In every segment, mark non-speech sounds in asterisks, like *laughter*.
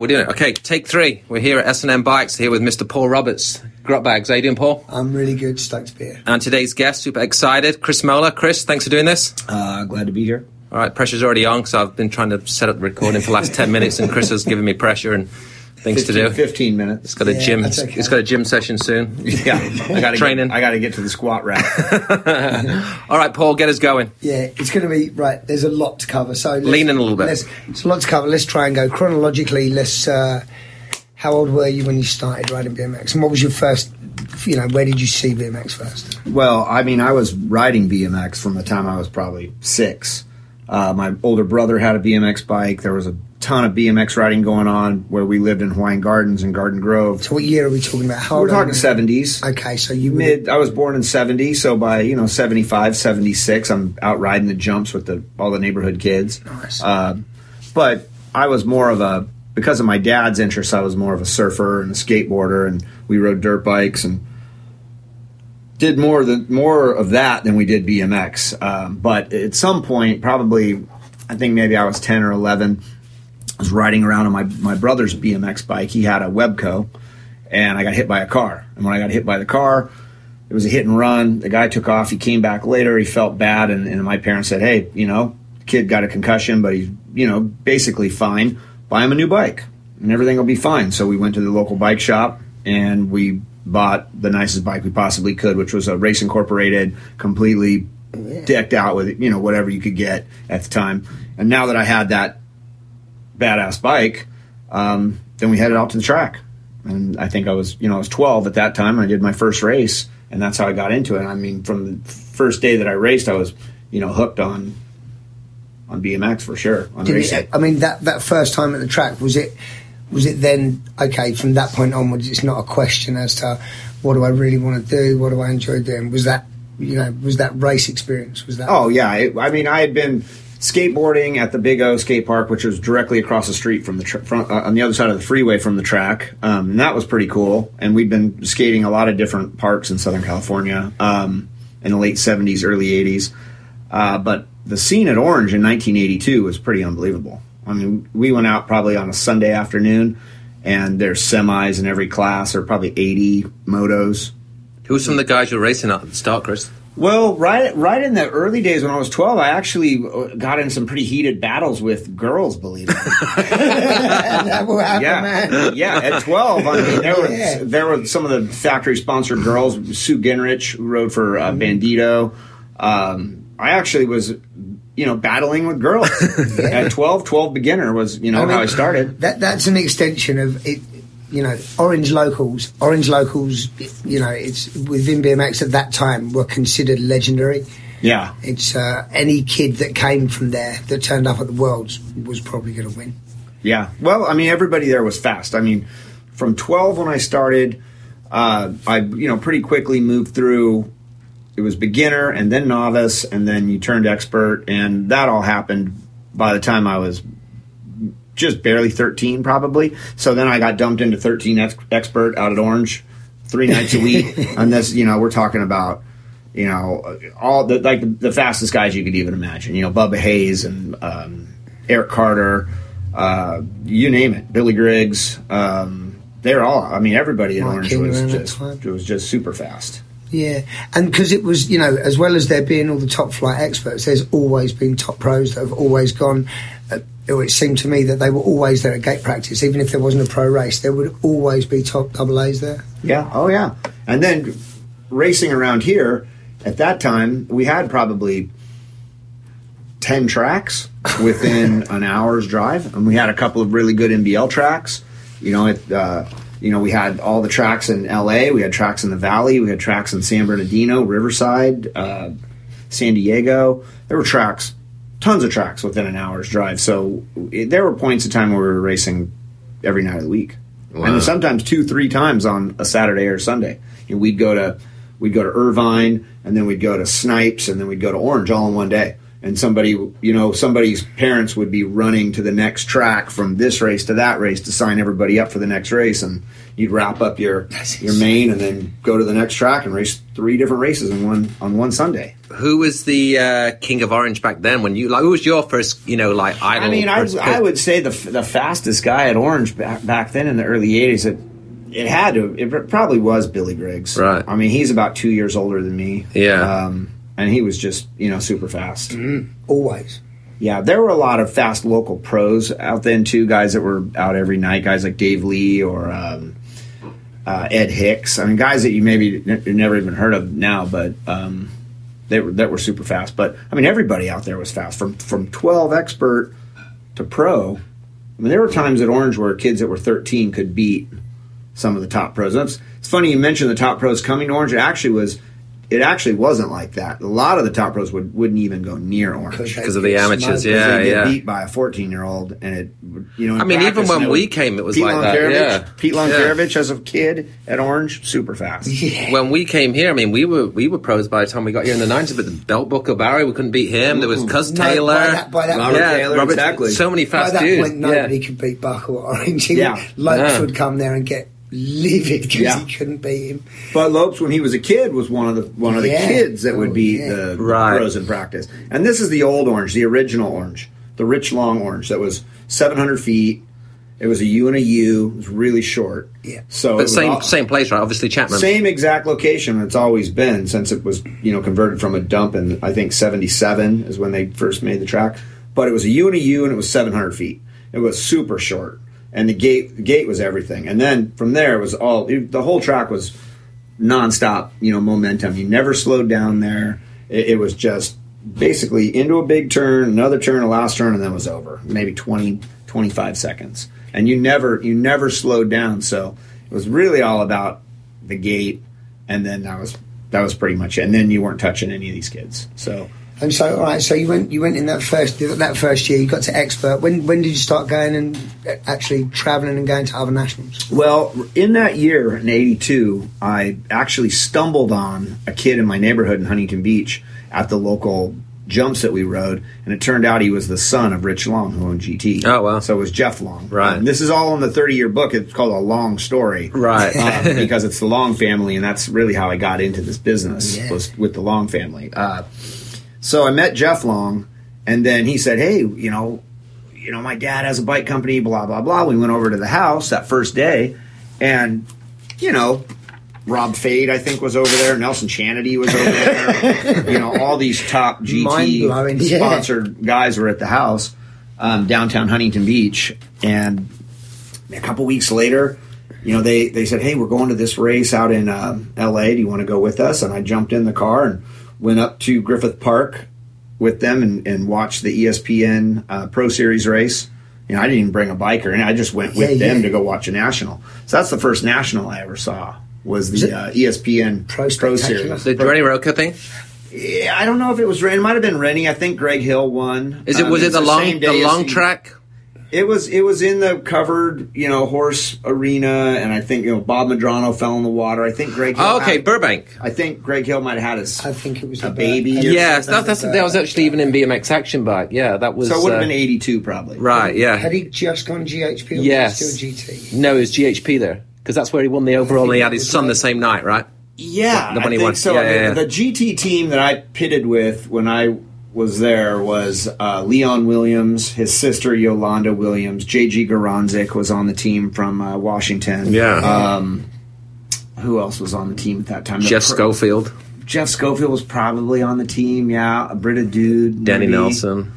We're doing it. Okay, take three. We're here at S&M Bikes, here with Mr. Paul Roberts. Grot bags. How you doing, Paul? I'm really good. Stoked to be here. And today's guest, super excited, Chris Moeller. Chris, thanks for doing this. Uh, glad to be here. All right, pressure's already on, so I've been trying to set up the recording for the last 10 minutes, and Chris has given me pressure and things 15, to do. 15 minutes. It's got a Yeah, gym. okay. It's got a gym session soon. Yeah, I gotta Training. Get, I got to get to the squat rack. *laughs* All right, Paul, get us going. Yeah, it's going to be right. There's a lot to cover, so let's, Lean in a little bit. Let's, it's a lot to cover. Let's try and go chronologically. Let's. Uh, how old were you when you started riding BMX, and what was your first? You know, where did you see BMX first? well, I mean, I was riding BMX from the time I was probably six. Uh, my older brother had a BMX bike. There was a ton of BMX riding going on where we lived in Hawaiian Gardens and Garden Grove. So, what year are we talking about? How We're talking seventies. Okay, so you were Mid, I was born in 70, so by, you know, 75, 76, I'm out riding the jumps with the all the neighborhood kids. Nice. Uh, but I was more of a, because of my dad's interest, I was more of a surfer and a skateboarder, and we rode dirt bikes and did more than more of that than we did BMX. Um, but at some point, probably, I think maybe I was 10 or 11, I was riding around on my, my brother's BMX bike. He had a Webco, and I got hit by a car. And when I got hit by the car, it was a hit and run. The guy took off. He came back later. He felt bad, and, and my parents said, "Hey, you know, kid got a concussion, but he's you know basically fine. Buy him a new bike, and everything will be fine." So we went to the local bike shop and we bought the nicest bike we possibly could, which was a Race Incorporated, completely decked out with you know whatever you could get at the time. And now that I had that badass bike, um, then we headed out to the track. And I think I was, you know, I was 12 at that time. And I did my first race, and that's how I got into it. I mean, from the first day that I raced, I was, you know, hooked on on BMX for sure. On it, I mean, that that first time at the track was it? Was it then okay? From that point onwards, it's not a question as to what do I really want to do, what do I enjoy doing. Was that you know was that race experience? Was that? Oh yeah, it, I mean, I had been skateboarding at the Big O skate park, which was directly across the street from the tr- front, uh, on the other side of the freeway from the track, um, and that was pretty cool. And we'd been skating a lot of different parks in Southern California um, in the late '70s, early '80s. Uh, but the scene at Orange in 1982 was pretty unbelievable. I mean, we went out probably on a Sunday afternoon, and there's semis in every class, or probably 80 motos. Who's some of the guys you're racing at the start, Chris? Well, right, right in the early days when I was 12, I actually uh, got in some pretty heated battles with girls, believe it *laughs* yeah, yeah. At 12, I mean, there were Yeah. there were some of the factory sponsored girls. Sue Ginrich, who rode for uh, Bandito. Um, I actually was, you know, battling with girls *laughs* at 12. 12 beginner was, you know, I mean, how I started. That that's an extension of it. You know, Orange locals. Orange locals. You know, it's within BMX at that time were considered legendary. Yeah, It's uh, any kid that came from there that turned up at the Worlds was probably going to win. Yeah. Well, I mean, everybody there was fast. I mean, from 12 when I started, uh, I, you know, pretty quickly moved through. It was beginner and then novice, and then you turned expert, and that all happened by the time I was just barely 13, probably. So then I got dumped into 13 ex- expert out at Orange three nights a week. *laughs* and this, you know, we're talking about, you know, all the like the, the fastest guys you could even imagine. You know, Bubba Hayes and um, Eric Carter, uh, you name it, Billy Griggs. Um, they're all. I mean, everybody in Mike Orange King was just it was just super fast. Yeah, and because it was, you know, as well as there being all the top flight experts, there's always been top pros that have always gone. It seemed to me that they were always there at gate practice, even if there wasn't a pro race. There would always be top double A's there. Yeah. Oh, yeah. And then racing around here at that time, we had probably ten tracks within *laughs* an hour's drive, and we had a couple of really good NBL tracks. You know, it. Uh, you know, we had all the tracks in LA. We had tracks in the Valley. We had tracks in San Bernardino, Riverside, uh, San Diego. There were tracks, tons of tracks within an hour's drive. So it, there were points in time where we were racing every night of the week, Wow. and sometimes two, three times on a Saturday or Sunday. You know, we'd go to we'd go to Irvine, and then we'd go to Snipes, and then we'd go to Orange all in one day. And somebody, you know, somebody's parents would be running to the next track from this race to that race to sign everybody up for the next race, and you'd wrap up your your main and then go to the next track and race three different races in one on one Sunday. Who was the uh, king of orange back then? When you like, who was your first, you know, like idol? I mean, I, I would say the the fastest guy at Orange back, back then in the early '80s. It, it had to. It probably was Billy Griggs. Right. I mean, he's about two years older than me. Yeah. Um, and he was just you know super fast. Always. Yeah, there were a lot of fast local pros out then too. Guys that were out every night. Guys like Dave Lee or um, uh, Ed Hicks. I mean, guys that you maybe n- never even heard of now, but um, they were that were super fast. But I mean, everybody out there was fast from from twelve expert to pro. I mean, there were times at Orange where kids that were thirteen could beat some of the top pros. That's, it's funny you mentioned the top pros coming to Orange. It actually was. It actually wasn't like that. A lot of the top pros would, wouldn't even go near Orange Because of the amateurs, Smokers. yeah. they get beat by a 14 year old, and it, you know. I mean, even when you know, we came, it was Pete like that, yeah. Pete Yeah. As a kid at Orange, super fast. *laughs* Yeah. when we came here, I mean, we were we were pros by the time we got here in the nineties. But the Belt Booker Barry, we couldn't beat him. There was Cuz Taylor, by that- by that- Robert yeah, Taylor, Robert, exactly. So many fast By that dudes. point, nobody yeah. could beat Buck or Orange. He Yeah. would, Lopes Yeah. would come there and get livid because Yeah. he couldn't beat him. But Lopes, when he was a kid, was one of the one of the Yeah. kids that would Oh, beat yeah. the Right. pros in practice. And this is the old Orange, the original Orange, the rich long Orange that was 700 feet. It was a U and a U. It was really short. Yeah. So But same all- same place, right? Obviously Chapman. Same exact location it's always been since it was, you know, converted from a dump in I think seventy seven is when they first made the track. But it was a U and a U and it was seven hundred feet. It was super short. And the gate gate was everything. And then from there it was all it, the whole track was nonstop, you know, momentum. You never slowed down there. It, it was just basically into a big turn, another turn, a last turn, and then it was over. Maybe 20, 25 seconds. And you never you never slowed down. So it was really all about the gate, and then that was that was pretty much it. And then you weren't touching any of these kids. So And so, all right. So you went. You went in that first that first year. You got to expert. When when did you start going and actually traveling and going to other nationals? Well, in that year, in '82, I actually stumbled on a kid in my neighborhood in Huntington Beach at the local jumps that we rode, and it turned out he was the son of Rich Long, who owned GT. Oh, wow. So it was Jeff Long. Right. And this is all in the 30-year book. It's called A Long Story. Right. Uh, *laughs* because it's the Long family, and that's really how I got into this business Yeah. was with the Long family. Uh, so I met Jeff Long, and then he said, "Hey, you know, you know, my dad has a bike company, blah blah blah." We went over to the house that first day, and you know, Rob Fade, I think, was over there. Nelson Chanity was over there. *laughs* you know, all these top GT yeah. sponsored guys were at the house um, downtown Huntington Beach, and a couple weeks later. You know, they, they said, "Hey, we're going to this race out in um, L.A. Do you want to go with us?" And I jumped in the car and went up to Griffith Park with them and, and watched the ESPN uh, Pro Series race. You know, I didn't even bring a biker, and I just went with Yeah, them yeah. to go watch a national. So that's the first national I ever saw was the uh, ESPN Pro Spectacular? Series. the Renny Roker thing. Yeah, I don't know if it was Renny. It might have been Rennie. I think Greg Hill won. Is it Um, was it it's the long the long track? It was it was in the covered you know horse arena, and I think you know Bob Madrano fell in the water. I think Greg. Hill Oh, okay, had- Burbank. I think Greg Hill might have had his. I think it was A the baby Bur- or Yes, that, that's that was actually even in BMX action bike. Yeah, that was so it would have uh, been eighty two probably. Right. Yeah, Had he just gone GHP? Or Yes. he still GT. no, it was GHP there because that's where he won the overall. and he had his son the same night, right? Yeah, The- the one I he think won. so. Yeah, yeah, yeah. the GT team that I pitted with when I was there was uh, Leon Williams, his sister Yolanda Williams, JG Garanzik was on the team from uh, Washington. Yeah. Um, who else was on the team at that time? Jeff pro- Schofield, Jeff Schofield was probably on the team. Yeah, a Britta Dude, Danny maybe. Nelson.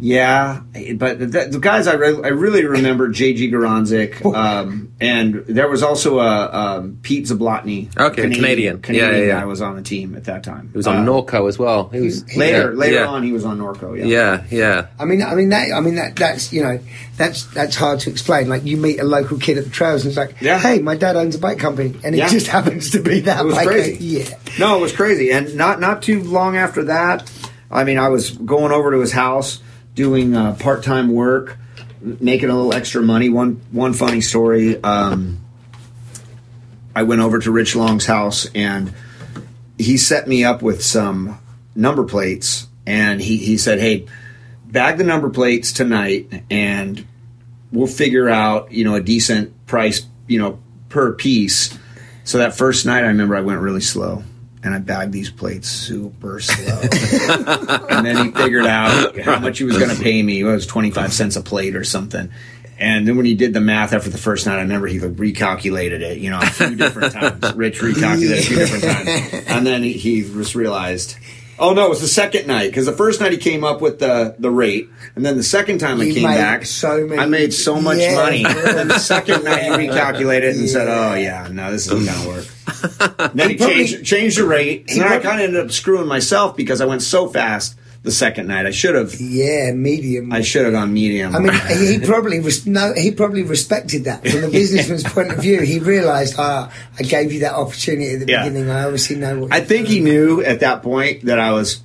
Yeah, but the, the guys I, re- I really remember *coughs* JG Garanzik, um, and there was also a um, Pete Zablotny, Okay, Canadian. Canadian Yeah, yeah, yeah. guy was on the team at that time. He was on Uh, Norco as well. He was Later, yeah, later yeah. on, he was on Norco. Yeah, Yeah, yeah. I mean, I mean that. I mean that. That's you know, that's that's hard to explain. Like you meet a local kid at the trails, and it's like, Yeah. hey, my dad owns a bike company, and it Yeah. just *laughs* happens to be that It was bike. crazy. Yeah. No, it was crazy, and not not too long after that. I mean, I was going over to his house doing uh, part time work, making a little extra money. One one funny story. Um, I went over to Rich Long's house, and he set me up with some number plates and he he said, "Hey, bag the number plates tonight, and we'll figure out you know a decent price you know per piece." So that first night, I remember I went really slow. And I bagged these plates super slow. *laughs* and then he figured out how much he was going to pay me. It was 25 cents a plate or something. And then when he did the math after the first night, I remember he like recalculated it, you know, a few different times. Rich recalculated a few different times. And then he, he just realized, oh no, it was the second night. Because the first night he came up with the, the rate. And then the second time I You came made back, so many- I made so much Yeah. money. And then the second night he recalculated and said, oh yeah, no, this isn't going to work. *laughs* then he, probably- changed, changed the rate. And then I kind of ended up screwing myself because I went so fast the second night. I should have, Yeah, medium. I should have gone medium. I mean, he *laughs* probably was no. He probably respected that from the businessman's point of view. He realised, ah, I gave you that opportunity at the Yeah. beginning. I obviously know what. I think he knew at that point that I was,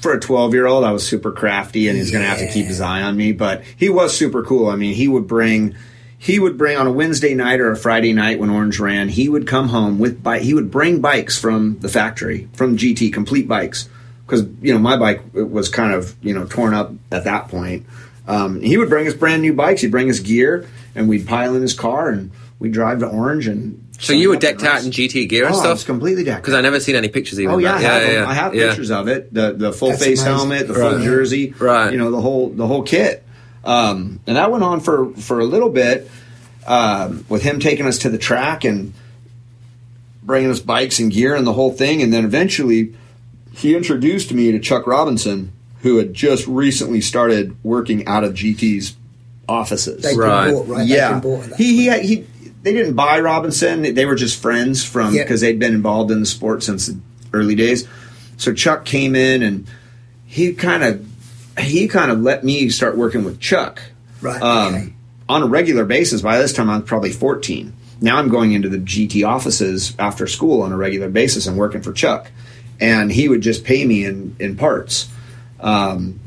for a 12 year old, I was super crafty and he's going to have to keep his eye on me. But he was super cool. I mean, he would bring, he would bring on a Wednesday night or a Friday night when Orange ran. He would come home with bike. He would bring bikes from the factory from GT, complete bikes, because you know my bike was kind of you know torn up at that point. Um, he would bring us brand new bikes. He'd bring us gear, and we'd pile in his car and we'd drive to Orange and. So you were decked out in GT gear and Oh, I was stuff? completely decked. Because I never seen any pictures even. Oh of yeah, I have, yeah, yeah, I have yeah. pictures of it. The the full That's face amazing. helmet, the full jersey, Right. You know the whole the whole kit. Um, and that went on for for a little bit um, with him taking us to the track and bringing us bikes and gear and the whole thing. And then eventually, he introduced me to Chuck Robinson, who had just recently started working out of GT's offices. They've Right. bought, right? Yeah, been bought at that he, he point. he they didn't buy Robinson. They were just friends from Yeah. because they'd been involved in the sport since the early days. So Chuck came in and he kind of he kind of let me start working with Chuck Right, um, okay. on a regular basis. By this time, I was probably fourteen. Now I'm going into the GT offices after school on a regular basis and working for Chuck, and he would just pay me in in parts. Um,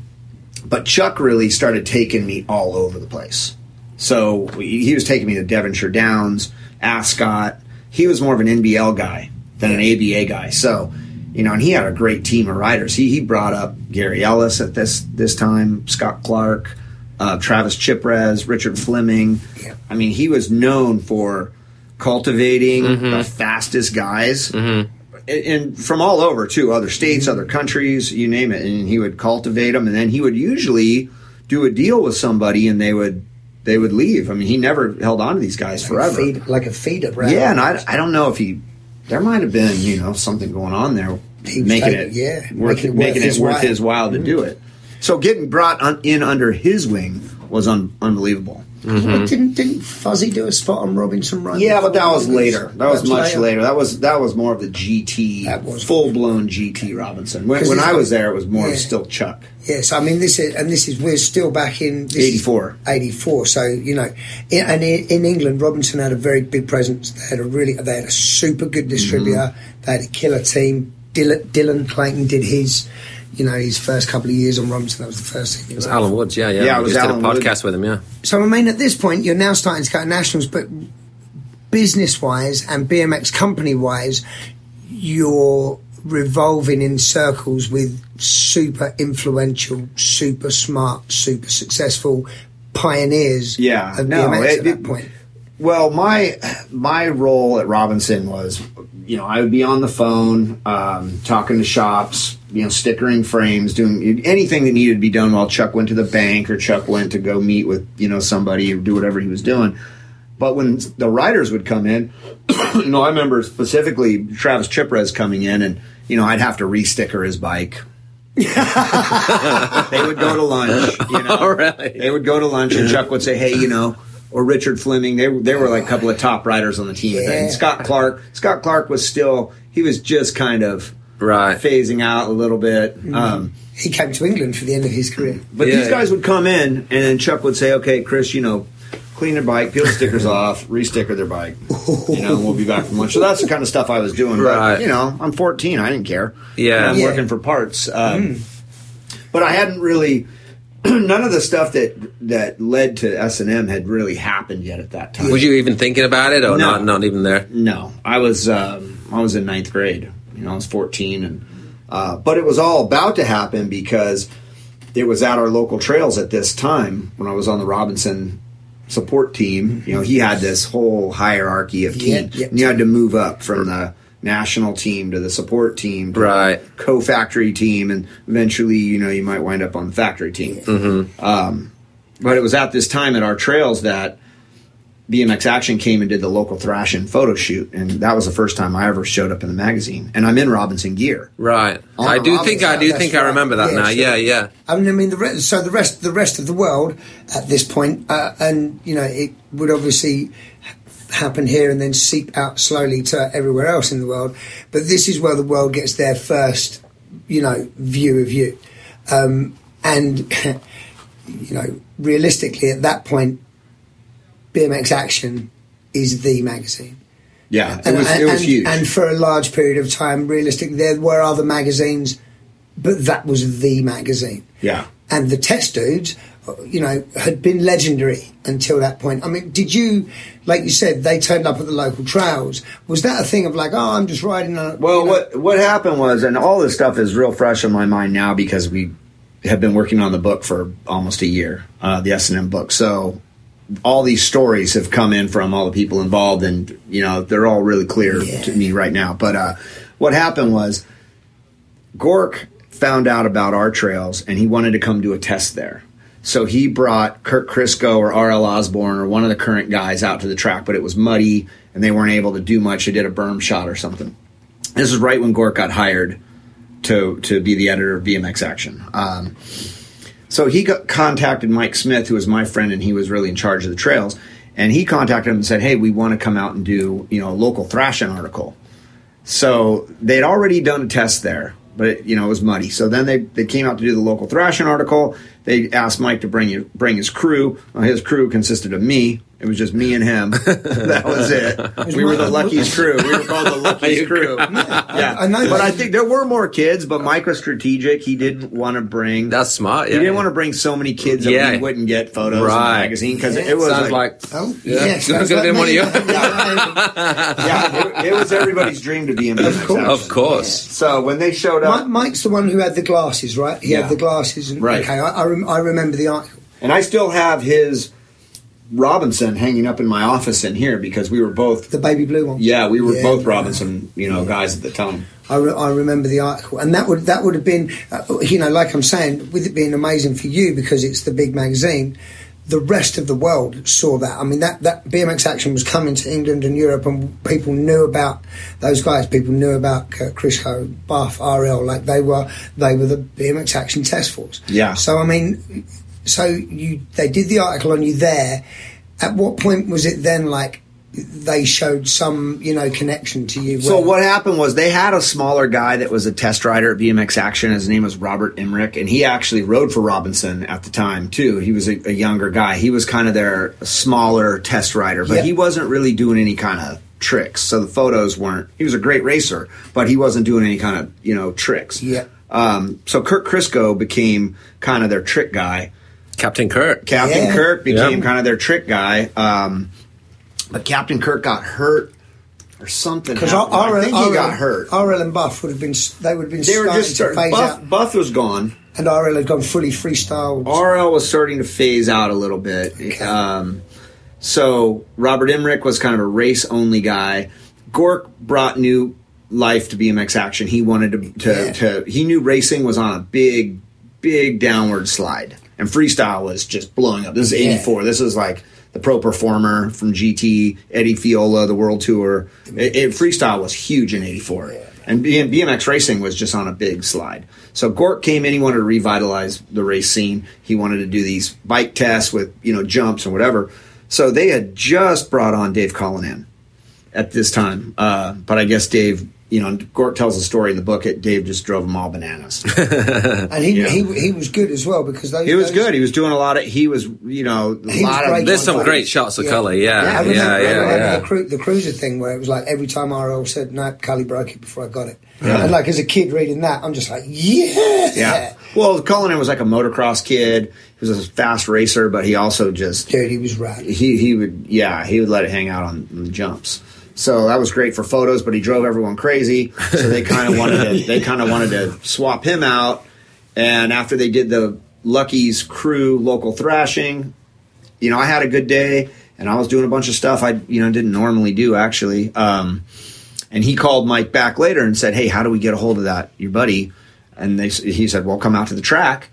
but Chuck really started taking me all over the place. So he was taking me to Devonshire Downs, Ascot. He was more of an NBL guy than an ABA guy. So, you know, and he had a great team of riders. He he brought up Gary Ellis at this this time, Scott Clark, uh, Travis Chipres, Richard Fleming. I mean, he was known for cultivating Mm-hmm. the fastest guys and- and from all over too, other states, other countries, you name it. And he would cultivate them, and then he would usually do a deal with somebody, and they would they would leave. I mean, he never held on to these guys forever. Feed, like a feeder brand. Yeah, and I, I don't know if he there might have been you know something going on there, He making it yeah, worth, making it making worth it his worth while. Mm-hmm. to do it. So getting brought in under his wing was un, unbelievable. But didn't didn't Fuzzy do a spot on Robinson Run? Yeah, but that was later. That was That's much later. That was that was more of the GT, full blown GT Robinson. When, when I was there, it was more yeah. still Chuck. Yes, I mean this is, and this is we're still back in 84. 84. So you know, in, and in, in England, Robinson had a very big presence. They had a really, they had a super good distributor. Mm-hmm. They had a killer team. Dylan, Dylan Clayton did his, you know, his first couple of years on Robinson. That was the first thing. It was Alan Woods, yeah, yeah. Yeah, it was just Alan did a Wood. podcast with him, yeah. So I mean, at this point, you're now starting to go to nationals, but business-wise and BMX company-wise, you're revolving in circles with super influential, super smart, super successful pioneers. Yeah, of no, BMX it- at that it- point. Well, my my role at Robinson was, you know, I would be on the phone, um, talking to shops, you know, stickering frames, doing anything that needed to be done while Chuck went to the bank or Chuck went to go meet with you know somebody or do whatever he was doing. But when the riders would come in, *coughs* you know, I remember specifically Travis Chipres coming in, and you know, I'd have to re-sticker his bike. *laughs* they would go to lunch, you know. *laughs* Oh, really? They would go to lunch, and Chuck would say, "Hey, you know." Or Richard Fleming, they they were like a couple of top riders on the team. Yeah. And Scott Clark, Scott Clark was still he was just kind of Right. phasing out a little bit. Um, He came to England for the end of his career. but Yeah, these guys would come in, and then Chuck would say, "Okay, Chris, you know, clean their bike, peel the stickers off, re-sticker their bike. You know, and we'll be back from lunch." So that's the kind of stuff I was doing. Right. But you know, I'm 14. I didn't care. Yeah. I'm Yeah. working for parts. Um, But I hadn't really. *clears throat* None of the stuff that that led to S and M had really happened yet at that time. Was you even thinking about it, or No. not? Not even there. No, I was um, I was in ninth grade. You know, I was fourteen, and Uh, but it was all about to happen because it was at our local trails at this time when I was on the Robinson support team. You know, he had this whole hierarchy of Yeah, yeah. And you had to move up from the national team to the support team to Right. the co-factory team and eventually you know you might wind up on the factory team um, but it was at this time at our trails that BMX Action came and did the local thrashing photo shoot, and that was the first time I ever showed up in the magazine. And I'm in Robinson gear. Right. On I the do think I do that's think I remember that Yeah, now. sure. Yeah, yeah. I mean, I mean, the re- so the rest, the rest of the world at this point, uh, and you know, it would obviously happen here and then seep out slowly to everywhere else in the world. But this is where the world gets their first, you know, view of you, um, and *laughs* you know, realistically, at that point, BMX Action is the magazine. Yeah, it And- was and, it was and- huge. And for a large period of time, realistically, there were other magazines, but that was the magazine. yeah, And the test dudes, you know, had been legendary until that point. I mean, did you, like you said, they turned up at the local trails? Was that a thing of like, oh, I'm just riding on. Well, you know- what what happened was, and all this stuff is real fresh in my mind now because we have been working on the book for almost a year, uh, the S and M book. So all these stories have come in from all the people involved, and you know they're all really clear Yeah. to me right now. But uh, what happened was, Gork found out about our trails, and he wanted to come do a test there. So he brought Kurt Crisco or R.L. Osborn or one of the current guys out to the track, but it was muddy and they weren't able to do much. They did a berm shot or something. This is right when Gork got hired to to be the editor of BMX Action. Um, so he got, contacted Mike Smith, who was my friend, and he was really in charge of the trails. And he contacted him and said, "Hey, we want to come out and do you know a local thrashing article." So they'd already done a test there, but it, you know it was muddy. So then they, they came out to do the local thrashing article. They asked Mike to bring you, bring his crew. Well, his crew consisted of me. It was just me and him. *laughs* that was it. We were the luckiest crew. We were called the *laughs* luckiest crew. *laughs* Yeah, I know But. I think there were more kids. But Mike was strategic. He didn't want to bring. That's smart. He didn't want to bring so many kids that Yeah. we wouldn't get photos in the magazine because Yeah. it was Sounds like Oh, Yeah. yes. Could that's have like been one of you. yeah, it, it was everybody's dream to be in BMX course. Of course. So when they showed Mi- up, Mike's the one who had the glasses, right? He Yeah. had the glasses. And, Right. Okay, I, I, rem- I remember the article. and I still have his Robinson hanging up in my office in here because we were both. The baby blue one. Yeah, we were Yeah. both Robinson, you know, guys at the time. I, re- I remember the article, and that would that would have been, uh, you know, like I'm saying, with it being amazing for you because it's the big magazine. The rest of the world saw that. I mean, that, that BMX Action was coming to England and Europe, and people knew about those guys. People knew about Kurt Crisco, Buff, RL. Like they were, they were the BMX Action Test Force. Yeah. So I mean, so you they did the article on you there. At what point was it then like they showed some, you know, connection to you? So what happened was they had a smaller guy that was a test rider at BMX Action. His name was Robert Emmerich, and he actually rode for Robinson at the time too. He was a, a younger guy. He was kind of their smaller test rider, but Yeah. he wasn't really doing any kind of tricks. So the photos weren't. He was a great racer, but he wasn't doing any kind of you know tricks. Yeah. Um, so Kurt Crisco became kind of their trick guy. Captain Kirk. Captain Yeah. Kirk became Yeah. kind of their trick guy. Um, but Captain Kirk got hurt or something. Because happened. I think he got hurt. RL and Buff would have been. They would have been. they were starting just to starting. phase Buff, out, Buff was gone. and RL had gone fully freestyle. RL was starting to phase out a little bit. Um, so Robert Emmerich was kind of a race only guy. Gork brought new life to BMX action. He wanted to, to, Yeah. to he knew racing was on a big, big downward slide, and freestyle was just blowing up. This is Yeah. '84. This is like the pro performer from GT, Eddie Fiola, the World Tour. It, it- freestyle was huge in '84. And BMX racing was just on a big slide. So Gork came in. He wanted to revitalize the race scene. He wanted to do these bike tests with you know jumps and whatever. So they had just brought on Dave Cullinan at this time. Uh, but I guess Dave, you know, Gork tells a story in the book. It Dave just drove them all bananas. *laughs* and he, Yeah. he he was good as well because those. he was those- good. He was doing a lot of. He was, you know, a lot of. There's some Yeah. great shots of Yeah. colour. Yeah, I yeah, remember, yeah, I remember yeah. The, cru- the cruiser thing where it was like every time RL said no, Cully broke it before I got it. And like as a kid reading that, I'm just like, yeah, Yeah. Well, Cullinan was like a motocross kid. He was a fast racer, but he also just dude, he was rad. he he would yeah he would let it hang out on, on the jumps. So that was great for photos, but he drove everyone crazy. So they kind of *laughs* wanted to they kind of wanted to swap him out. And after they did the Lucky's crew local thrashing, you know, I had a good day and I was doing a bunch of stuff I you know didn't normally do actually. Um, and he called Mike back later and said, "Hey, how do we get a hold of that your buddy?" And they he said, "Well, come out to the track."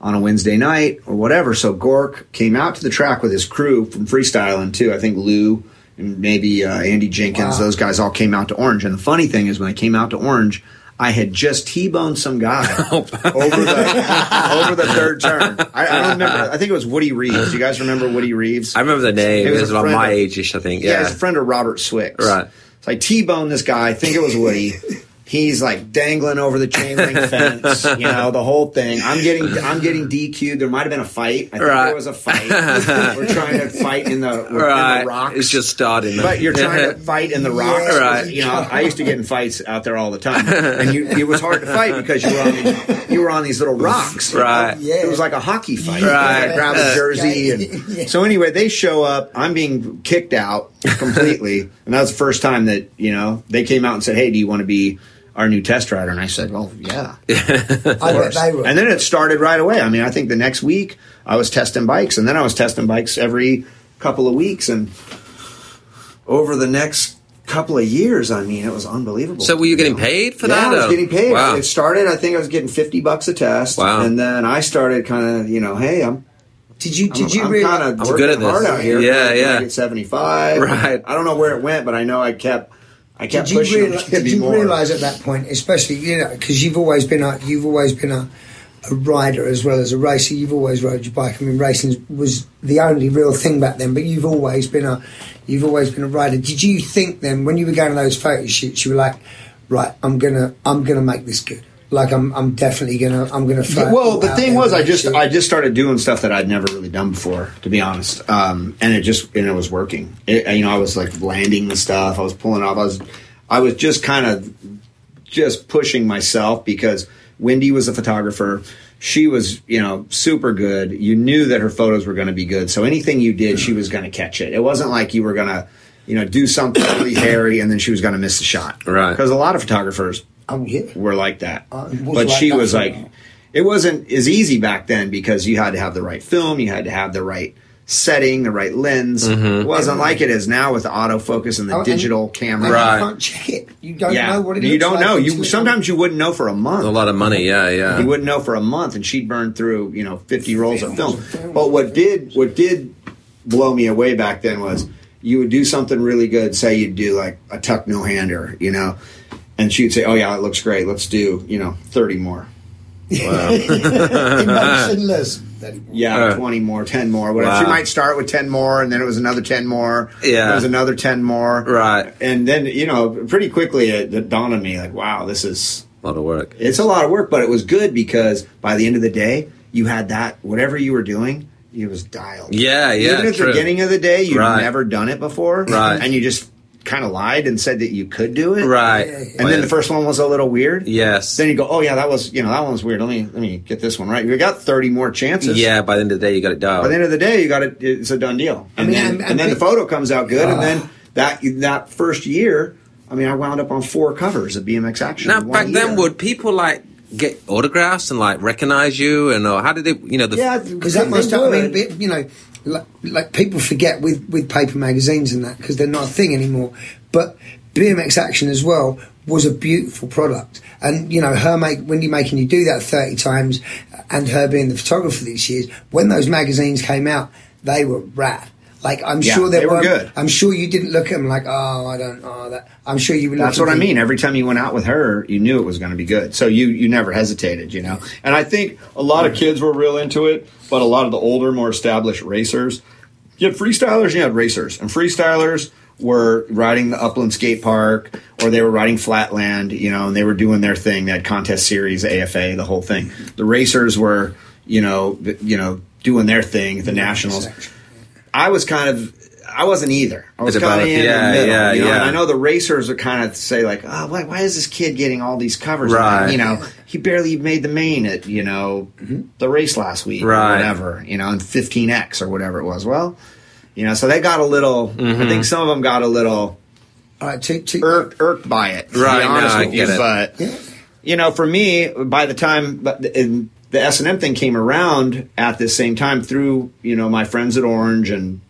on a Wednesday night or whatever. So Gork came out to the track with his crew from Freestylin' too. I think Lew maybe uh, Andy Jenkins. Wow. Those guys all came out to Orange. And the funny thing is, when they came out to Orange, I had just T-boned some guy *laughs* over the over the third turn. I, I don't remember. I think it was Woody Reeves. You guys remember Woody Reeves? I remember the name. It It was was, about my of- age-ish, I think. Yeah, Yeah. was a friend of Robert Swicks. Right. So I T-boned this guy. I think it was Woody. *laughs* He's like dangling over the chain link *laughs* fence, you know, the whole thing. I'm getting, I'm getting DQ'd. There might have been a fight. I think Right. there was a fight. *laughs* we're trying to fight in the, we're in the rocks. It's just starting. But you're trying to *laughs* fight in the rocks, Yeah. Right. You know, I used to get in fights out there all the time, and you, it was hard to fight because you were on these, you were on these little rocks. you know? Right. Yeah. It was like a hockey fight. Right. I grab a jersey, and Yeah. so anyway, they show up. I'm being kicked out completely, and that was the first time that you know they came out and said, "Hey, do you want to be?" Our new test rider, and I said, "Well, yeah." I bet they. And then it started right away. I mean, I think the next week I was testing bikes, and then I was testing bikes every couple of weeks, and over the next couple of years, I mean, it was unbelievable. So were you getting paid for that? yeah, that? I was or- getting paid. Wow. It started. I think I was getting fifty bucks a test, Wow. and then I started kind of, you know, hey, I'm. did you did I'm, you I'm really? kind of I'm good at this. hard out here. Yeah, I'm yeah. Get seventy five. Right. I don't know where it went, but I know I kept. I kept Did you, pushing. realize, *laughs* did you more. realize at that point, especially you know, because you've always been a you've always been a, a rider as well as a racer. You've always rode your bike. I mean, racing was the only real thing back then. But you've always been a you've always been a rider. Did you think then when you were going to those photo shoots, you were like, right, I'm gonna I'm gonna make this good. Like I'm I'm definitely gonna I'm gonna. throw it well, the thing was, I just shoot. I just started doing stuff that I'd never really done before, to be honest. Um, and it just and it was working. It, you know, I was like landing the stuff. I was pulling off. I was I was just kind of just pushing myself because Windy was a photographer. She was, you know, super good. You knew that her photos were going to be good. So anything you did, she was going to catch it. It wasn't like you were going to, you know, do something really hairy and then she was going to miss the shot. Right. Because a lot of photographers yeah. were like that. Uh, but like she that was for like, me. it wasn't as easy back then because you had to have the right film, you had to have the right setting, the right lens. It wasn't like it is now with the autofocus and the Oh, digital And camera. Right. You can't check it. You don't Yeah, know what it you looks don't like know. You sometimes you wouldn't know for a month. a lot of money. Yeah, yeah. You wouldn't know for a month, and she'd burn through you know fifty rolls of film. But what did what did blow me away back then was you would do something really good. Say you'd do like a tuck no hander, you know, and she'd say, "Oh yeah, it looks great. Let's do you know thirty more." *laughs* Emotionless. Yeah, Uh. 20 more, 10 more, whatever. Wow. She might start with 10 more, and then it was another 10 more. Yeah. There was another 10 more. Right. And then, you know, pretty quickly it, it dawned on me, like, wow, this is, a lot of work. it's a lot of work, but it was good because by the end of the day, you had that, whatever you were doing, it was dialed. Yeah, yeah. Even at the beginning of the day, you'd Right. never done it before. Right. And you just kind of lied and said that you could do it. Right. And then the first one was a little weird. Yes. Then you go, oh yeah, that was, you know, that one was weird. Let me, let me get this one right. You got 30 more chances. yeah, by the end of the day, you got it done. By the end of the day, you got it. It's a done deal. And mean, then, and- and, and then the photo comes out good, and Ah. then that that first year, I mean, I wound up on four covers of BMX Action. now, in one back then, would people like get autographs and like recognize you? And uh, how did they, you know, the yeah, because that must they have, I mean, you know, like, like people forget with, with paper magazines and that because they're not a thing anymore. But BMX Action as well was a beautiful product, and you know, her make Windy making you do that thirty times, and her being the photographer these years. When those magazines came out, they were rad. Like I'm Yeah, sure there they were good. I'm sure you didn't look at them like, oh, I don't, oh, that. I'm sure you were. That's what I mean. Every time you went out with her, you knew it was going to be good. So you you never hesitated, you know. And I think a lot of kids were real into it, but a lot of the older, more established racers, you had freestylers, and you had racers, and freestylers were riding the Upland Skate Park or they were riding Flatland, you know, and they were doing their thing. They had contest series, AFA, the whole thing. The racers were, you know, you know, doing their thing, the nationals. I was kind of. I wasn't either. I was kind of in Yeah, the middle. yeah, you know? yeah. And I know the racers are kind of say like, "Oh, why, why is this kid getting all these covers?" Right. You know, he barely made the main at you know mm-hmm. the race last week Right. or whatever. You know, in 15x or whatever it was. Well, you know, so they got a little. I mm-hmm. think some of them got a little All right, to, to, irked, irked by it. to be Right, no, honest I with get you. it. But Yeah. you know, for me, by the time but the- S and M thing came around at the same time through you know my friends at Orange and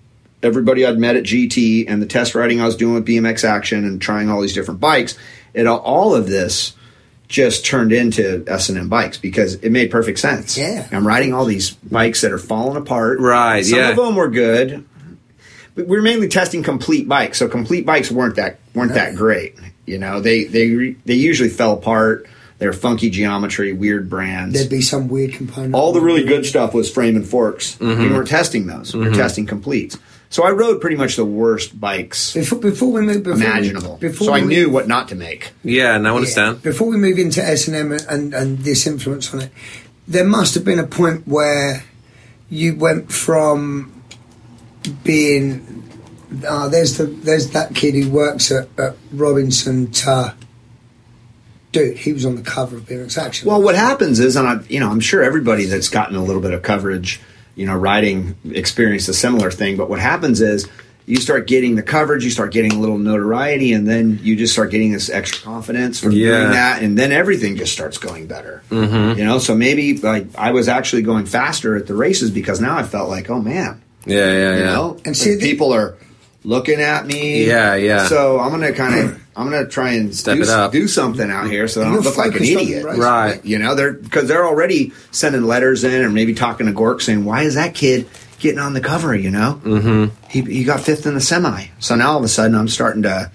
everybody I'd met at GT and the test riding I was doing with BMX Action and trying all these different bikes. It all of this just turned into S and M bikes because it made perfect sense. Yeah. I'm riding all these bikes that are falling apart. Right, Some yeah. of them were good. But we were mainly testing complete bikes, so complete bikes weren't that weren't that great. You know, they they they usually fell apart. They're funky geometry, weird brands. there'd be some weird component. All the really good stuff was frame and forks. Mm-hmm. We weren't testing those. We were testing completes. So I rode pretty much the worst bikes Before, before we move, before imaginable. We, before so I we- knew what not to make. Yeah, now I Yeah. understand. Before we move into S and M and and this influence on it, there must have been a point where you went from being uh, there's the there's that kid who works at, at Robinson to dude, he was on the cover of BMX Action. Well, what happens is, and I, you know, I'm sure everybody that's gotten a little bit of coverage, you know, riding experienced a similar thing. But what happens is, you start getting the coverage, you start getting a little notoriety, and then you just start getting this extra confidence from Yeah. doing that, and then everything just starts going better. Mm-hmm. You know, so maybe like I was actually going faster at the races because now I felt like, oh man, Yeah, yeah, you yeah. know, And see, like, the- people are looking at me. Yeah, yeah. So I'm gonna kind of, I'm gonna try and Step do, it up. do something out here so I don't look like an idiot. racing. Right. You know, they're because they're already sending letters in, or maybe talking to Gork saying, "Why is that kid getting on the cover?" You know, mm-hmm. he he got fifth in the semi. So now all of a sudden, I'm starting to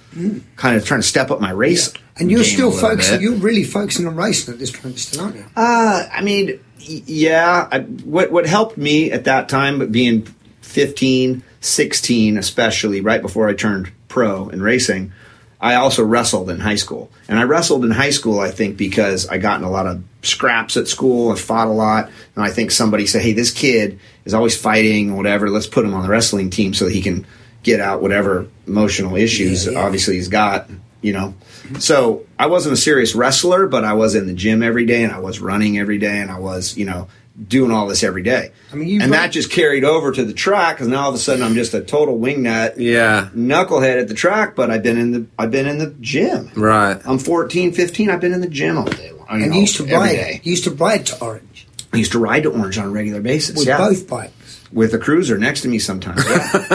kind of trying to step up my race. and you're still focusing. bit. You're really focusing on racing at this point, still, aren't you? Uh, I mean, yeah. I, what what helped me at that time, but being 15, 16, especially right before I turned pro in racing, I also wrestled in high school. And I wrestled in high school, I think, because I got in a lot of scraps at school and fought a lot. And I think somebody said, hey, this kid is always fighting, whatever. Let's put him on the wrestling team so that he can get out whatever emotional issues Yeah, yeah. obviously he's got, you know. So I wasn't a serious wrestler, but I was in the gym every day and I was running every day and I was, you know, doing all this every day. I mean, you and run- that just carried over to the track because now all of a sudden I'm just a total wingnut Yeah, knucklehead at the track, but I've been in the I've been in the gym. right. I'm 14, 15. I've been in the gym all day long. And know, you used to ride. You used to ride to Orange I used to ride to Orange on a regular basis. with yeah, both bikes. With a cruiser next to me sometimes. Yeah. *laughs*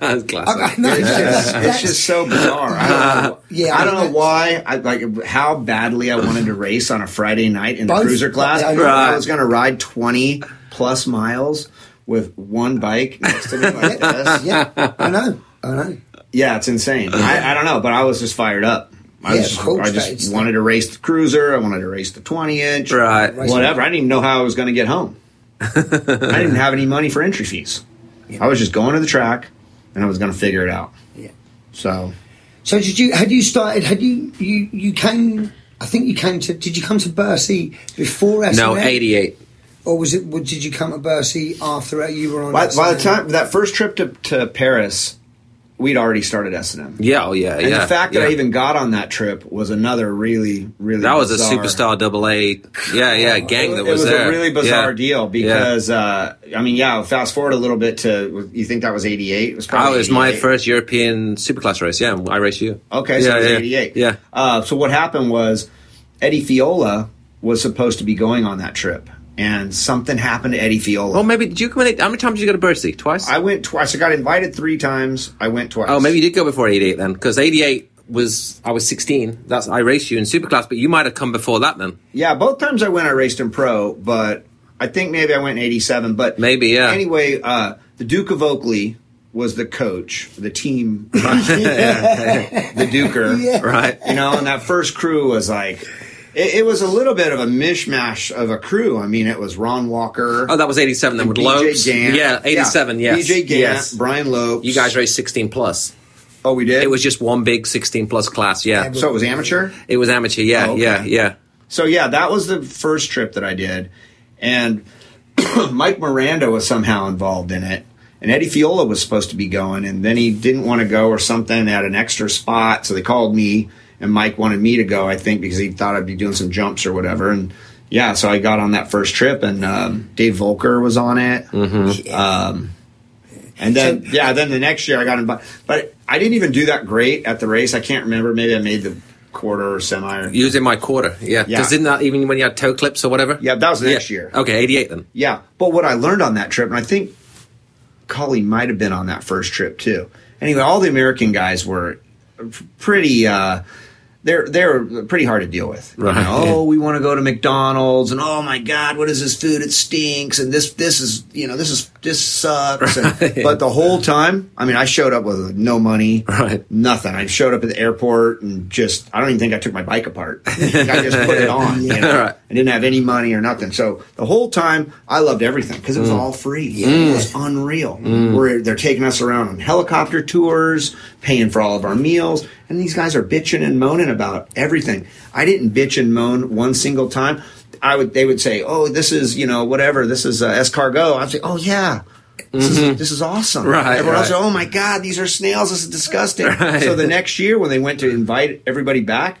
That's classic. I- I it's, just, it's just so bizarre. I don't know, *laughs* Yeah, I I don't know why. I like how badly I wanted to *laughs* race on a Friday night in the Both- cruiser class. I- I, was going to ride twenty plus miles with one bike next to me like this. Yeah, I know. I know. Yeah, it's insane. I, I don't know, but I was just fired up. I, Yeah, was, course, I just wanted to race the cruiser. I wanted to race the 20 inch. Right. Whatever. I didn't even know how I was going to get home. I didn't have any money for entry fees. I was just going to the track and I was going to figure it out. Yeah. So, So did you? Had you started? Had you? You you came? I think you came to. Did you come to Bercy before S&M? No, 88. or was it? Did you come to Bercy after you were on? by, by the time that first trip to, to Paris, we'd already started S&M. Yeah, oh yeah, And yeah. the fact that yeah. I even got on that trip was another really, really that was a superstar double A. Yeah, yeah, gang that it was, was there. a really bizarre Yeah. deal because uh, I mean, yeah. Fast forward a little bit to you think that was eighty eight? It was Oh, probably it was my first European superclass race. Yeah, I raced you. Okay, so yeah, it was yeah, eighty eight. Yeah. Uh, so what happened was Eddie Fiola was supposed to be going on that trip, and something happened to Eddie Fiola. Well, maybe did you come in? How many times did you go to Bercy? Twice. I went twice. I got invited three times. I went twice. oh, maybe you did go before 88 then, because 88 was I was 16. That's I raced you in superclass, but you might have come before that then. Yeah, both times I went, I raced in pro, but I think maybe I went in '87. But Maybe, yeah. Anyway, uh, the Duke of Oakley was the coach, the team, *laughs* the Duker, *laughs* Yeah. Right. You know, and that first crew was like, it, it was a little bit of a mishmash of a crew. I mean, it was Ron Walker. Oh, that was 87 then with BJ Lopes. Gant. Yeah, 87. Yes. BJ Gant, Yes. Brian Lopes. You guys raced 16 plus. Oh, we did. It was just one big 16 plus class. Yeah. so it was amateur. It was amateur. Yeah, Oh, okay. yeah, yeah. So yeah, that was the first trip that I did, and *clears throat* Mike Miranda was somehow involved in it, and Eddie Fiola was supposed to be going, and then he didn't want to go or something at an extra spot, so they called me, and Mike wanted me to go, I think, because he thought I'd be doing some jumps or whatever, and yeah, so I got on that first trip, and um, Dave Voelker was on it. Um, And then So- yeah, then the next year I got invited, but I didn't even do that great at the race. I can't remember. Maybe I made the quarter or semi. Or, Using my quarter, yeah. Yeah. Because didn't that even when you had toe clips or whatever? yeah, that was the Yeah. next year. Okay, 88 then. Yeah, but what I learned on that trip, and I think Colleen might have been on that first trip too. Anyway, all the American guys were pretty. Uh, they're they're pretty hard to deal with. You Right, know. Oh, we want to go to McDonald's, and oh my God, what is this food? It stinks, and this this is you know this is this sucks. And, *laughs* But the whole time, I mean, I showed up with no money, Right. nothing. I showed up at the airport and just I don't even think I took my bike apart. I just put it *laughs* on. You know? Right. I didn't have any money or nothing. So the whole time, I loved everything because it was mm. all free. It was unreal. Mm. Where they're taking us around on helicopter tours, paying for all of our meals, and these guys are bitching and moaning about everything. I didn't bitch and moan one single time. I would. They would say, "Oh, this is you know whatever. This is uh, escargot." I'd say, "Oh yeah." This, is, this is awesome. Right, Everyone else, right. oh my God, these are snails. This is disgusting. Right. So the next year, when they went to invite everybody back,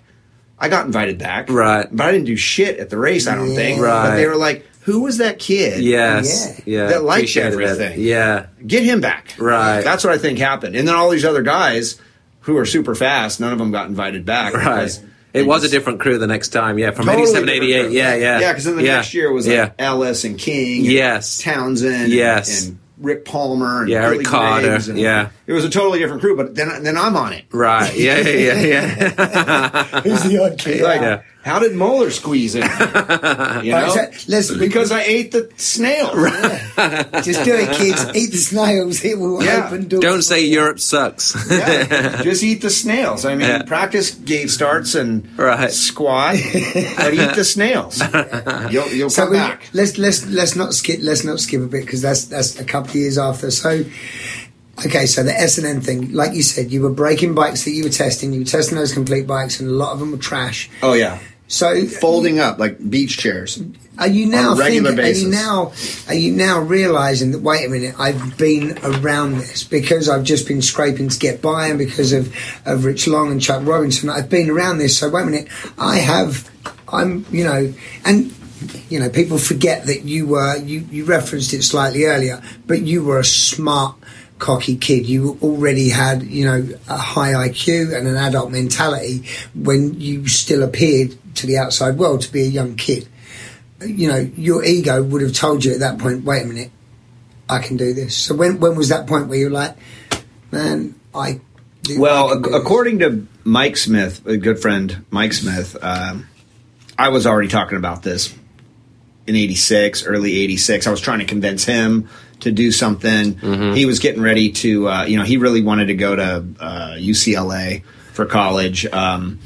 I got invited back. Right. But I didn't do shit at the race, I don't Yeah. think. But Right. they were like, who was that kid? Yes. Yeah. That liked Appreciated it. everything. Yeah. Get him back. Right. That's what I think happened. And then all these other guys who are super fast, none of them got invited back. Right. because It was a different crew the next time. Yeah. From totally 87, different 88. crew. Yeah. Yeah. Yeah, because then the yeah. next year was yeah. Ellis and King. And Yes. Townsend. Yes. And, Rick Palmer. And Yeah, Billy Carter, and- yeah. It was a totally different crew, but then, then I'm on it. Right. Yeah. Yeah. Yeah. yeah. *laughs* Who's the odd kid? Like, Yeah. How did Moeller squeeze in? *laughs* you know? so let's- because I ate the snail. *laughs* Just do it, kids. *laughs* Eat the snails. It will Yeah. open doors. Don't say Europe sucks. Yeah, just eat the snails. I mean, Yeah. practice gate starts and Right. squat, but eat the snails. You'll, you'll So come we, back. let's let's let's not skip let's not skip a bit because that's that's a couple of years after. So, okay, so the S and N thing, like you said, you were breaking bikes that you were testing. You were testing those complete bikes, and a lot of them were trash. Oh yeah, So, uh, folding up like beach chairs. are you now on a regular thinking, Are you now are you now realizing that? Wait a minute, I've been around this because I've just been scraping to get by, and because of of Rich Long and Chuck Robinson, I've been around this. So wait a minute, I have. I'm, you know, and you know, people forget that you were you you referenced it slightly earlier, but you were a smart. Cocky kid, you already had, you know, a high IQ and an adult mentality when you still appeared to the outside world to be a young kid you know, your ego would have told you at that point, wait a minute, I can do this. So when when was that point where you're like, man, I. I Well, can do ac- this. according to Mike Smith, a good friend, Mike Smith, um, I was already talking about this in '86, early '86. I was trying to convince him to do something. He was getting ready to, uh, you know, he really wanted to go to uh, UCLA for college. Um,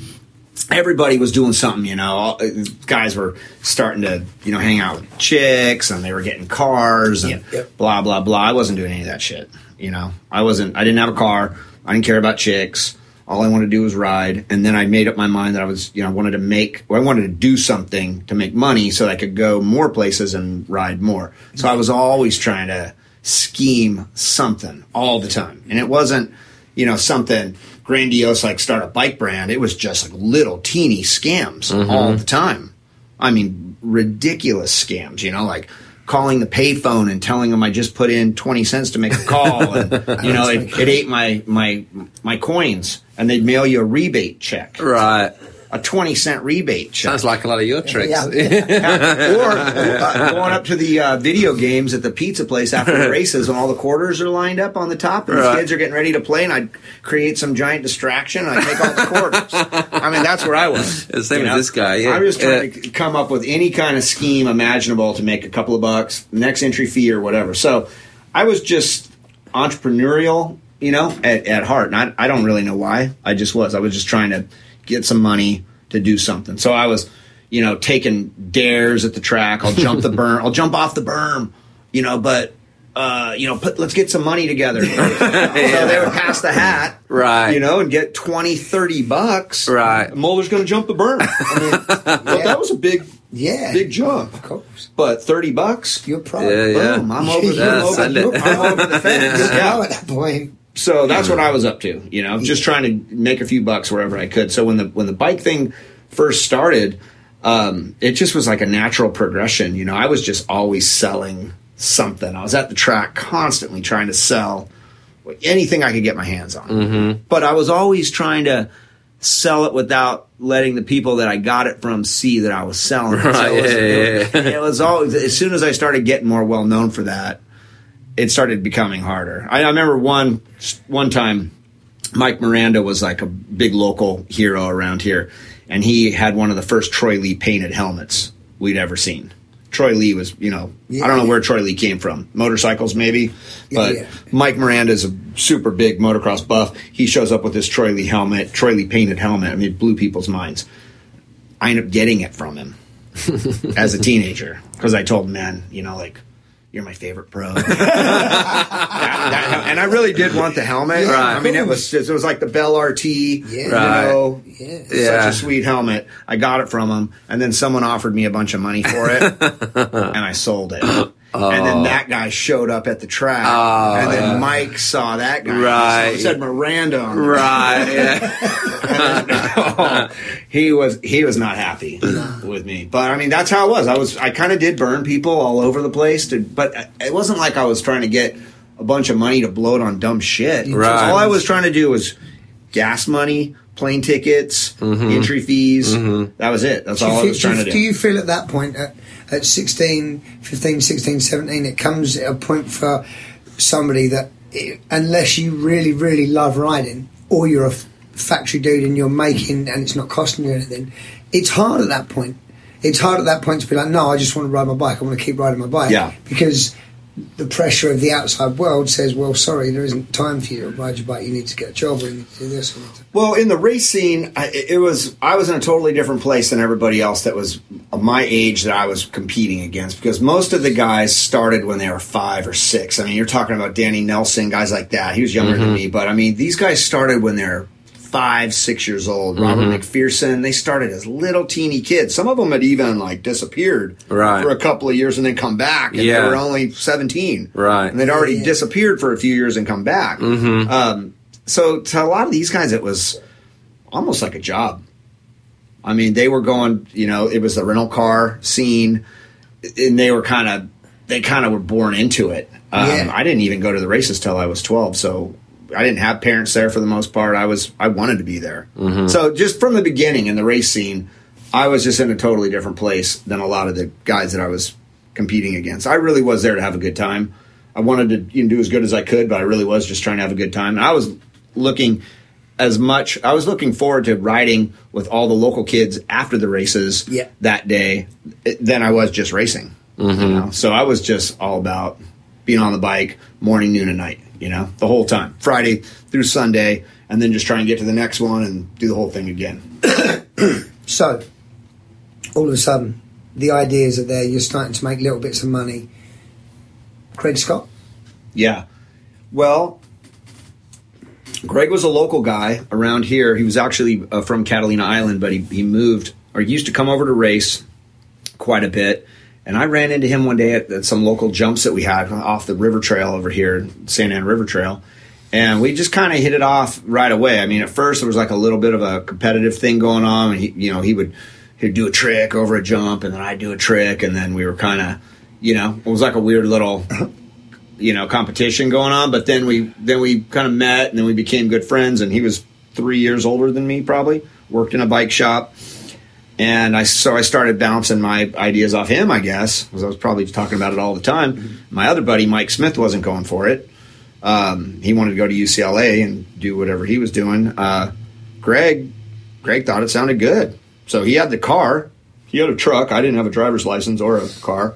everybody was doing something, you know. All, uh, guys were starting to, you know, hang out with chicks, and they were getting cars, and Yep, yep. blah blah blah. I wasn't doing any of that shit. You know, I wasn't. I didn't have a car. I didn't care about chicks. All I wanted to do was ride. And then I made up my mind that I was, you know, I wanted to make, I wanted to do something to make money so that I could go more places and ride more. So I was always trying to scheme something all the time, and it wasn't, you know, something grandiose like start a bike brand. It was just like little teeny scams mm-hmm. all the time. I mean, ridiculous scams, you know, like calling the payphone and telling them I just put in 20 cents to make a call. And, *laughs* you know, it, it ate my, my, my coins and they'd mail you a rebate check, Right. A 20 cent rebate check. Sounds like a lot of your tricks. *laughs* Yeah. or uh, going up to the uh, video games at the pizza place after the *laughs* races when all the quarters are lined up on the top and Right. the kids are getting ready to play and I'd create some giant distraction and I'd take all the quarters. *laughs* I mean, that's where I was. The same as this guy, yeah. I was trying Yeah. to come up with any kind of scheme imaginable to make a couple of bucks, next entry fee or whatever. So I was just entrepreneurial, you know, at, at heart. And I, I don't really know why. I just was. I was just trying to get some money to do something. So I was, you know, taking dares at the track. I'll jump the *laughs* berm. I'll jump off the berm, you know, but. Uh, you know, put, let's get some money together. *laughs* so they would pass the hat, Right. You know, and get 20, 30 bucks. Right. Moeller's going to jump the berm. I mean, *laughs* but that was a big, Yeah. big jump. Of course. But 30 bucks, You're probably Yeah, yeah. boom, I'm over, Yeah, I'm over. I'm over the fence. Yeah. at that point. So that's what I was up to, you know, just trying to make a few bucks wherever I could. So when the when the bike thing first started, um, it just was like a natural progression. You know, I was just always selling something. I was at the track constantly trying to sell anything I could get my hands on. But I was always trying to sell it without letting the people that I got it from see that I was selling it. So Right, it was, yeah, it, yeah, it was always as soon as I started getting more well known for that, it started becoming harder. I, I remember one one time Mike Miranda was like a big local hero around here, and he had one of the first Troy Lee painted helmets we'd ever seen. Troy Lee was, you know, I don't know Yeah. where Troy Lee came from. Motorcycles, maybe. But yeah. Mike Miranda is a super big motocross buff. He shows up with this Troy Lee helmet, Troy Lee painted helmet. I mean, it blew people's minds. I ended up getting it from him *laughs* as a teenager because I told him, man, you know, like, you're my favorite pro. *laughs* That- that- and I really did want the helmet. Yeah, Right. I mean, it was just, it was like the Bell RT. Yeah. You know, Yeah. Yeah. such a sweet helmet. I got it from him, and then someone offered me a bunch of money for it, *laughs* and I sold it. And then oh. that guy showed up at the track, Oh, and then yeah. Mike saw that guy. Right. He said Miranda on. Right. Yeah. *laughs* Oh, *laughs* he was he was not happy with me. But I mean, that's how it was. I was I kind of did burn people all over the place, to, but uh, it wasn't like I was trying to get a bunch of money to blow it on dumb shit. Right. All I was trying to do was gas money, plane tickets, Mm-hmm. entry fees. Mm-hmm. That was it. That's Do all I feel- was trying do, to you- do. do you feel at that point, at, at 16, 15, 16, 17, it comes at a point for somebody that, i unless you really, really love riding, or you're a f- factory dude and you're making and it's not costing you anything, it's hard at that point. It's hard at that point to be like, no, I just want to ride my bike. I want to keep riding my bike. Yeah. Because the pressure of the outside world says, well, sorry, there isn't time for you to ride your bike. You need to get a job or you need to do this. Or you need to- Well, in the race scene, I, it was I was in a totally different place than everybody else that was my age that I was competing against because most of the guys started when they were five or six. I mean, you're talking about Danny Nelson, guys like that. He was younger than mm-hmm. me, but I mean, these guys started when they're five, six years old. Robert McPherson, they started as little teeny kids. Some of them had even like disappeared Right. for a couple of years and then come back, and Yeah. they were only seventeen, Right. And they'd already Yeah. disappeared for a few years and come back. Um, so to a lot of these guys, it was almost like a job. I mean, they were going, you know, it was the rental car scene, and they were kind of, they kind of were born into it. Um, Yeah. I didn't even go to the races till I was 12, so I didn't have parents there for the most part. I was, I wanted to be there. Mm-hmm. So just from the beginning in the race scene, I was just in a totally different place than a lot of the guys that I was competing against. I really was there to have a good time. I wanted to you know, do as good as I could, but I really was just trying to have a good time. And I was looking as much. I was looking forward to riding with all the local kids after the races Yeah. that day than I was just racing. Mm-hmm. You know? So I was just all about being on the bike morning, noon, and night. You know, the whole time, Friday through Sunday, and then just try and get to the next one and do the whole thing again. *coughs* So, all of a sudden, the ideas are there. You're starting to make little bits of money. Craig Scott. Yeah. Well, Greg was a local guy around here. He was actually uh, from Catalina Island, but he, he moved or used to come over to race quite a bit. And I ran into him one day at, at some local jumps that we had off the river trail over here, Santa Ana River Trail. And we just kind of hit it off right away. I mean, at first there was like a little bit of a competitive thing going on. And he, you know, he would he'd do a trick over a jump, and then I'd do a trick, and then we were kind of, you know, it was like a weird little you know competition going on but then we then we kind of met and then we became good friends and he was three years older than me probably worked in a bike shop and i so i started bouncing my ideas off him i guess because i was probably talking about it all the time. My other buddy mike smith wasn't going for it. Um, he wanted to go to ucla and do whatever he was doing. Uh, greg greg thought it sounded good. So he had the car. He had a truck. I didn't have a driver's license or a car.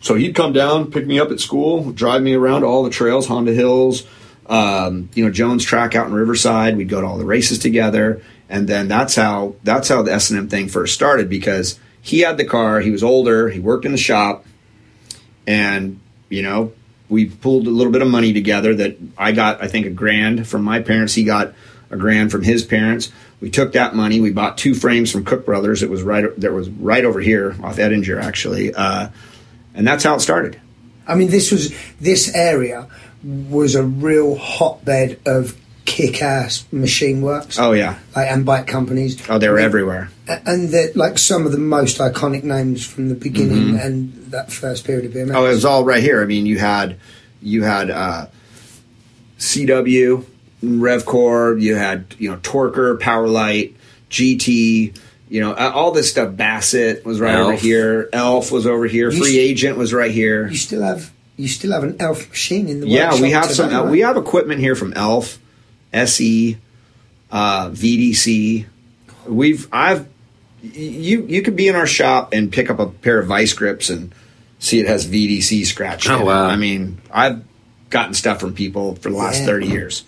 So he'd come down, pick me up at school, drive me around all the trails, Honda Hills, um, you know, Jones Track out in Riverside. We'd go to all the races together, and then that's how that's how the S and M thing first started because he had the car, he was older, he worked in the shop, and you know, we pulled a little bit of money together. That I got, I think, a grand from my parents. He got a grand from his parents. We took that money. We bought two frames from Cook Brothers. It was right. That was right over here off Edinger, actually. Uh, and that's how it started. I mean, this was this area was a real hotbed of kick-ass machine works Oh yeah. like, and bike companies. Oh, they were I mean, everywhere. And they're like some of the most iconic names from the beginning and that first period of BMX. Mm-hmm. Oh, it was all right here. I mean, you had you had uh, CW, Revcore, you had you know Torker, Powerlight, GT. You know, all this stuff. Bassett was right over here. Elf was over here. You Free s- Agent was right here. you still have you still have an elf machine in the Yeah, we have some. today, right? we have equipment here from Elf, SE, uh, VDC. We've I've you you could be in our shop and pick up a pair of vice grips and see it has VDC scratched. Oh, in it. wow. I mean, I've gotten stuff from people for the last Yeah. thirty years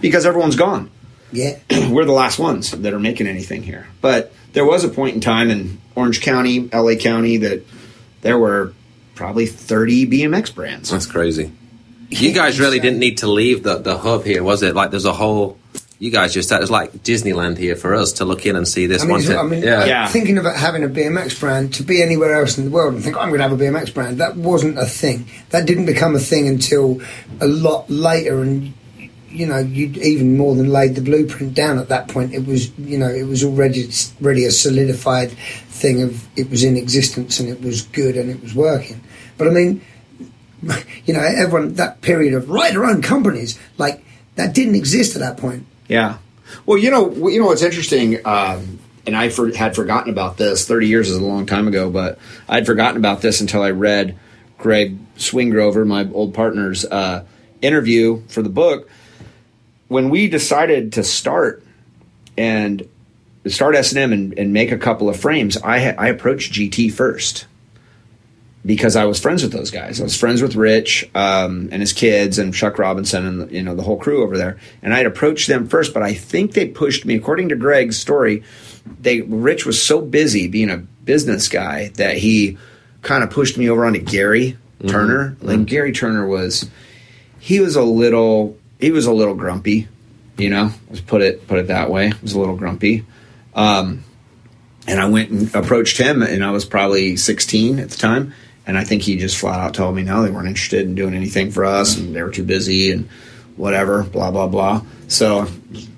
because everyone's gone. yeah. *clears throat* We're the last ones that are making anything here. But there was a point in time in Orange County, LA County that there were probably thirty BMX brands. That's crazy. You guys really didn't need to leave the, the hub here, was it? Like, there's a whole. You guys just it was like Disneyland here for us to look in and see this I mean, one. thing. I mean, yeah. Yeah. thinking about having a BMX brand to be anywhere else in the world and think I'm going to have a BMX brand. That wasn't a thing. That didn't become a thing until a lot later, and you know, you even more than laid the blueprint down at that point. It was, you know, it was already already a solidified thing of it was in existence and it was good and it was working. But I mean, *laughs* you know, everyone that period of write our own companies like that didn't exist at that point. Yeah. Well, you know, you know what's interesting, um, and I for, had forgotten about this. Thirty years is a long time ago, but I'd forgotten about this until I read Greg Swingrover, my old partner's uh, interview for the book. When we decided to start and start S and M and make a couple of frames, I I approached GT first because I was friends with those guys. I was friends with Rich um, and his kids and Chuck Robinson and you know the whole crew over there. And I'd approached them first, but I think they pushed me. According to Greg's story, they Rich was so busy being a business guy that he kind of pushed me over onto Gary Turner. Like Gary Turner was, he was a little he was a little grumpy, you know. Let's put it put it that way. He was a little grumpy. Um, and I went and approached him, and I was probably 16 at the time. And I think he just flat out told me no, they weren't interested in doing anything for us, and they were too busy and whatever, blah blah blah. So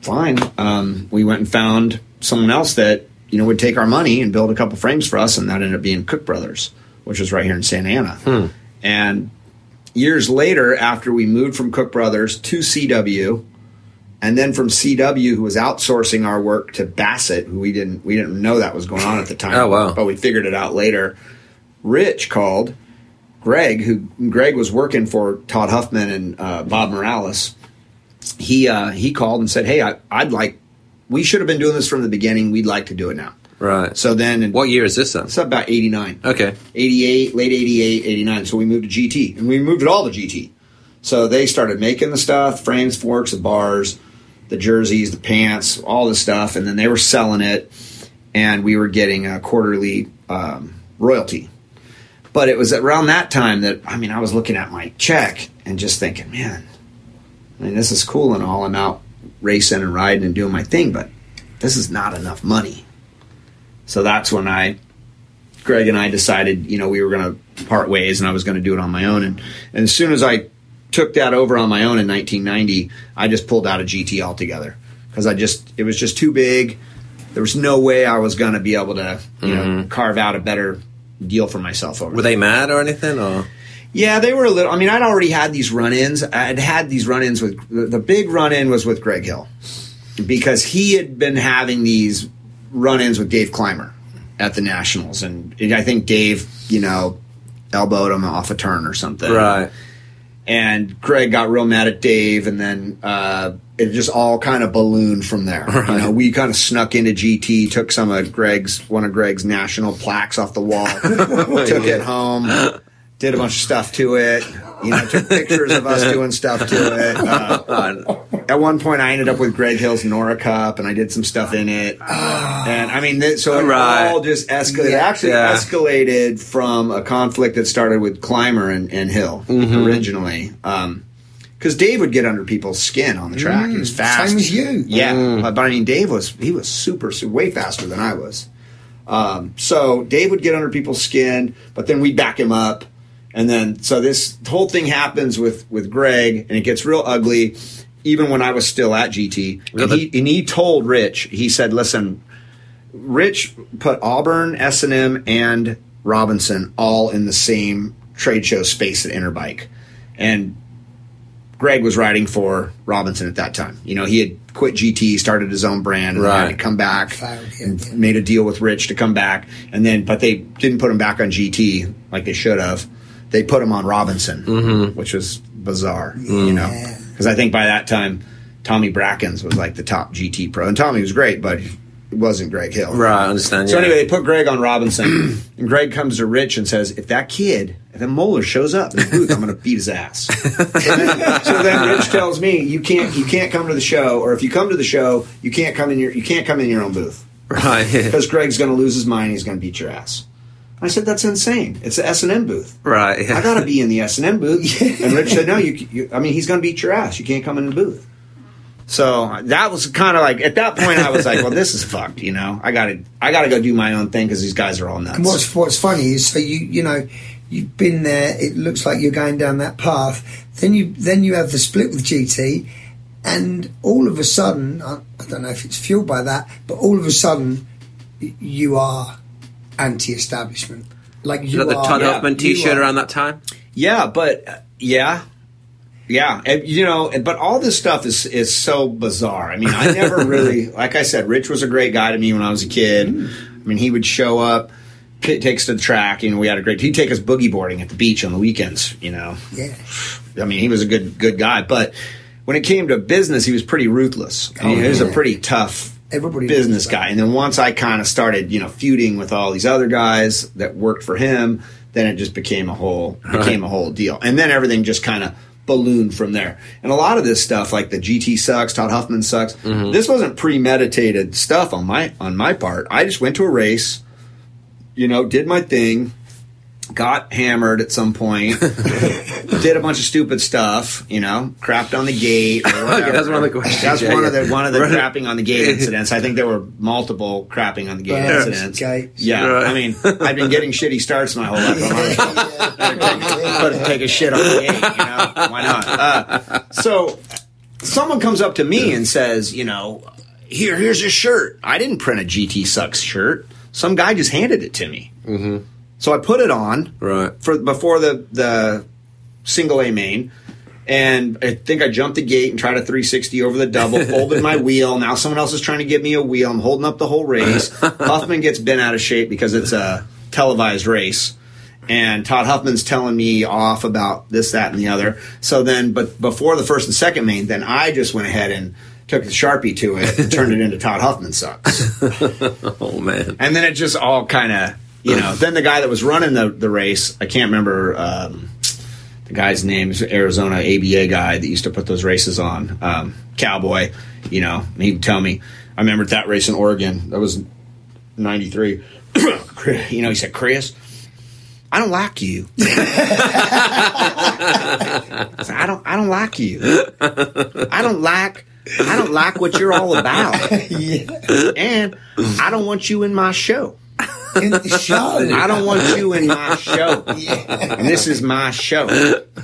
fine, um, we went and found someone else that you know would take our money and build a couple frames for us, and that ended up being Cook Brothers, which was right here in Santa Ana. And years later, after we moved from Cook Brothers to CW, and then from CW, who was outsourcing our work to Bassett, who we didn't we didn't know that was going on at the time. Oh, wow. But we figured it out later. Rich called Greg, who Greg was working for Todd Huffman and uh, Bob Morales. He uh, he called and said, "Hey, I, I'd like. We should have been doing this from the beginning. We'd like to do it now." Right. So then, in, what year is this then? it's about eighty nine. Okay. 88, late 88, 89. So we moved to GT, and we moved it all to GT. So they started making the stuff, frames, forks, the bars, the jerseys, the pants, all the stuff, and then they were selling it, and we were getting a quarterly um, royalty. But it was around that time that I mean, I was looking at my check and just thinking, man, I mean, this is cool and all. I'm out racing and riding and doing my thing, but this is not enough money. So that's when I Greg and I decided, you know, we were going to part ways, and I was going to do it on my own. And, and as soon as I took that over on my own in 1990, I just pulled out a GT altogether because I just it was just too big. There was no way I was going to be able to, you know, mm-hmm. carve out a better deal for myself over. Were they mad or anything? Or Yeah, they were a little. I mean, I'd already had these run-ins. I'd had these run-ins with the, the big run-in was with Greg Hill because he had been having these run-ins with Dave Clymer at the Nationals, and I think Dave, you know, elbowed him off a turn or something. right? And Greg got real mad at Dave, and then uh, it just all kind of ballooned from there. You know, we kind of snuck into GT, took some of Greg's one of Greg's national plaques off the wall, *laughs* took it home, did a bunch of stuff to it. You know, took pictures of us doing stuff to it. *laughs* Uh, at one point, I ended up with Greg Hill's Nora Cup, and I did some stuff in it. *sighs* and I mean, th- so it Right. all just escalated. It Yeah. actually Yeah. escalated from a conflict that started with Clymer and, and Hill originally. Because Dave would get under people's skin on the track. he was fast. same as you. Yeah, but, but I mean, Dave was he was super, super way faster than I was. Um, so Dave would get under people's skin, but then we'd back him up, and then so this whole thing happens with with Greg, and it gets real ugly. even when I was still at GT. And he, and he told Rich, he said, "Listen, Rich put Auburn, S and M, and Robinson all in the same trade show space at Interbike, and Greg was riding for Robinson at that time. You know, he had quit GT, started his own brand, and Right. had to come back Failed, yeah, and yeah. made a deal with Rich to come back, and then but they didn't put him back on GT like they should have. They put him on Robinson, Mm-hmm. which was bizarre. You know, because I think by that time Tommy Brackens was like the top GT pro, and Tommy was great, but it wasn't Greg Hill. Right, I understand. So yeah. anyway, they put Greg on Robinson, *clears throat* and Greg comes to Rich and says, "If that kid, if that Moeller shows up in the booth, I'm going to beat his ass." Then- *laughs* so then Rich tells me, "You can't, you can't come to the show, or if you come to the show, you can't come in your, you can't come in your own booth right, *laughs* because Greg's going to lose his mind. He's going to beat your ass." I said, "That's insane. It's the S and M booth. right. I got to be in the S and M booth." *laughs* And Rich said, "No, you, you. I mean, he's going to beat your ass. You can't come in the booth." So that was kind of like at that point I was like, well, this is fucked, you know. I got to I got to go do my own thing because these guys are all nuts. And what's what's funny is so you you know you've been there. It looks like you're going down that path. Then you then you have the split with GT, and all of a sudden, I, I don't know if it's fueled by that, but all of a sudden, you are anti-establishment. Like you You got the are. Todd yeah, Huffman you T-shirt are- around that time. Yeah, but uh, yeah, yeah, and, you know, but all this stuff is is so bizarre. I mean, I never *laughs* really, like I said, Rich was a great guy to me when I was a kid. Hmm. I mean, he would show up, t- takes to the track. You know, we had a great. He'd take us boogie boarding at the beach on the weekends. You know, Yeah. I mean, he was a good good guy, but when it came to business, he was pretty ruthless. Oh, he was a pretty tough Everybody business guy. And then once I kind of started, you know, feuding with all these other guys that worked for him, then it just became a whole became a whole deal. And then everything just kind of ballooned from there. And a lot of this stuff, like the GT sucks, Todd Huffman sucks. Mm-hmm. This wasn't premeditated stuff on my on my part. I just went to a race, you know, did my thing. Got hammered at some point, *laughs* did a bunch of stupid stuff, you know, crapped on the gate. *laughs* Whatever. that's one of the questions, That's yeah, one of the one of the Right. crapping on the gate *laughs* incidents. I think there were multiple crapping on the gate Burns, incidents. gates. Yeah, Right. I mean, I've been getting shitty starts my whole life. But take a shit on the gate, you know? Why not? Uh, so, someone comes up to me and says, you know, here, here's your shirt. I didn't print a GT sucks shirt. Some guy just handed it to me. Mm-hmm. So I put it on Right. for before the the single A main. And I think I jumped the gate and tried a 360 over the double, *laughs* folded my wheel. Now someone else is trying to give me a wheel. I'm holding up the whole race. *laughs* Huffman gets bent out of shape because it's a televised race. And Todd Huffman's telling me off about this, that, and the other. So then, but before the first and second main, then I just went ahead and took the Sharpie to it and turned it into Todd Huffman sucks. *laughs* Oh man. And then it just all kind of, you know. then the guy that was running the, the race, I can't remember um, the guy's name, is Arizona ABA guy that used to put those races on, um, Cowboy, you know. And he'd tell me, I remember that race in Oregon, that was '93. *coughs* you know, he said, "Chris, I don't like you." *laughs* I said, I don't. I don't like you. I don't like. I don't like what you're all about, *laughs* yeah. and I don't want you in my show. In the show. I don't want you in my show. *laughs* Yeah. And this is my show.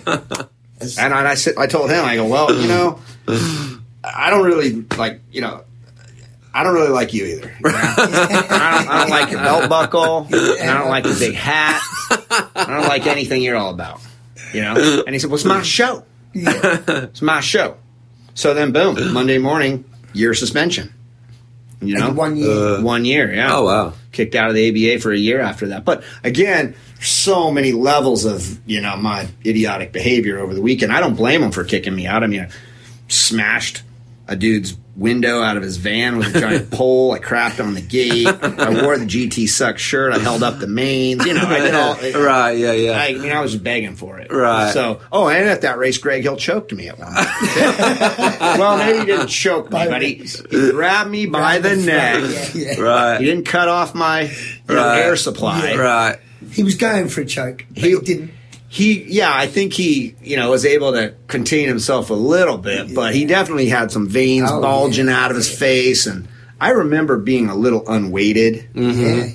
And I, I said, I told him, I go, well, you know, I don't really like, you know, I don't really like you either. you *laughs* know? I, don't, I don't like your belt buckle. And I don't like the big hat. I don't like anything you're all about. You know? And he said, well, it's my show. It's my show. So then, boom, Monday morning, year suspension. You know? And one year. Uh, one year, yeah Oh wow. kicked out of the ABA for a year after that. But again, so many levels of you know my idiotic behavior over the weekend. I don't blame them for kicking me out. I mean, I smashed a dude's window out of his van with a giant *laughs* pole. I crapped on the gate. I wore the GT suck shirt. I held up the mains. You know, I did all. *laughs* Right. Yeah. Yeah. I, I mean, I was begging for it. Right. So, oh, and at that race, Greg Hill choked me at one. *laughs* well, maybe he didn't choke me, but he, he grabbed me by the neck. Yeah, yeah. right. He didn't cut off my you know, Right. air supply. Right. He was going for a choke, but He- he didn't. He, yeah, I think he, you know, was able to contain himself a little bit, but he definitely had some veins Oh, bulging yeah. out of his face, and I remember being a little unweighted Yeah.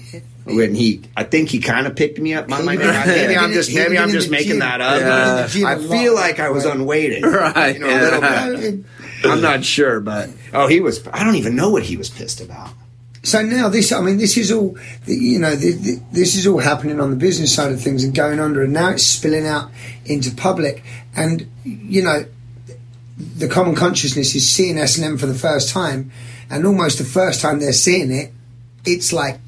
when he. I think he kind of picked me up my Maybe I'm just maybe I'm just making gym. that up. Yeah. He was in the gym I feel like I was right. unweighted, Right, You know, a little bit. *laughs* I'm not sure, but oh, he was. I don't even know what he was pissed about. So now this, I mean, this is all, you know, this is all happening on the business side of things and going under, and now it's spilling out into public. And you know, the common consciousness is seeing S and M for the first time, and almost the first time they're seeing it, it's like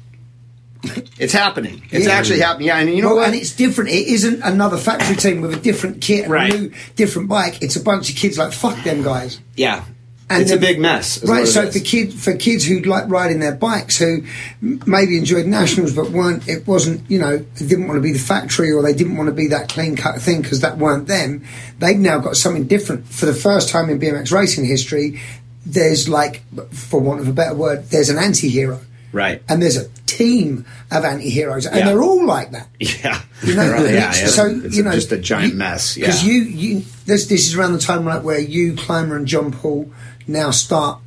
It's happening. It's Yeah. actually happening. Yeah, and you know well, what? and it's different. It isn't another factory team with a different kit and Right. a new, different bike. It's a bunch of kids like fuck them guys. yeah, And it's a big mess. Right, so for kid for kids who like riding their bikes, who maybe enjoyed nationals but weren't, it wasn't, you know, they didn't want to be the factory or they didn't want to be that clean cut thing because that weren't them. They've now got something different for the first time in BMX racing history. There's like, for want of a better word, there's an anti-hero, right. and there's a team of anti-heroes, and Yeah. they're all like that. *laughs* Yeah, You know, *laughs* Right, yeah, yeah. so it's you know, just a giant you- mess. Yeah, Because you, you, this, this is around the time right where you, Clymer, and John Paul now stop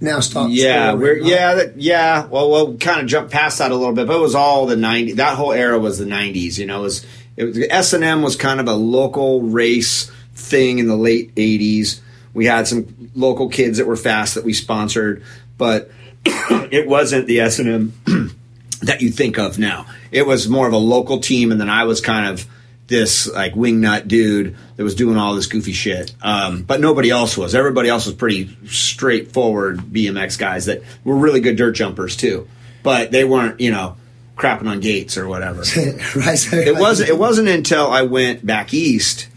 now stop Yeah, we're right? yeah, that, yeah. Well, we'll kind of jump past that a little bit, but it was all the '90s. That whole era was the '90s. You know, it was it was S and M was kind of a local race thing in the late '80s. We had some local kids that were fast that we sponsored, but *coughs* it wasn't the S and M *clears throat* that you think of now. It was more of a local team, and then I was kind of this like wingnut dude that was doing all this goofy shit. Um, but nobody else was. Everybody else was pretty straightforward BMX guys that were really good dirt jumpers too, but they weren't, you know, crapping on gates or whatever. *laughs* right. It wasn't. It wasn't until I went back east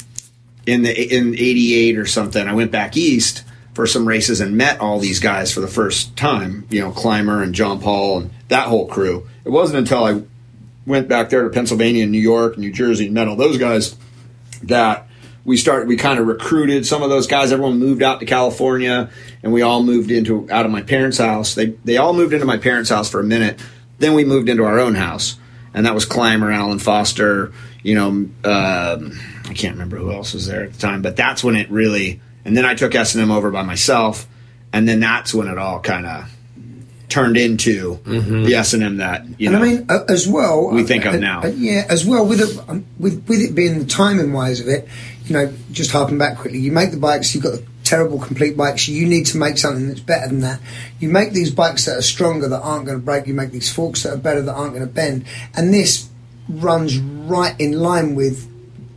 in the in '88 or something. I went back east for some races and met all these guys for the first time. You know, Clymer and John Paul and that whole crew. It wasn't until I went back there to Pennsylvania, and New York, and New Jersey, and met all those guys that we started. We kind of recruited some of those guys. Everyone moved out to California, and we all moved into out of my parents' house. They they all moved into my parents' house for a minute. Then we moved into our own house, and that was Clymer, Alan Foster. You know, um, I can't remember who else was there at the time, but that's when it really. And then I took S and M over by myself, and then that's when it all kind of turned into the S and M that you And know. I mean, uh, as well, We think of uh, now. uh, yeah, as well with it, um, with with it being the timing wise of it, you know, just harping back quickly, you make the bikes, you've got the terrible complete bikes. You need to make something that's better than that. You make these bikes that are stronger that aren't going to break. You make these forks that are better that aren't going to bend. And this runs right in line with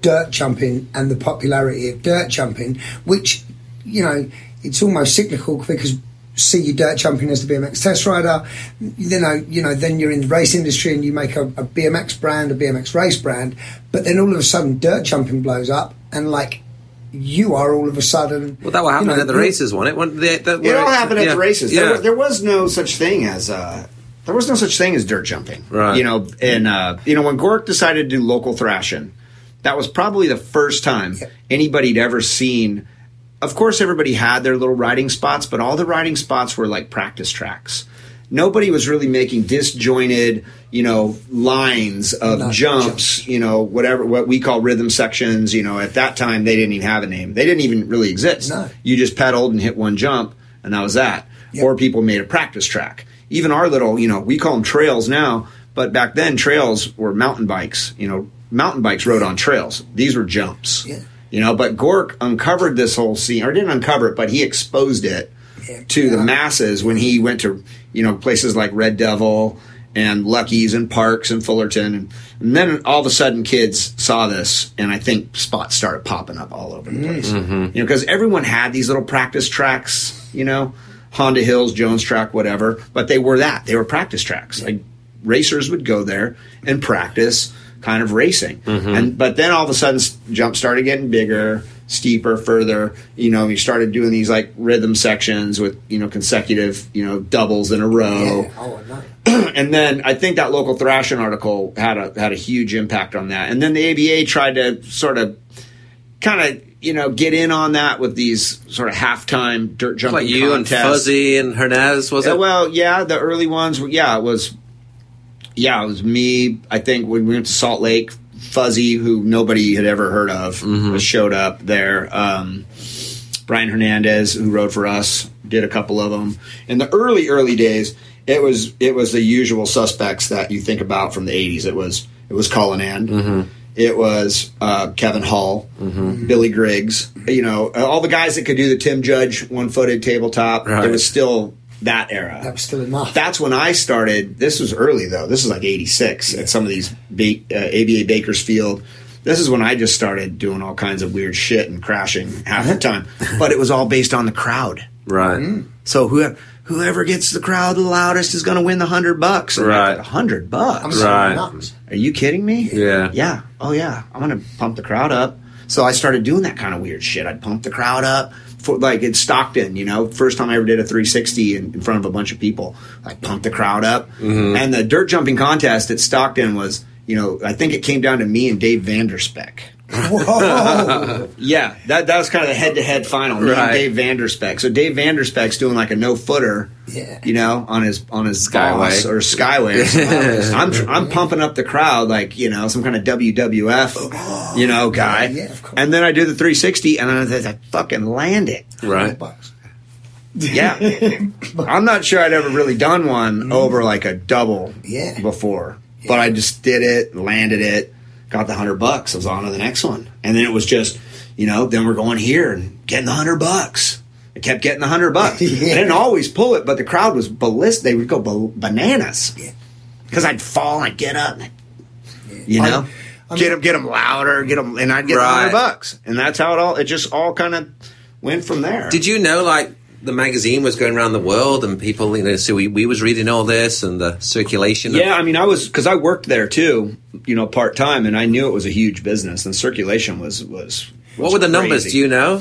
dirt jumping and the popularity of dirt jumping, which you know it's almost cyclical because see you dirt jumping as the BMX test rider, you know, you know, then you're in the race industry and you make a, a BMX brand, a BMX race brand, but then all of a sudden dirt jumping blows up and like you are all of a sudden. Well, that what happened you know, at the races, wasn't it? When they, that, It where all happened at yeah, the races. Yeah. There, was, there was no such thing as uh, there was no such thing as dirt jumping. Right. You know, and uh, you know when Gork decided to do local thrashing, that was probably the first time anybody'd ever seen. Of course, everybody had their little riding spots, but all the riding spots were like practice tracks. Nobody was really making disjointed, you know, lines of Not jumps, you know, whatever what we call rhythm sections. You know, at that time they didn't even have a name. They didn't even really exist. No. You just pedaled and hit one jump, and that was that. Yep. Or people made a practice track. Even our little, you know, we call them trails now, but back then trails were mountain bikes. You know, mountain bikes rode on trails. These were jumps. Yeah. You know, but Gork uncovered this whole scene, or didn't uncover it, but he exposed it Yeah. to the masses when he went to, you know, places like Red Devil and Lucky's and Parks and Fullerton. And, and then all of a sudden kids saw this, and I think spots started popping up all over the place. Mm-hmm. You know, because everyone had these little practice tracks, you know, Honda Hills, Jones track, whatever, but they were that. They were practice tracks. Like racers would go there and practice kind of racing. Mm-hmm. And but then all of a sudden s- jumps started getting bigger, steeper, further. You know, you started doing these like rhythm sections with, you know, consecutive, you know, doubles in a row. Yeah. Oh, I know. *clears throat* and then I think that local thrashing article had a had a huge impact on that. And then the ABA tried to sort of kind of you know get in on that with these sort of halftime dirt jumping like you and. Fuzzy and Hernandez, was Yeah, it? well, yeah, the early ones. Yeah, it was. Yeah, it was me. I think when we went to Salt Lake, Fuzzy, who nobody had ever heard of, was showed up there. Um, Brian Hernandez, who rode for us, did a couple of them. In the early early days, it was it was the usual suspects that you think about from the '80s. It was it was Cullinan. It was uh, Kevin Hall, Mm-hmm. Billy Griggs. You know, all the guys that could do the Tim Judge one-footed tabletop. Right. It was still that era. That was still enough. That's when I started. This was early though. This was like '86 at some of these ba- uh, ABA Bakersfield. This is when I just started doing all kinds of weird shit and crashing half the time. But it was all based on the crowd. Right. So whoever whoever gets the crowd the loudest is going to win the hundred bucks. And Right. A hundred bucks. I'm Right. Are you kidding me? Yeah. Yeah. Oh yeah. I'm gonna pump the crowd up. So I started doing that kind of weird shit. I'd pump the crowd up for like in Stockton, you know, first time I ever did a 360 in, in front of a bunch of people. I pumped the crowd up. Mm-hmm. And the dirt jumping contest at Stockton was, you know, I think it came down to me and Dave Vanderspek. Whoa. *laughs* Yeah, that that was kind of the head to head final. Me Right. and Dave Vanderspek. So Dave Vanderspek's doing like a no footer, Yeah. you know, on his on his Skyway. or Skyway. *laughs* I'm I'm pumping up the crowd like you know some kind of WWF, oh, you know, guy. Yeah, of course. And then I do the 360, and I, I fucking land it. Right. Yeah, *laughs* I'm not sure I'd ever really done one mm. over like a double Yeah. before, but I just did it, landed it, got the hundred bucks. I was on to the next one, and then it was just, you know, then we're going here and getting the hundred bucks. I kept getting the hundred bucks. *laughs* Yeah. I didn't always pull it, but the crowd was ballistic. They would go ba- bananas Yeah. because I'd fall and I'd get up, and I'd, you know, I get them, get them louder, get them, and I'd get the Right. hundred bucks, and that's how it all. It just all kind of went from there. Did you know, like, the magazine was going around the world and people, you know, so we, we was reading all this and the circulation. of- Yeah, I mean, I was because I worked there too, you know, part time, and I knew it was a huge business, and circulation was was. what were the numbers? Do you know?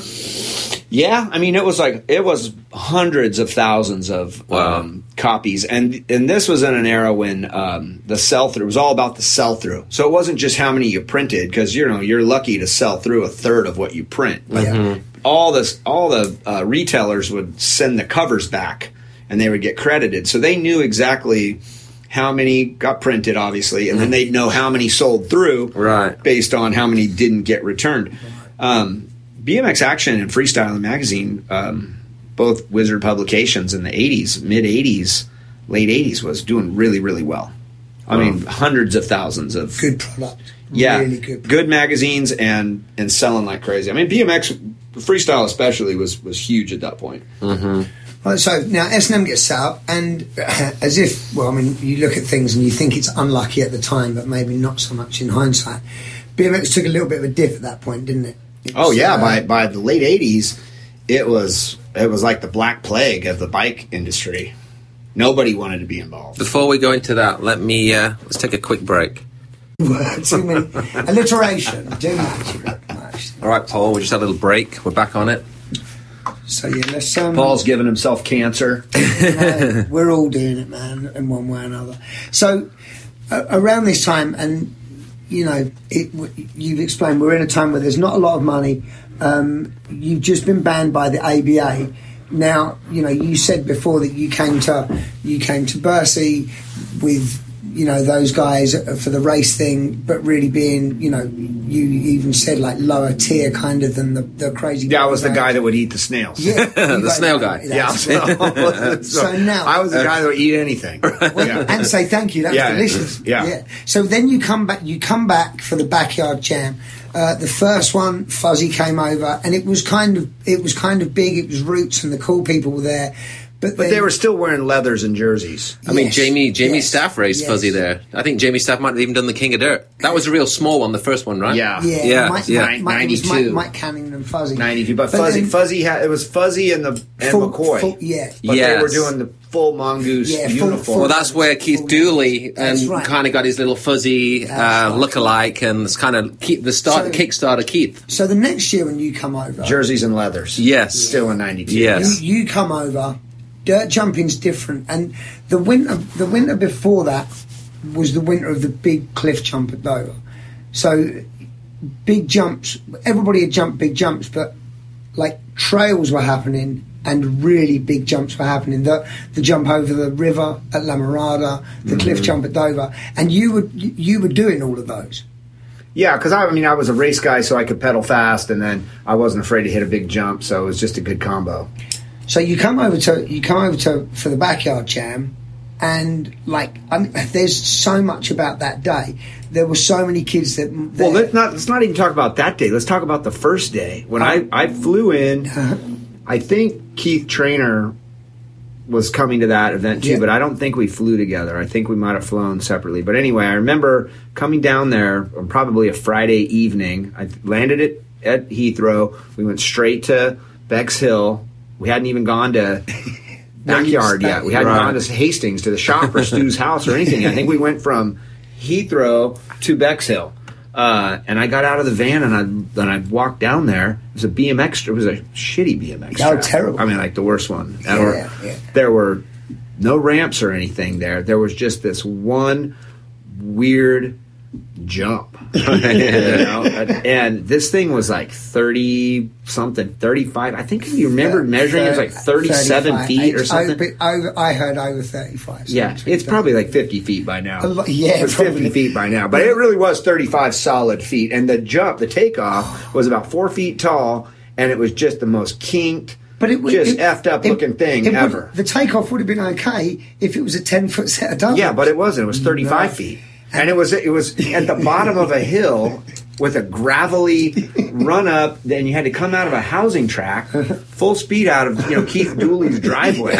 Yeah, I mean, it was like it was hundreds of thousands of Wow. um, copies, and and this was in an era when um, the sell through was all about the sell through. So it wasn't just how many you printed, because you know you're lucky to sell through a third of what you print. But Yeah. All this, all the uh, retailers would send the covers back, and they would get credited. So they knew exactly how many got printed, obviously, and then they'd know how many sold through, Right. based on how many didn't get returned. Um, BMX Action and Freestylin' Magazine, um, both Wizard publications in the 80s, mid 80s, late 80s, was doing really, really well. I mean, hundreds of thousands of Good product. yeah, Really good. good magazines and and selling like crazy. I mean, BMX freestyle especially was was huge at that point. Right, so now S&M gets set up, and as if, well, I mean, you look at things and you think it's unlucky at the time, but maybe not so much in hindsight. BMX took a little bit of a dip at that point, didn't it? It Oh yeah, uh, by by the late 80s, it was it was like the black plague of the bike industry. Nobody wanted to be involved. Before we go into that, let me, uh, let's take a quick break. *laughs* too many alliteration. Too much. Much. All right, Paul, we just had a little break. We're back on it. So yeah, let's. Um, Paul's giving himself cancer. No, *laughs* we're all doing it, man, in one way or another. So, uh, around this time, and you know, it, w- you've explained we're in a time where there's not a lot of money. Um, you've just been banned by the ABA. Now, you know, you said before that you came to you came to Bercy with you know those guys for the race thing, but really being you know you even said like lower tier kind of than the, the crazy. Yeah, I was the guy that would eat the snails. Yeah, *laughs* The snail guy. Yeah. So, *laughs* So now- *laughs* I was the guy that would eat anything. Yeah. and say thank you. That Yeah, was delicious. yeah. So then you come back. You come back for the backyard jam. Uh, the first one, Fuzzy came over, and it was kind of it was kind of big. It was Roots, and the cool people were there. But, But then, they were still wearing leathers and jerseys. I mean, Jamie Jamie yes, Staff raced yes. Fuzzy there. I think Jamie Staff might have even done the King of Dirt. That was a real small one, the first one, right? Yeah. Yeah, Yeah, Mike, yeah. Mike, Mike, it was Mike, 92. Mike Canning and Fuzzy. 92, but, Fuzzy, then Fuzzy had it was Fuzzy and the and full- McCoy. full- yeah. but they were doing the full mongoose Yeah, full- uniform. full- Well, that's where Keith Dooley That's and right. kind of got his little fuzzy uh, look-alike, and it's kind of keep the start, So- Kickstarter Keith. So the next year when you come over, jerseys and leathers. Yes. still in '92. Yes. you, you come over. Dirt jumping's different, and the winter the winter before that was the winter of the big cliff jump at Dover. So big jumps. Everybody had jumped big jumps, but like trails were happening and really big jumps were happening. The the jump over the river at La Mirada, the cliff mm-hmm. jump at Dover, and you were you you were doing all of those. Yeah, because I, I mean, I was a race guy, so I could pedal fast, and then I wasn't afraid to hit a big jump, so it was just a good combo. So you come over to you come over to for the backyard jam, and like I mean, there's so much about that day. There were so many kids that. Well, let's not let's not even talk about that day. Let's talk about the first day when I I flew in. Uh-huh. I think Keith Treanor was coming to that event too, Yeah. but I don't think we flew together. I think we might have flown separately. But anyway, I remember coming down there on probably a Friday evening. I landed it at Heathrow. We went straight to Bex Hill. We hadn't even gone to *laughs* backyard yet. We hadn't Right. gone to Hastings to the shop or *laughs* Stu's house or anything. I think we went from Heathrow to Bexhill. Uh, and I got out of the van and I then I walked down there. It was a BMX. It was a shitty BMX. Oh, track. terrible. I mean, like the worst one. Yeah, yeah. There were no ramps or anything there. There was just this one weird jump. *laughs* *laughs* you know? And this thing was like 30 something, 35. I think you remember measuring it was like 37 feet or something. Over, over, I heard over 35. so Yeah, it's probably like 50 feet by now. Lot- yeah, it's probably. 50 feet by now. But it really was 35 solid feet. And the jump, the takeoff, was about four feet tall, and it was just the most kinked, But it was just it- effed up it- looking thing would- ever. the takeoff would have been okay if it was a 10 foot set of doubles. Yeah, but it wasn't. It was 35 No. feet. And it was it was at the bottom of a hill with a gravelly run up. Then you had to come out of a housing track, full speed out of you know Keith Dooley's driveway,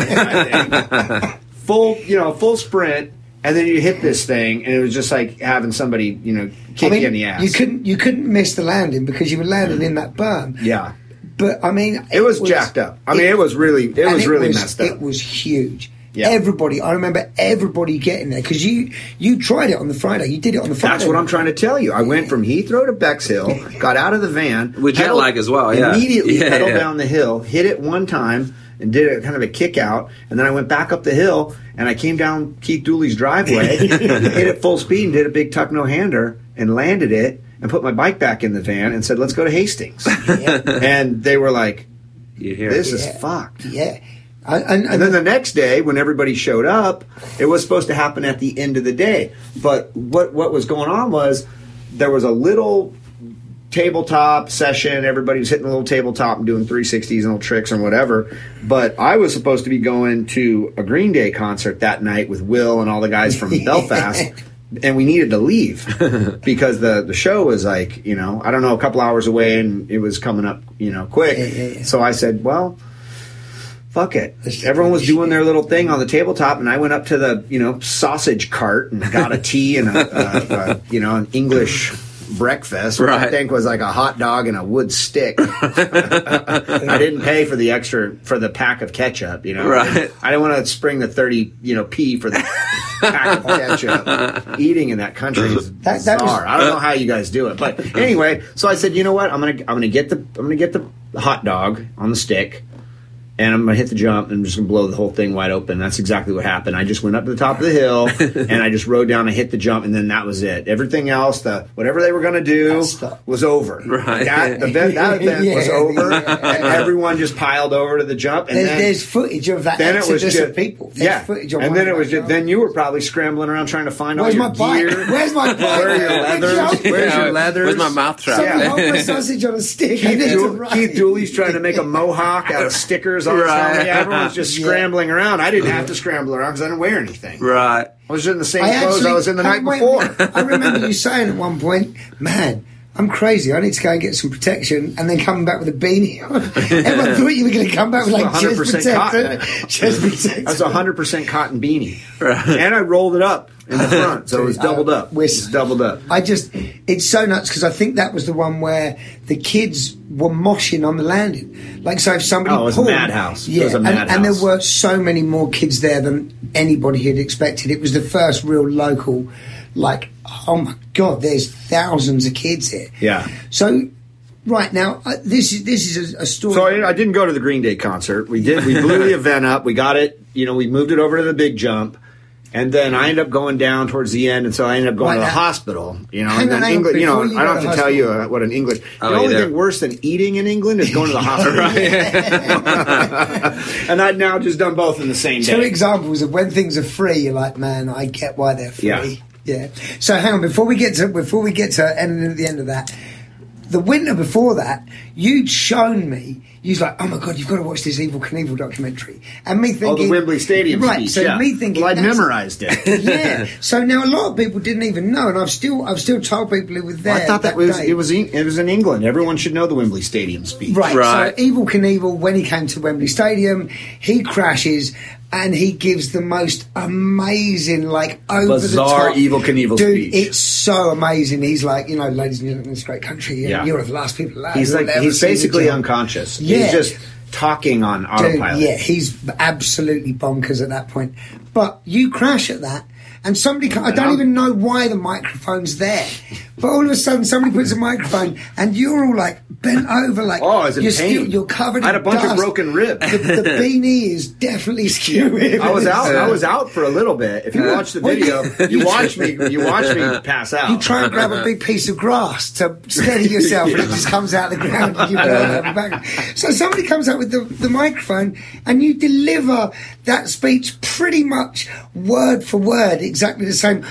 full you know full sprint, and then you hit this thing, and it was just like having somebody you know kick I mean, you in the ass. You couldn't you couldn't miss the landing because you were landing in that berm. yeah, But I mean, it was, jacked up. I mean, it, was really it and was really messed up. It was huge. Yeah. Everybody, I remember everybody getting there because you you tried it on the Friday. You did it on the Friday. That's what I'm trying to tell you. I went from Heathrow to Bexhill, *laughs* got out of the van With jet pedaled- lag as well, yeah. Immediately Yeah, pedaled yeah. down the hill, hit it one time, and did a kind of a kick out, and then I went back up the hill, and I came down Keith Dooley's driveway, *laughs* hit it full speed, and did a big tuck no hander, and landed it, and put my bike back in the van, and said, "Let's go to Hastings." and they were like, You hear "This it. is Yeah. fucked." Yeah. I- And, And then the next day, when everybody showed up, it was supposed to happen at the end of the day. But what what was going on was there was a little tabletop session. Everybody was hitting a little tabletop and doing 360s and little tricks and whatever. But I was supposed to be going to a Green Day concert that night with Will and all the guys from *laughs* Belfast. And we needed to leave *laughs* because the, the show was like, you know, I don't know, a couple hours away and it was coming up, you know, quick. So I said, well, fuck it. Everyone was doing their little thing on the tabletop, and I went up to the you know sausage cart and got a tea and a, a, a you know an English breakfast, which I think was like a hot dog and a wood stick. I didn't pay for the extra for the pack of ketchup. You know, Right. I didn't want to spring the thirty you know p for the pack of ketchup. Eating in that country is *laughs* That- that was- bizarre. I don't know how you guys do it, but anyway. So I said, you know what? I'm gonna I'm gonna get the I'm gonna get the hot dog on the stick and I'm gonna hit the jump and I'm just gonna blow the whole thing wide open. That's exactly what happened. I just went up to the top of the hill *laughs* and I just rode down and hit the jump and then that was it. Everything else, the whatever they were gonna do was over. Right. That event, that *laughs* event was over yeah. and everyone just piled over to the jump and there's, then there's footage of that then it was just people. There's yeah, footage of and then it was just then you were probably scrambling around trying to find Where's all my your bike? gear. *laughs* Where's my bike? Where are your leathers? Where's your Yeah, leathers? Where's my mouth trap? Yeah. sausage on a stick. Keith, need to Dool- run. Keith Dooley's trying to make a mohawk out of stickers on his Right. helmet. Yeah, everyone's just *laughs* Yeah. scrambling around. I didn't have to scramble around because I didn't wear anything. Right. I was in the same I clothes actually, I was in the I- night wait, before. *laughs* I remember you saying at one point, "Man, I'm crazy. I need to go and get some protection," and then coming back with a beanie on. *laughs* Everyone thought you were going to come back with like chest 100% protector, cotton. chest protector. I was a hundred percent cotton beanie, Right. and I rolled it up in the front, so it was *laughs* doubled up. we're- It's doubled up. I just, it's so nuts because I think that was the one where the kids were moshing on the landing. Like, so if somebody Oh, it was a pulled, madhouse. It yeah, was a and, and there were so many more kids there than anybody had expected. It was the first real local, like, oh my god, there's thousands of kids here. Yeah. So, right now, uh, this is this is a, a story. So I, I didn't go to the Green Day concert. We did. We blew the *laughs* event up. We got it. You know, we moved it over to the big jump. And then I end up going down towards the end, and so I end up going Right, to the now- hospital. You know, Hang and then on, England. You know, before you I go don't to have to tell you uh, what an English. Oh, the only yeah. thing worse than eating in England is going to the *laughs* hospital. *laughs* and I'd now just done both in the same Two day. examples of when things are free, you're like, man, I get why they're free. Yeah. Yeah. So hang on, before we get to before we get to end at the end of that, the winter before that, you'd shown me He's like, oh my god, you've got to watch this Evel Knievel documentary. And me thinking, Oh, the Wembley Stadium right? speech. so yeah. me thinking, well, I that's- memorized it. *laughs* yeah. *laughs* So now a lot of people didn't even know, and I've still I've still told people who were there. I thought that, was day. it was in- it was in England. Everyone should know the Wembley Stadium speech. Right. Right. So Evel Knievel, when he came to Wembley Stadium, he crashes and he gives the most amazing, like over Bizarre the top, Evel Knievel Dude, speech. it's so amazing. He's like, you know, ladies and gentlemen, this great country. Yeah. You're the last people alive. He's like he's basically unconscious. Yeah. He's just talking on Dude, autopilot. yeah, he's absolutely bonkers at that point. But you crash at that, and somebody, I don't even know why the microphone's there, but all of a sudden somebody puts a microphone, and you're all like bent over, like Oh, I was in you're pain. still, you're covered. I had a bunch of broken ribs. The, the *laughs* beanie is definitely skewing. I was out. I was out for a little bit. If you watch the video, you- watch me. You watch me pass out. You try and grab a big piece of grass to steady yourself, and it *laughs* just comes out of the ground. And you back. So somebody comes up with the, the microphone, and you deliver that speech pretty much word for word, exactly the same.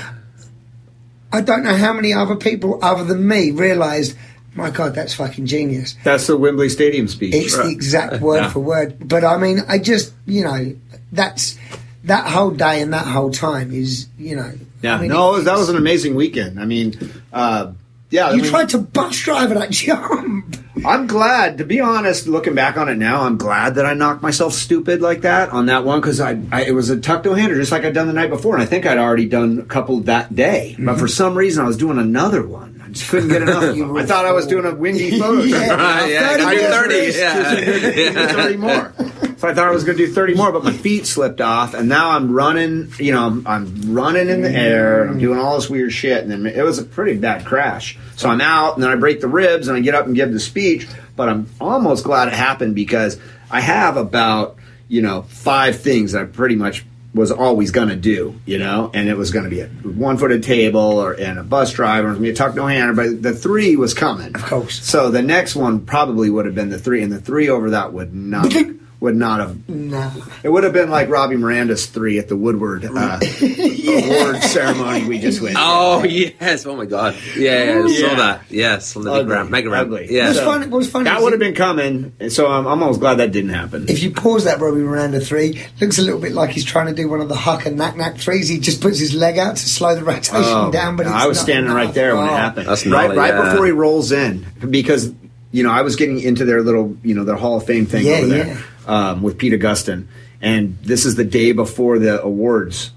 I don't know how many other people other than me realised. My God, that's fucking genius. That's the Wembley Stadium speech. It's the exact *laughs* word Yeah. for word. But I mean, I just, you know, that's that whole day and that whole time is, you know. yeah, I mean, no, that was an amazing weekend. I mean, uh, yeah. I You mean, tried to bus drive that jump. I'm glad, to be honest, looking back on it now, I'm glad that I knocked myself stupid like that on that one because I, I it was a tuck to hander just like I'd done the night before, and I think I'd already done a couple that day. But mm-hmm. for some reason, I was doing another one. I just couldn't get enough. of You them. were I thought I was doing a Windy *laughs* photo. Yeah. *laughs* Right, yeah, Thirty got your minutes. 30. *laughs* Yeah. 30 more. So I thought I was going to do 30 more, but my feet slipped off, and now I'm running. You know, I'm, I'm running in the air. I'm doing all this weird shit, and then it was a pretty bad crash. So I'm out, and then I break the ribs, and I get up and give the speech. But I'm almost glad it happened because I have about you know five things that I pretty much was always going to do, you know, and it was going to be a one-footed table or and a bus driver, it was going to be a tuck no hander, but the three was coming, of course. So the next one probably would have been the three, and the three over that would not would not have. No. It would have been like Robbie Miranda's three at the Woodward uh, *laughs* award ceremony we just went. to. Oh yes! Oh my god! Yeah, yeah I Yeah. saw that. Yes, on the big Ugly, ramp, mega ramp. ugly. Yeah. What's So, funny, what's funny That is would have been coming, and so I'm almost glad that didn't happen. If you pause that Robbie Miranda three, looks a little bit like he's trying to do one of the huck and knack knack threes. He just puts his leg out to slow the rotation Oh, down, but it's I was not standing right enough. there when it Oh. happened. That's right, gnarly, right yeah. before he rolls in, because you know I was getting into their little, you know, their Hall of Fame thing Yeah, over there um, with Pete Augustin, and this is the day before the awards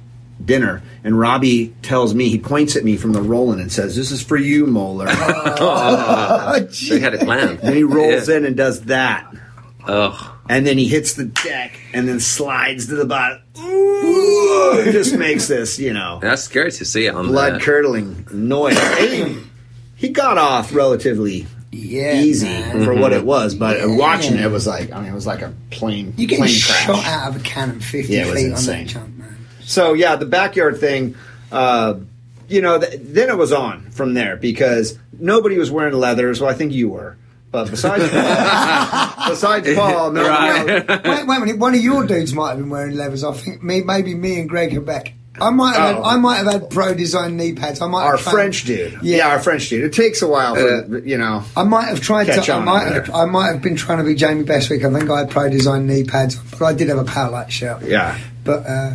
dinner, and Robbie tells me he points at me from the roll-in and says, "This is for you, Moeller." *laughs* Oh, *laughs* They had a plan. and he rolls Yeah. in and does that. Ugh. and then he hits the deck and then slides to the bottom. Ooh, it just makes this, you know, That's scary to see it on blood curdling noise. he, he got off relatively Yeah, easy man. for what it was, but Yeah. watching it was like, I mean, it was like a plane, You get plane crash. shot out of a cannon fifty Yeah, it was feet on insane. that jump, man. So yeah, the backyard thing, uh, you know, th- then it was on from there because nobody was wearing leathers. Well, I think you were, but besides *laughs* besides Paul, no, Right. no, Wait, wait a minute. One of your dudes might have been wearing leathers. I think me, maybe me and Greg Quebec. I might have. Had, Oh. I might have had pro design knee pads. I might our French dude. Yeah. Yeah. our French dude. It takes a while for Uh, you know. I might have tried to. I might have. I might have been trying to be Jamie Bestwick. I think I had pro design knee pads, but I did have a power light shirt. Yeah. But uh,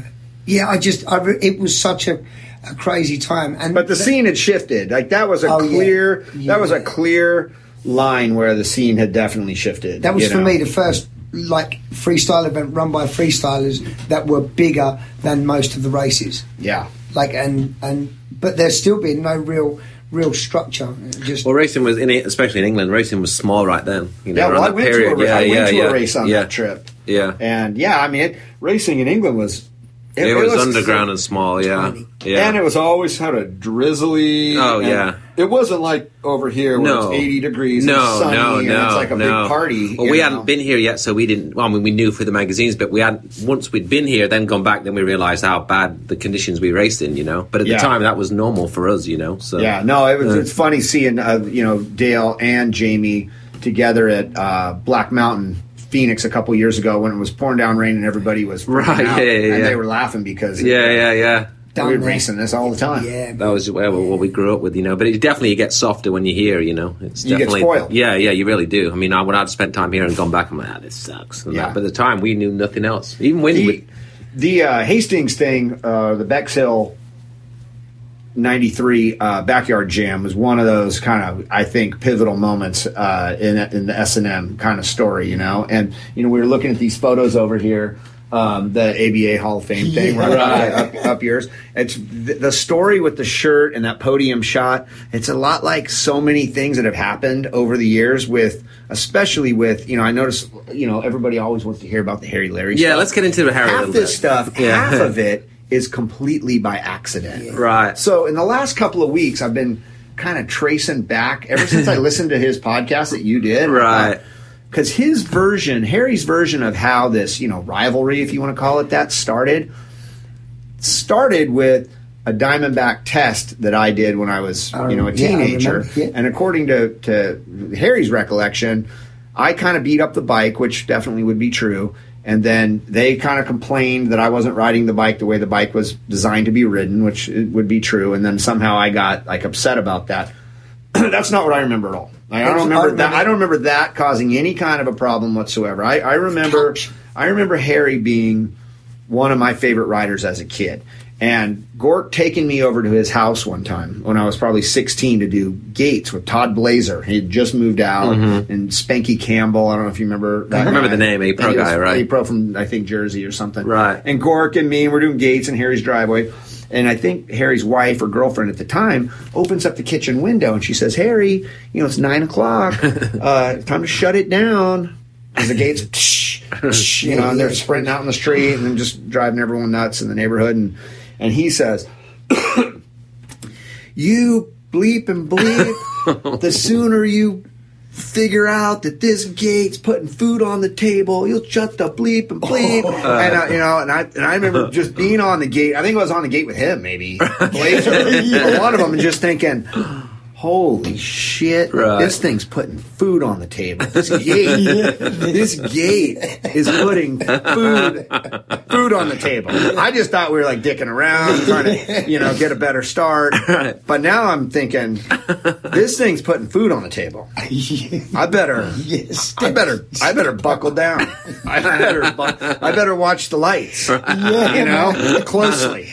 yeah, I just. I re- it was such a, a crazy time. And But the th- scene had shifted. Like that was a Oh, yeah. clear. That was a clear line where the scene had definitely shifted. That was for know? me the first like freestyle event run by freestylers that were bigger than most of the races. Yeah. Like and and but there's still been no real real structure. Just Well, racing was in it, especially in England. Racing was small right then. You know, Yeah, around well, I went period. to a, yeah, I went yeah, to yeah. a race on yeah. that trip. Yeah, And yeah, I mean, it, racing in England was. It, was, underground and small. Yeah, tiny. yeah. And it was always kind of drizzly. Oh, yeah. It wasn't like over here where no, it's 80 degrees No, and sunny no, and no, it's like a no. big party, Well, we know? hadn't been here yet, so we didn't. Well, I mean, we knew through the magazines, but we had once we'd been here, then gone back, then we realised how bad the conditions we raced in. You know, but at Yeah. the time that was normal for us. You know, so Yeah, no, it was. Uh, it's funny seeing uh, you know Dale and Jamie together at uh, Black Mountain, Phoenix, a couple years ago when it was pouring down rain and everybody was Right, out, yeah, yeah, and yeah. they were laughing because yeah, yeah, yeah. done we were there. racing this all the time. Yeah, That was where what we grew up with, you know. But it definitely gets softer when you hear, you know. It's You get definitely spoiled. Yeah, yeah, you really do. I mean, I, when I'd spent time here and gone back, I'm like, ah, this sucks. And Yeah. that. But at the time, we knew nothing else. Even when the we, the uh, Hastings thing, uh, the Bexhill '93 uh, backyard jam was one of those kind of I think pivotal moments uh, in in the S and M kind of story, you know. And you know we were looking at these photos over here. Um, the ABA Hall of Fame thing, Yeah. right, up, up yours. It's the, the story with the shirt and that podium shot. It's a lot like so many things that have happened over the years. With especially with you know, I notice you know everybody always wants to hear about the Harry Leary. yeah, stuff let's get into the Harry. a half this bit. stuff, Yeah. half of it *laughs* is completely by accident. Right. So in the last couple of weeks, I've been kind of tracing back ever since I *laughs* listened to his podcast that you did. Uh, right. Because his version, Harry's version of how this, you know, rivalry, if you want to call it that, started, started with a Diamondback test that I did when I was, I you know, a oh, yeah, teenager. yeah. And according to, to Harry's recollection, I kind of beat up the bike, which definitely would be true. And then they kind of complained that I wasn't riding the bike the way the bike was designed to be ridden, which it would be true. And then somehow I got like upset about that. *clears throat* That's not what I remember at all. Like, I don't remember that. I don't remember that causing any kind of a problem whatsoever. I, I remember, I remember Harry being one of my favorite riders as a kid. And Gort taking me over to his house one time when I was probably 16 to do gates with Todd Blazer. He had just moved out, and Spanky Campbell. I don't know if you remember that. Mm-hmm. I remember guy. the name, A-Pro guy, right? A-Pro from, I think, Jersey or something. Right. And Gork and me, and we're doing gates in Harry's driveway. And I think Harry's wife or girlfriend at the time opens up the kitchen window and she says, Harry, you know, it's nine o'clock. *laughs* uh, time to shut it down. As the gates, tsh, *laughs* tsh, you know, and they're sprinting out in the street and just driving everyone nuts in the neighborhood. And, and he says, *coughs* You bleep and bleep, *laughs* the sooner you figure out that this gate's putting food on the table, you'll shut the bleep and bleep. and uh, you know, and I and I remember *laughs* just being on the gate. I think I was on the gate with him, maybe *laughs* Blazer, or one of them, and just thinking. Holy shit! Right. This thing's putting food on the table. This *laughs* gate, this gate is putting food, food on the table. I just thought we were like dicking around, trying to, you know, get a better start. But now I'm thinking, this thing's putting food on the table. *laughs* I better, Yes. I better, I better buckle down. *laughs* I better, I better watch the lights. Yeah. You know, closely.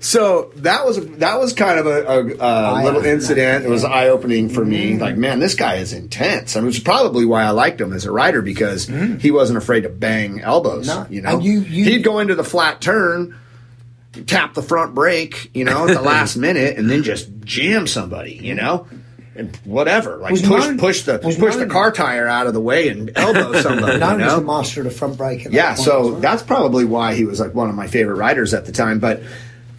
So that was that was kind of a, a, a little It was eye opening for me. Mm-hmm. Like, man, this guy is intense. I mean, it's probably why I liked him as a rider because mm-hmm. he wasn't afraid to bang elbows. No. You know, uh, you- you- he'd go into the flat turn, tap the front brake, you know, at the *laughs* last minute, and then just jam somebody. You know. And whatever, like Was push push the was push the car tire out of the way and elbow *laughs* somebody. Known you as know? the master of front brake. Yeah, so well. that's probably why he was like one of my favorite riders at the time. But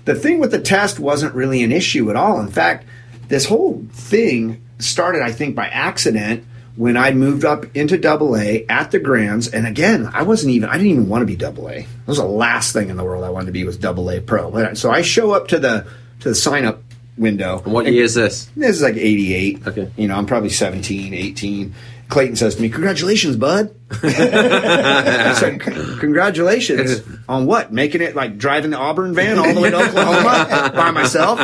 the thing with the test wasn't really an issue at all. In fact, this whole thing started, I think, by accident when I moved up into double A at the Grands. And again, I wasn't even, I didn't even want to be double A. That was the last thing in the world I wanted to be was double A pro. So I show up to the, to the sign up window. What year is this? This is like 88. Okay. You know, I'm probably 17, 18. Clayton says to me, Congratulations, bud. *laughs* I said, "C- Congratulations on what? Making it like driving the Auburn van all the way to Oklahoma by myself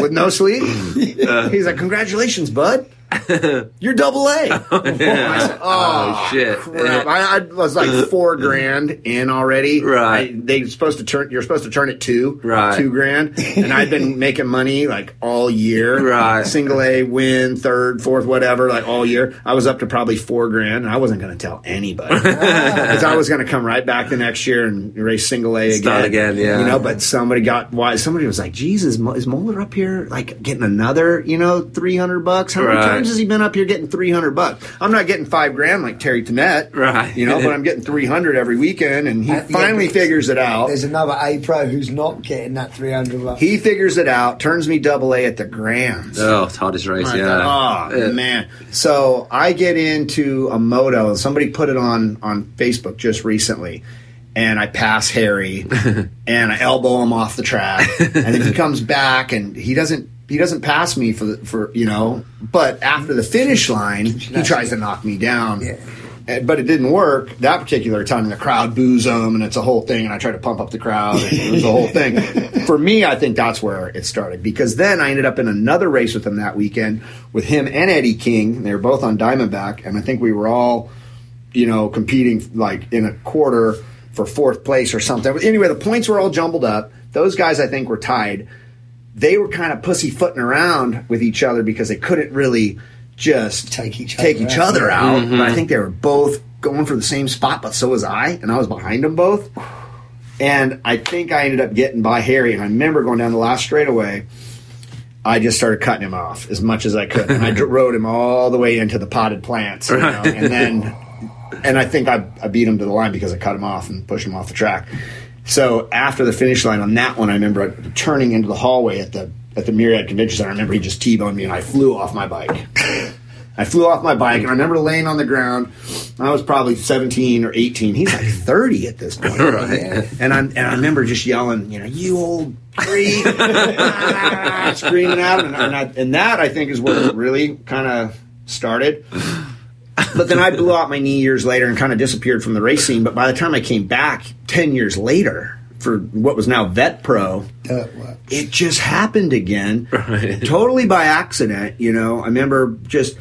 with no sleep? *laughs* Uh. He's like, Congratulations, bud. *laughs* You're double A. *laughs* Oh, I said, *laughs* oh, oh, shit. crap. I, I was like uh, four grand in already. Right. I- they supposed to turn. You're supposed to turn it two. Right. Two grand. And I've been making money like all year. Right. Single A, win, third, fourth, whatever, like all year. I was up to probably four grand, and I wasn't going to tell anybody because I was going to come right back the next year and race single A again. Start again, yeah. You know, but somebody got why? Somebody was like, "Jesus, is Moeller up here like getting another, you know, three hundred bucks? How many Right. Times has he been up here getting three hundred bucks? I'm not getting five grand like Terry Tenette, Right. You know, but I'm getting three hundred every weekend, and he Uh, finally but figures it out. There's another A pro who's not getting that 300 bucks. He figures it out, turns me double A at the Grands. Oh, it's hardest race, I yeah. thought, oh Yeah. man! So I get into a moto. Somebody put it on on Facebook just recently, and I pass Harry, *laughs* and I elbow him off the track, and then he comes back, and he doesn't he doesn't pass me for the, for you know, but after the finish line, he tries to knock me down. Yeah. but it didn't work that particular time. And the crowd boos them, and it's a whole thing. And I try to pump up the crowd, and it was a whole thing. *laughs* For me, I think that's where it started because then I ended up in another race with him that weekend with him and Eddie King. They were both on Diamondback, and I think we were all, you know, competing like in a quarter for fourth place or something. Anyway, the points were all jumbled up. Those guys, I think, were tied. They were kind of pussyfooting around with each other because they couldn't really just Take each take other each out. other out. Mm-hmm. But I think they were both going for the same spot, but so was I, and I was behind them both. And I think I ended up getting by Harry. And I remember going down the last straightaway. I just started cutting him off as much as I could. And I dr- *laughs* rode him all the way into the potted plants, you know, and then, and I think I, I beat him to the line because I cut him off and pushed him off the track. So after the finish line on that one, I remember turning into the hallway at the at the Myriad Convention Center. I remember he just t-boned me, and I flew off my bike. *laughs* I flew off my bike, and I remember laying on the ground. I was probably 17 or 18. He's like 30 at this point. *laughs* Right. And I and I remember just yelling, you know, you old freak, Ah, *laughs* screaming at him, and, and, I, and that I think is where it really kind of started. But then I blew out my knee years later and kind of disappeared from the race scene. But by the time I came back 10 years later for what was now Vet Pro, uh, Dirt work. it just happened again, *laughs* Right. totally by accident. You know, I remember just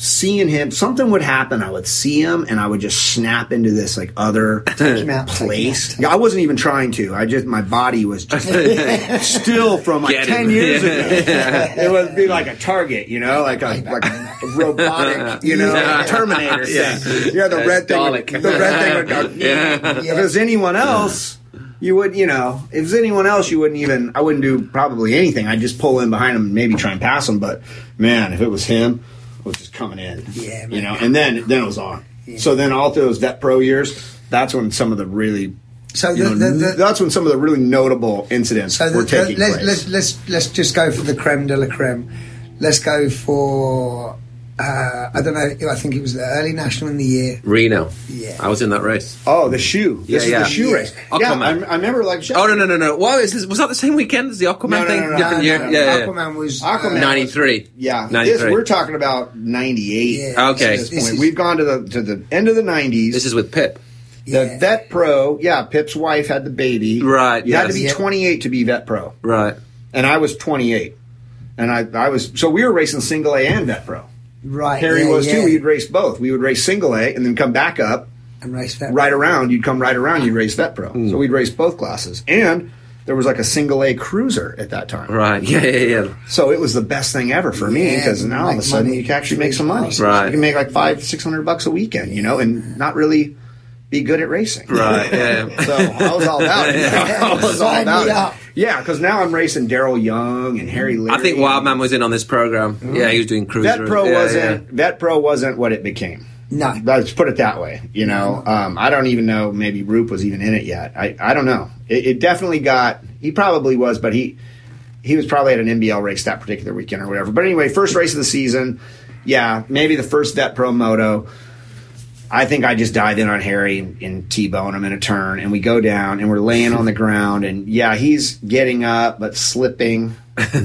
seeing him. Something would happen. I would see him, and I would just snap into this like other *laughs* him out, take him place. Yeah, I wasn't even trying to. I just my body was just *laughs* still from like Get ten him. years ago. *laughs* It would be like a target, you know, like a like a robotic, you know, Yeah. Terminator Yeah. thing. Yeah, the That's red thing. Would, the red thing would go. Yeah. If it was anyone else, you would, you know, if it was anyone else, you wouldn't even. I wouldn't do probably anything. I'd just pull in behind him and maybe try and pass him. But man, if it was him, was just coming in. Yeah, you know, and then then it was on. So then all through those vet pro years, that's when some of the really. So the, know, the, the, that's when some of the really notable incidents so were taking let's, place. let's let's let's just go for the creme de la creme. Let's go for uh, I don't know. I think it was the early national in the year. Reno. Yeah. I was in that race. oh, the shoe. This Yeah, is yeah. the shoe Yeah. race. Aquaman. Yeah, I, I remember like. Oh no no no no! Well, is this, was that the same weekend as the Aquaman No, no, thing? no, no, Different no, year. no, no. Yeah, yeah. Aquaman was Aquaman. uh, Ninety three. Yeah, ninety this, three. we're talking about '98. Yeah. Okay. This This point, is- we've gone to the to the end of the '90s. This is with Pip. The Yeah. vet pro, yeah, Pip's wife had the baby. Right, You had to be 28 to be vet pro. Right. And I was 28. And I, I was, so we were racing single A and vet pro. Right. Harry yeah, was yeah. too. We'd race both. We would race single A and then come back up, and race that. right around. You'd come right around, you'd race that pro. Hmm. So we'd race both classes. And there was like a single A cruiser at that time. Right. *laughs* Yeah. Yeah. Yeah. So it was the best thing ever for me because now all of a sudden money. you can actually make some money. Right. You can make like five, six hundred bucks a weekend, you know, and not really be good at racing. Right. Yeah. *laughs* So I was all about it. *laughs* I was all about it. up. Yeah, because now I'm racing Daryl Young and Harry Leary. I think Wildman was in on this program. Yeah, he was doing cruiser. Vet Pro yeah, wasn't Vet Pro wasn't what it became. No. Let's put it that way. You know, um, I don't even know. Maybe Roop was even in it yet. I, I don't know. It, it definitely got. He probably was, but he he was probably at an NBL race that particular weekend or whatever. But anyway, first race of the season. Yeah, maybe the first Vet Pro Moto. I think I just dive in on Harry and, and T-bone. Him in a turn, and we go down, and we're laying on the ground, and yeah, he's getting up but slipping,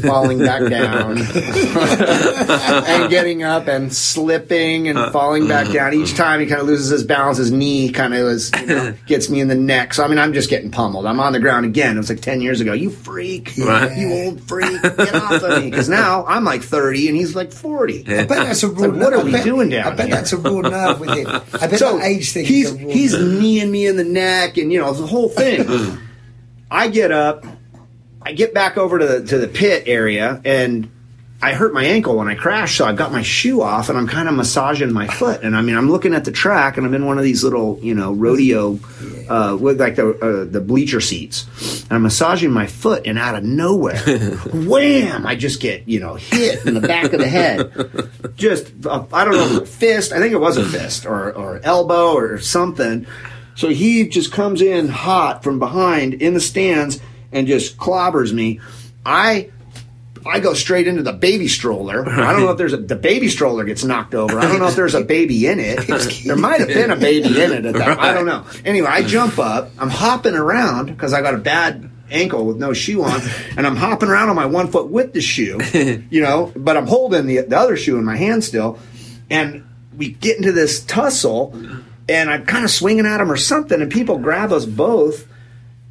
falling back down, *laughs* and getting up and slipping and uh, falling back mm, down. Each mm. time he kind of loses his balance, his knee kind of is, you know, *laughs* gets me in the neck. So I mean, I'm just getting pummeled. I'm on the ground again. It was like ten years ago. You freak, Right. you old freak, get off of me. Because now I'm like 30 and he's like 40. I bet that's a raw. like, what are I we bet- doing down I bet here? that's a raw nerve *laughs* with him. I bet so that age thing. he's is a raw he's kneeing me in the neck, and you know the whole thing. I get up, I get back over to the to the pit area, and I hurt my ankle when I crashed. So I've got my shoe off, and I'm kind of massaging my foot. And I mean, I'm looking at the track, and I'm in one of these little you know rodeo uh, with like the uh, the bleacher seats, and I'm massaging my foot, and out of nowhere, *laughs* wham! I just get you know hit in the back of the head just uh, I don't know if it was a fist. I think it was a fist or or elbow or something. So he just comes in hot from behind in the stands and just clobbers me. I I go straight into the baby stroller. I don't know if there's a the baby stroller gets knocked over. I don't know if there's a baby in it. *laughs* There might have been a baby in it at that. I don't know. Anyway, I jump up. I'm hopping around because I got a bad ankle with no shoe on, and I'm hopping around on my one foot with the shoe, *laughs* you know, but I'm holding the the other shoe in my hand still, and we get into this tussle, and I'm kind of swinging at him or something, and people grab us both.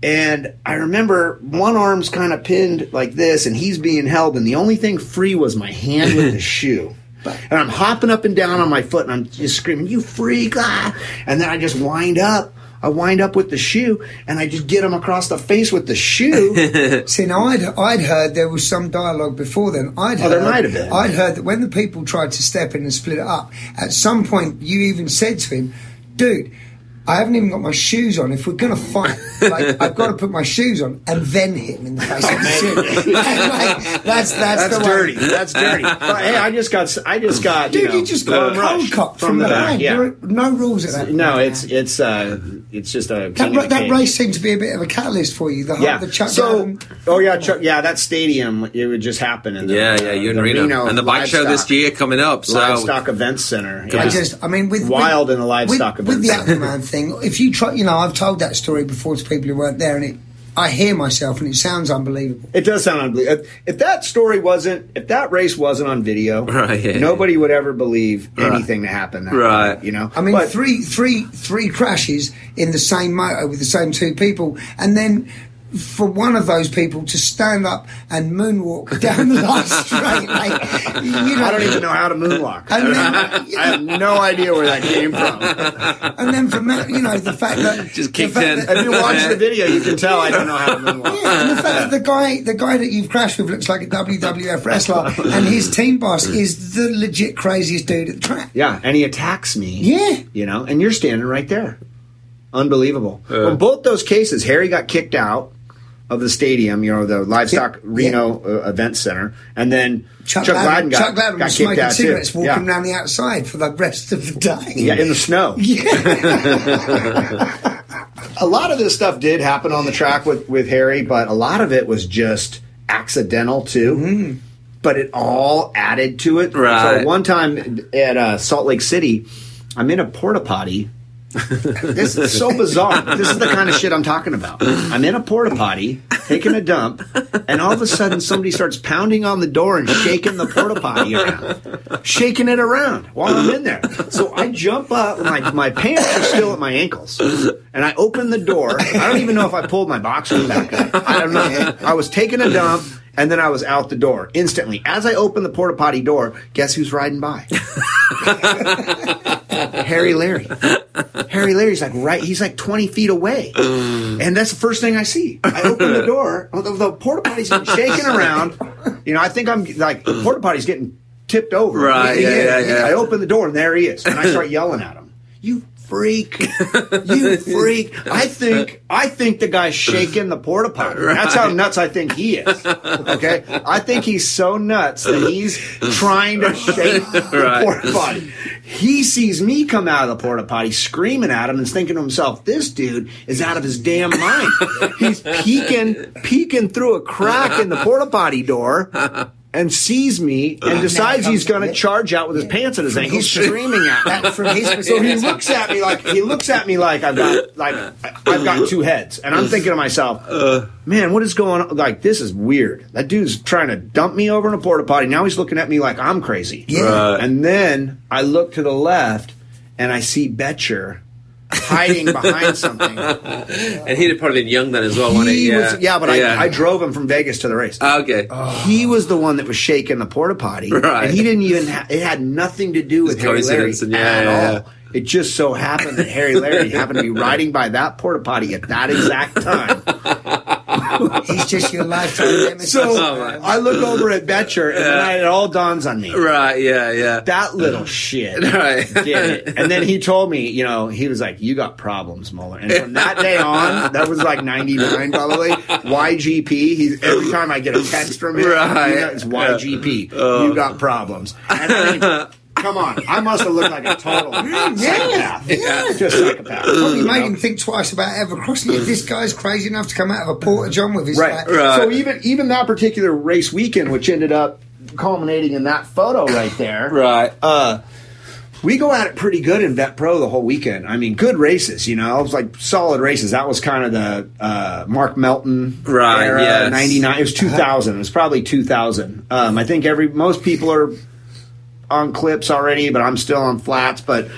And I remember one arm's kind of pinned like this, and he's being held, and the only thing free was my hand with the *laughs* shoe. And I'm hopping up and down on my foot, and I'm just screaming, "You freak!" Ah! And then I just wind up. I wind up with the shoe, and I just get him across the face with the shoe. *laughs* See, now I'd, I'd heard there was some dialogue before then. I'd Oh, heard, there might have been. I'd heard that when the people tried to step in and split it up, at some point you even said to him, "Dude, I haven't even got my shoes on. If we're gonna fight, like, *laughs* I've got to put my shoes on and then hit him in the face with the shoe." Like, that's that's, That's the way- dirty. That's dirty. *laughs* But hey, I just got. I just got. Dude, you, know, you just got bum cold rush cocked from, the back. Yeah. There are no rules at that. No, man. it's it's uh it's just a that, king ra- that race seemed to be a bit of a catalyst for you. The whole Yeah. the Chuck so, Down- oh yeah, Chuck, yeah, that stadium it would just happen. In the, Yeah, uh, yeah, you and the Reno. and the bike show this Livestock- year coming up. So Livestock Events Center. I just, I mean, with Wild with, in the livestock with, with events. the Aquaman *laughs* thing. If you try, you know, I've told that story before to people who weren't there, and it, I hear myself, and it sounds unbelievable. It does sound unbelievable. If, if that story wasn't, if that race wasn't on video, *laughs* Right, yeah. nobody would ever believe Right. anything to happen. That Right. night, you know. I mean, But- three, three, three crashes in the same motor with the same two people, and then for one of those people to stand up and moonwalk *laughs* down the last straight, like, you know, I don't even know how to moonwalk. And then, you *laughs* I have no idea where that came from. and then from that, you know, the fact that Just kicked in. that- If you watch the video, you can tell I don't know how to moonwalk. Yeah, and the fact that the guy, the guy that you've crashed with looks like a WWF wrestler, and his team boss is the legit craziest dude at the track. Yeah, and he attacks me. Yeah. You know, and you're standing right there. Unbelievable. Uh. On both those cases, Harry got kicked out of the stadium, you know, the Livestock Yeah. Reno uh, Event Center, and then Chuck, Chuck, Gladden, Gladden got, Chuck Gladden got was kicked smoking out cigarettes, too. walking yeah. around the outside for the rest of the day. yeah, in the snow. *laughs* Yeah. *laughs* a lot of this stuff did happen on the track with, with Harry, but a lot of it was just accidental too. But it all added to it. Right. So one time at uh, Salt Lake City, I'm in a porta potty. *laughs* this is so bizarre. This is the kind of shit I'm talking about. I'm in a porta potty, taking a dump, and all of a sudden somebody starts pounding on the door and shaking the porta potty around, shaking it around while I'm in there. So I jump up, my my pants are still at my ankles, and I open the door. I don't even know if I pulled my boxers back up. I don't know. I was taking a dump. And then I was out the door instantly. As I opened the porta potty door, guess who's riding by? *laughs* Harry Leary. Harry Leary's like right. He's like twenty feet away, and that's the first thing I see. I open the door. The, the porta potty's shaking around. You know, I think I'm like the porta potty's getting tipped over. Right, yeah, yeah, yeah. I open the door and there he is, and I start yelling at him. You freak! *laughs* You freak! I think I think the guy's shaking the porta potty. That's how nuts I think he is. Okay, I think he's so nuts that he's trying to shake *laughs* the porta potty. He sees me come out of the porta potty screaming at him and thinking to himself, "This dude is out of his damn mind." He's peeking, peeking through a crack in the porta potty door. *laughs* And sees me and decides he's going to charge out with his pants at his his- screaming at me. From his So he looks at me like he looks at me like I've got like I've got two heads, and I'm thinking to myself, man, what is going on? Like this is weird. That dude's trying to dump me over in a porta potty. Now he's looking at me like I'm crazy. Yeah. Right. And then I look to the left, and I see Betcher hiding behind something. *laughs* and he'd have probably been young then as well, wasn't he? Was, yeah, but Yeah. I, I drove him from Vegas to the race. Ah, okay. Oh. he was the one that was shaking the porta potty, *laughs* Right. and he didn't even. Ha- it had nothing to do with Harry Leary and- yeah, at yeah, all. yeah. It just so happened that Harry Leary happened to be *laughs* riding by that porta potty at that exact time. *laughs* he's just your lifetime. So Oh. I look over at Betcher, and then it all dawns on me. Right. Yeah. Yeah. That little shit *laughs* Right. did it. And then he told me, you know, he was like, "You got problems, Moeller." And from that day on, that was like '99 probably. YGP. He's every time I get a text from him, Right. it's YGP. Oh. You got problems. And I mean, come on, I must have looked like a total *laughs* psychopath. yeah. Just psychopath. Probably made him think twice about ever crossing. If this guy's crazy enough to come out of a porta john with his Right. Right. So even even that particular race weekend, which ended up culminating in that photo right there, Right. uh, we go at it pretty good in Vet Pro the whole weekend. I mean, good races, you know. It was like solid races. That was kind of the uh, Mark Melton Right, era, yes. 99. It was 2000. It was probably 2000. Um, I think every most people are on clips already, but I'm still on flats. But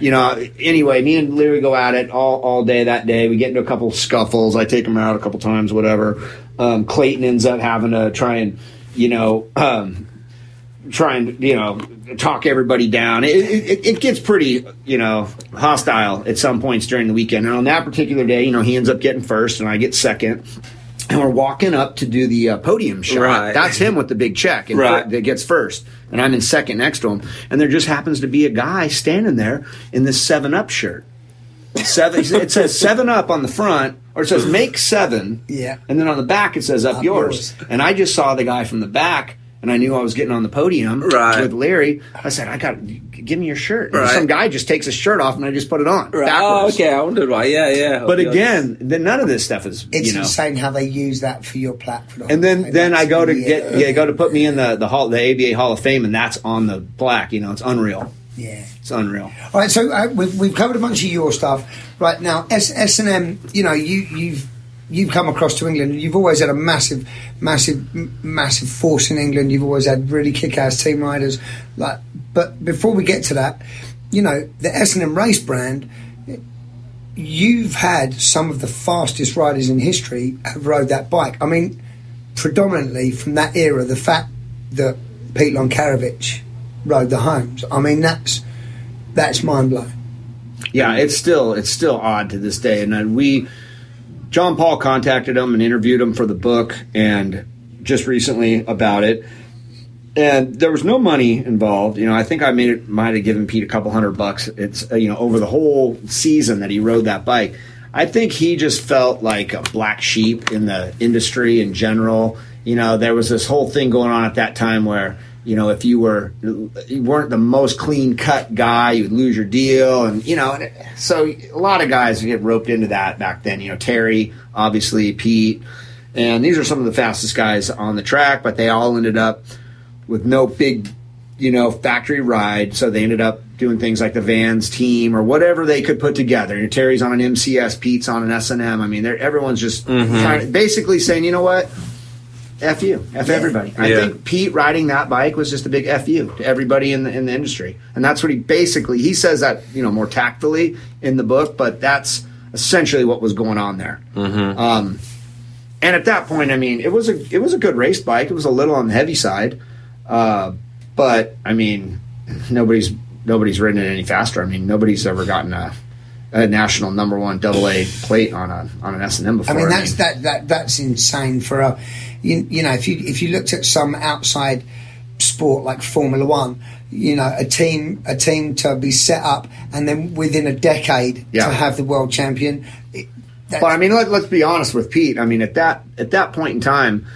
you know, anyway, me and Leary go at it all all day that day. We get into a couple scuffles. I take him out a couple times, whatever. Um, Clayton ends up having to try and you know. Um, try and you know talk everybody down. It, it, it, gets pretty you know hostile at some points during the weekend. And on that particular day, you know he ends up getting first, and I get second. *clears throat* And we're walking up to do the uh, podium shot. Right. That's him with the big check, and Right. that gets first. And I'm in second next to him. And there just happens to be a guy standing there in this Seven Up shirt. Seven. it says Seven Up on the front, or it says Make Seven. Yeah. And then on the back it says Up, Up yours. yours. And I just saw the guy from the back, and I knew I was getting on the podium Right. with Leary. I said, "I got, give me your shirt." And Right. Some guy just takes his shirt off, and I just put it on Right. backwards. Oh, okay. I wondered why. Yeah, yeah. But again, then none of this stuff is It's you know. insane how they use that for your platform. And then, Hall then I go to Yeah. get yeah, go to put me in the the hall the ABA Hall of Fame, and that's on the plaque. You know, it's unreal. yeah. It's unreal. All right, so uh, we've, we've covered a bunch of your stuff. Right now, S S and M. You know, you you've you've come across to England. You've always had a massive, massive, m- massive force in England. You've always had really kick-ass team riders. Like, but before we get to that, you know, the M race brand. You've had some of the fastest riders in history have rode that bike. I mean, predominantly from that era, the fact that Pete Loncarevich rode the homes. I mean, that's that's mind blowing. Yeah, it's still it's still odd to this day. And uh, we, John Paul contacted him and interviewed him for the book, and just recently about it. And there was no money involved. You know, I think I made it might have given Pete a couple hundred bucks. It's uh, you know over the whole season that he rode that bike. I think he just felt like a black sheep in the industry in general. You know, there was this whole thing going on at that time where you know if you were you weren't the most clean cut guy, you'd lose your deal, and you know, and so a lot of guys get roped into that back then. You know, Terry, obviously, Pete, and these are some of the fastest guys on the track, but they all ended up with no big, you know, factory ride. So they ended up doing things like the Vans team or whatever they could put together. You know, Terry's on an MCS, Pete's on an S and M. I mean, they're, everyone's just mm-hmm. kind of basically saying, you know what, f you, f everybody. I Yeah. think Pete riding that bike was just a big f you to everybody in the in the industry, and that's what he basically he says that you know more tactfully in the book, but that's essentially what was going on there. Um, and at that point, I mean, it was a it was a good race bike. It was a little on the heavy side, uh, but I mean, nobody's nobody's ridden it any faster. I mean, nobody's ever gotten a, a national number one double A plate on a on an S and M before. I mean, that's that, that that's insane for a you, you know if you if you looked at some outside sport like Formula One, you know a team a team to be set up and then within a decade Yeah. to have the world champion. It, that's, But I mean, let, let's be honest with Pete. I mean, at that at that point in time,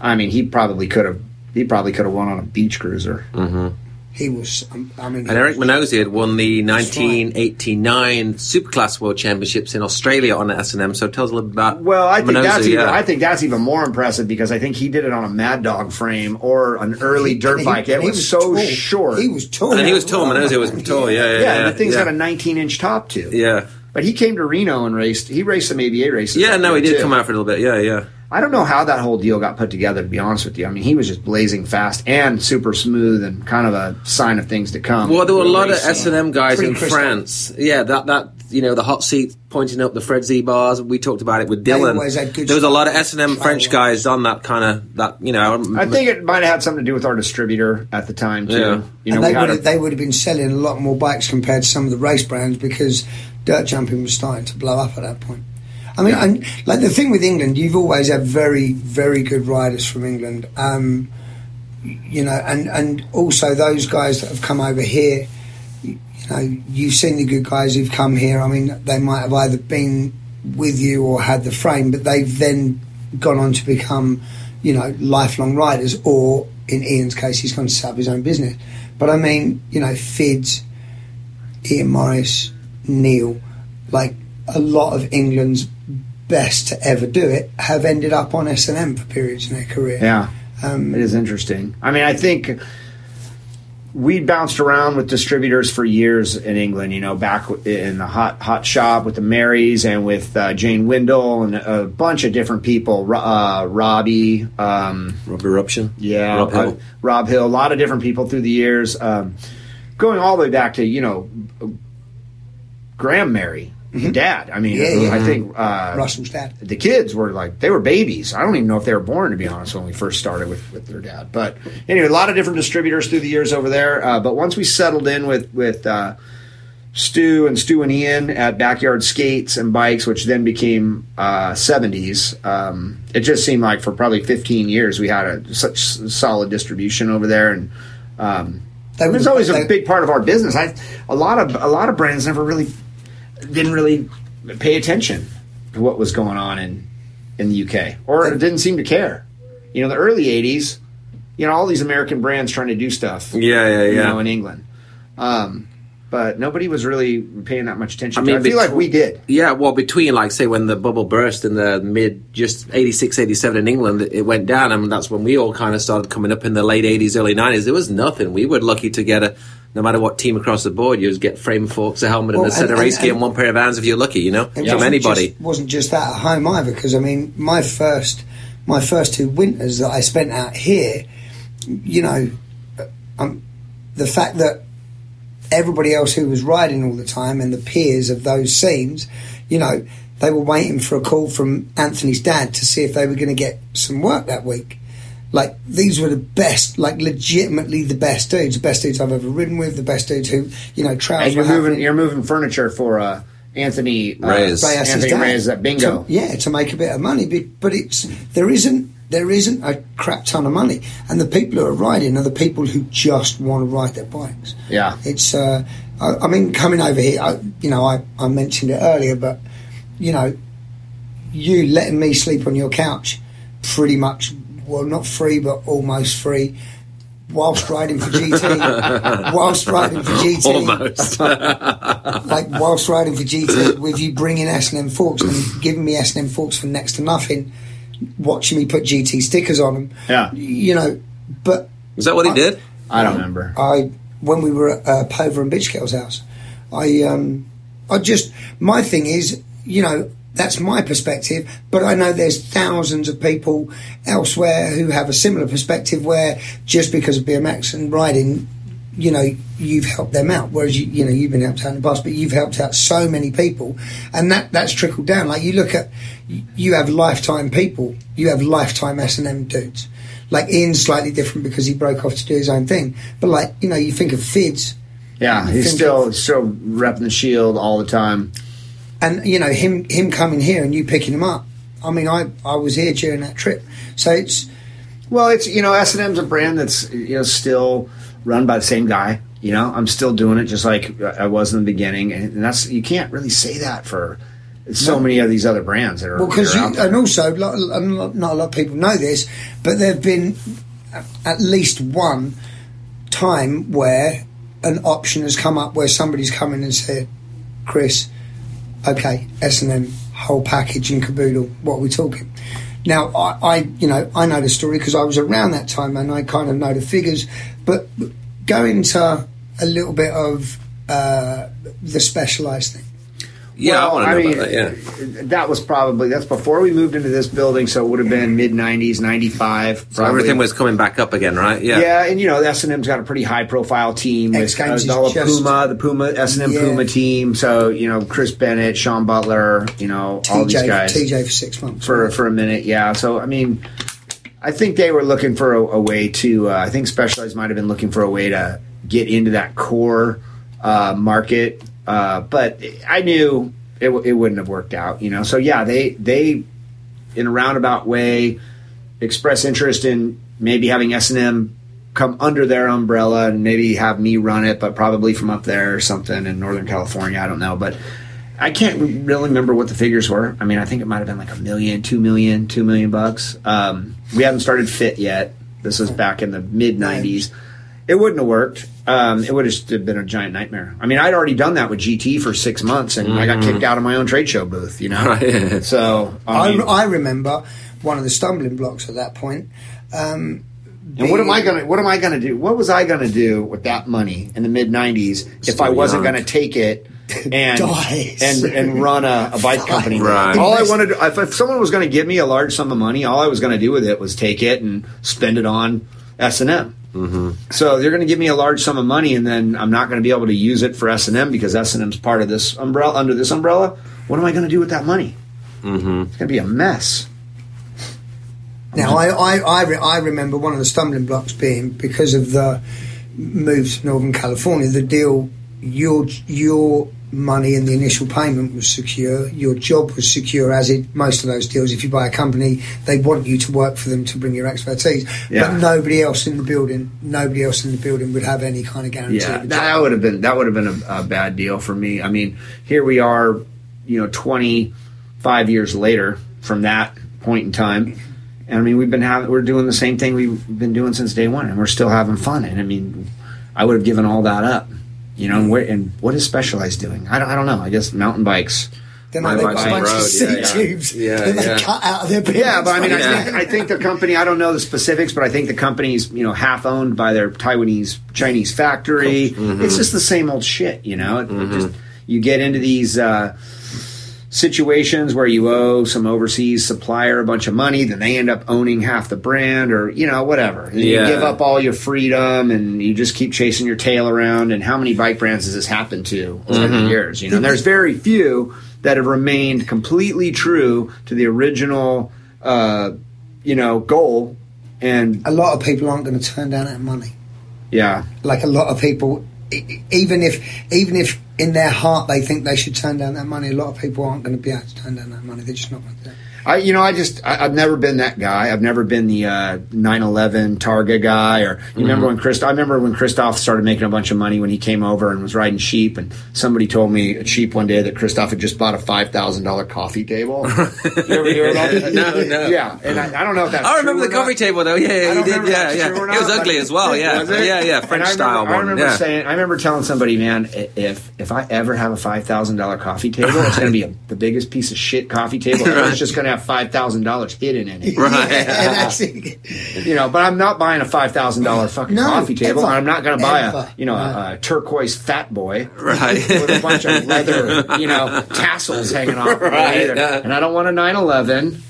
I mean, he probably could have he probably could have won on a beach cruiser. Mm-hmm. He was. um, I mean, And Eric Minosi had won the 1989 Superclass World Championships in Australia on S&M. So tell us a little bit about Well, I think Minosi, that's even, yeah. I think that's even more impressive because I think he did it on a Mad Dog frame or an early dirt he- bike. It he was, so tall. short. He was tall. and he was tall. Minosi was tall. Yeah, yeah, yeah, yeah. and the thing's yeah. got a 19 inch top too. yeah. But he came to Reno and raced. He raced some ABA races. Yeah, no, he did too. come out for a little bit. Yeah, yeah. I don't know how that whole deal got put together. To be honest with you, I mean, he was just blazing fast and super smooth, and kind of a sign of things to come. Well, there were a lot of S and M guys in crystal. France. Yeah, that that you know the hot seat pointing up the Fred Z bars. We talked about it with Dylan. always had There was a lot of S and M French guys on that kind of that. You know, I think it might have had something to do with our distributor at the time too. Yeah. You know, and they had would a- have, they would have been selling a lot more bikes compared to some of the race brands because dirt jumping was starting to blow up at that point. I mean, and like the thing with England, you've always had very, very good riders from England. Um, you know, and and also those guys that have come over here. You know, you've seen the good guys who've come here. I mean, they might have either been with you or had the frame, but they've then gone on to become, you know, lifelong riders. Or in Ian's case, he's gone to set up his own business. But I mean, you know, Fids, Ian Morris, Neil, like a lot of England's best to ever do it have ended up on S and M for periods in their career. Yeah, it is interesting. I mean, I think we bounced around with distributors for years in England. You know, back in the hot hot shop with the Marys and with uh, Jane Windle and a bunch of different people. Ro- Uh, Robbie, um, Rob Eruption. yeah, Rob Hill. uh, Rob Hill, a lot of different people through the years, um, going all the way back to you know Graham Mary, dad. I mean, Mm-hmm. Yeah, yeah. I think uh, Russell's dad. the kids were like they were babies. I don't even know if they were born to be honest when we first started with, with their dad. But anyway, a lot of different distributors through the years over there. Uh, but once we settled in with with uh, Stu and Stu and Ian at Backyard Skates and Bikes, which then became uh, 70s, um, it just seemed like for probably 15 years we had a, such solid distribution over there and. Um, was always a big part of our business. I, a lot of a lot of brands never really didn't really pay attention to what was going on in in the UK, or didn't seem to care. You know, the early '80s, you know, all these American brands trying to do stuff. Yeah, yeah, You yeah. know, in England, um, but nobody was really paying that much attention. I I mean, mean, I feel like we did. Yeah, well, between like say when the bubble burst in the mid just 86, 87 in England, it went down, and that's when we all kind of started coming up in the late eighties, early nineties. There was nothing. We were lucky to get a no matter what team across the board, you just get frame forks, a helmet, Well, and a set and- of race and- gear, and one pair of hands if you're lucky. You know, from wasn't anybody. Just, wasn't just that at home either, because I mean, my first, my first two winters that I spent out here, you know, um, the fact that everybody else who was riding all the time and the peers of those scenes, you know, they were waiting for a call from Anthony's dad to see if they were going to get some work that week. Like these were the best, like legitimately the best dudes, the best dudes I've ever ridden with, the best dudes who, you know, travel. And you're moving happening. you're moving furniture for uh, Anthony uh, Reyes. Reyes' Anthony dad. Reyes at Bingo. To- yeah, to make a bit of money, but, but it's there isn't there isn't a crap ton of money, and the people who are riding are the people who just want to ride their bikes. Yeah. It's uh, I, I mean coming over here, I, you know, I, I mentioned it earlier, but you know, you letting me sleep on your couch, pretty much, well, not free, but almost free. Whilst riding for GT, *laughs* whilst riding for GT, Almost. *laughs* like whilst riding for GT with you bringing S&M forks and giving me S&M forks for next to nothing, watching me put GT stickers on them. Yeah. You know, but Is that what he I- did? I don't remember. I when we were at uh, Pover and Bitch Girl's house, I um, I just my thing is, you know, that's my perspective, but I know there's thousands of people elsewhere who have a similar perspective where just because of BMX and riding, you know, you've helped them out. Whereas you, you know, you've been helped out in the past, but you've helped out so many people, and that that's trickled down. Like you look at, you have lifetime people, you have lifetime S and M dudes. Like Ian's slightly different because he broke off to do his own thing, but like you know, you think of Fids, Yeah, he's still of- still repping the shield all the time. And you know him him coming here and you picking him up. I mean, I I was here during that trip, so it's Well, it's you know S and M's a brand that's you know still run by the same guy. You know, I'm still doing it just like I was in the beginning, and that's you can't really say that for so many of these other brands that are Well, because and also not not a lot of people know this, but there have been at least one time where an option has come up where somebody's come in and said, "Chris, okay, S and M whole package and caboodle. What are we talking?" Now, I, I you know, I know the story because I was around that time and I kind of know the figures. But going to a little bit of uh, the specialised thing. Yeah, I Well, want to know mean, about that. Yeah. that was probably that's before we moved into this building, so it would have been mid '90s, '95. So everything was coming back up again, right? Yeah. Yeah, and you know S and M's got a pretty high profile team with X uh, all of just- Puma, the Puma S and M Puma team. So you know Chris Bennett, Sean Butler, you know all these TJ, guys TJ for six months. for for a minute. Yeah, so I mean, I think they were looking for a, a way to. Uh, I think Specialized might have been looking for a way to get into that core uh, market, uh, but I knew it, it wouldn't have worked out. You know, so yeah, they they in a roundabout way express interest in maybe having S and M come under their umbrella and maybe have me run it, but probably from up there or something in Northern California. I don't know, but I can't really remember what the figures were. I mean, I think it might have been like a million, two million, two million bucks. Um, we haven't started Fit yet. This was back in the mid '90s. It wouldn't have worked. Um, it would have just been a giant nightmare. I mean, I'd already done that with GT for six months, and I got kicked out of my own trade show booth. You know, *laughs* Right. so I I, mean, I remember one of the stumbling blocks at that point. Um, And what am I gonna what am I gonna do? What was I gonna do with that money in the mid '90s if I wasn't young. gonna take it *laughs* and and and run a, a bike *laughs* company? Right. All I wanted, if, if someone was going to give me a large sum of money, all I was going to do with it was take it and spend it on S and M. So they're going to give me a large sum of money, and then I'm not going to be able to use it for S and M because S and M's part of this umbrella. Under this umbrella, what am I going to do with that money? Mm-hmm. It's going to be a mess. Now, I, I, I, re- I remember one of the stumbling blocks being because of the move to Northern California, the deal, your, your money and the initial payment was secure, your job was secure, as in most of those deals. If you buy a company, they want you to work for them to bring your expertise. Yeah. But nobody else in the building, nobody else in the building would have any kind of guarantee. Yeah, of that would have been that would have been a, a bad deal for me. I mean, here we are, you know, 25 years later from that point in time, and I mean, we've been having we're doing the same thing we've been doing since day one, and we're still having fun. And I mean, I would have given all that up, you know. And, where, and what is Specialized doing? I don't, I don't know. I guess mountain bikes. Then My they got bike's a bunch the of road, seat yeah, yeah. tubes Yeah, that they cut out of their buildings. Yeah, but I mean, Yeah. I, think, I think the company. I don't know the specifics, but I think the company's you know half owned by their Taiwanese Chinese factory. It's just the same old shit, you know. It, it just you get into these uh, situations where you owe some overseas supplier a bunch of money, then they end up owning half the brand, or you know whatever. And Yeah. You give up all your freedom, and you just keep chasing your tail around. And how many bike brands has this happened to over the years? You know, and there's very few that have remained completely true to the original, uh, you know, goal. And a lot of people aren't going to turn down that money. yeah, like a lot of people even if even if in their heart they think they should turn down that money a lot of people aren't going to be able to turn down that money. They're just not going to I, you know, I just, I, I've never been that guy. I've never been the uh, 911 Targa guy. Or you remember when Christ? I remember when Christoph started making a bunch of money when he came over and was riding sheep. And somebody told me at sheep one day that Christoph had just bought a five thousand dollar coffee table. *laughs* you ever hear about that? No, no. *laughs* Yeah, and I, I don't know if that's. I remember the coffee table though. Yeah, yeah, he did. Yeah, yeah. It was ugly as well. Yeah, yeah, yeah. French I remember, style I remember Yeah. saying, I remember telling somebody, man, if if I ever have a five thousand dollar coffee table, it's going to be a, the biggest piece of shit coffee table. It's *laughs* just going to have five thousand dollars hidden in it. Right. *laughs* and that's. You know, but I'm not buying a five thousand dollar fucking No, coffee table. ever. I'm not going to buy a you know No. a, a turquoise fat boy Right. with a bunch of leather you know tassels hanging off. it Right, either. yeah. And I don't want a 911,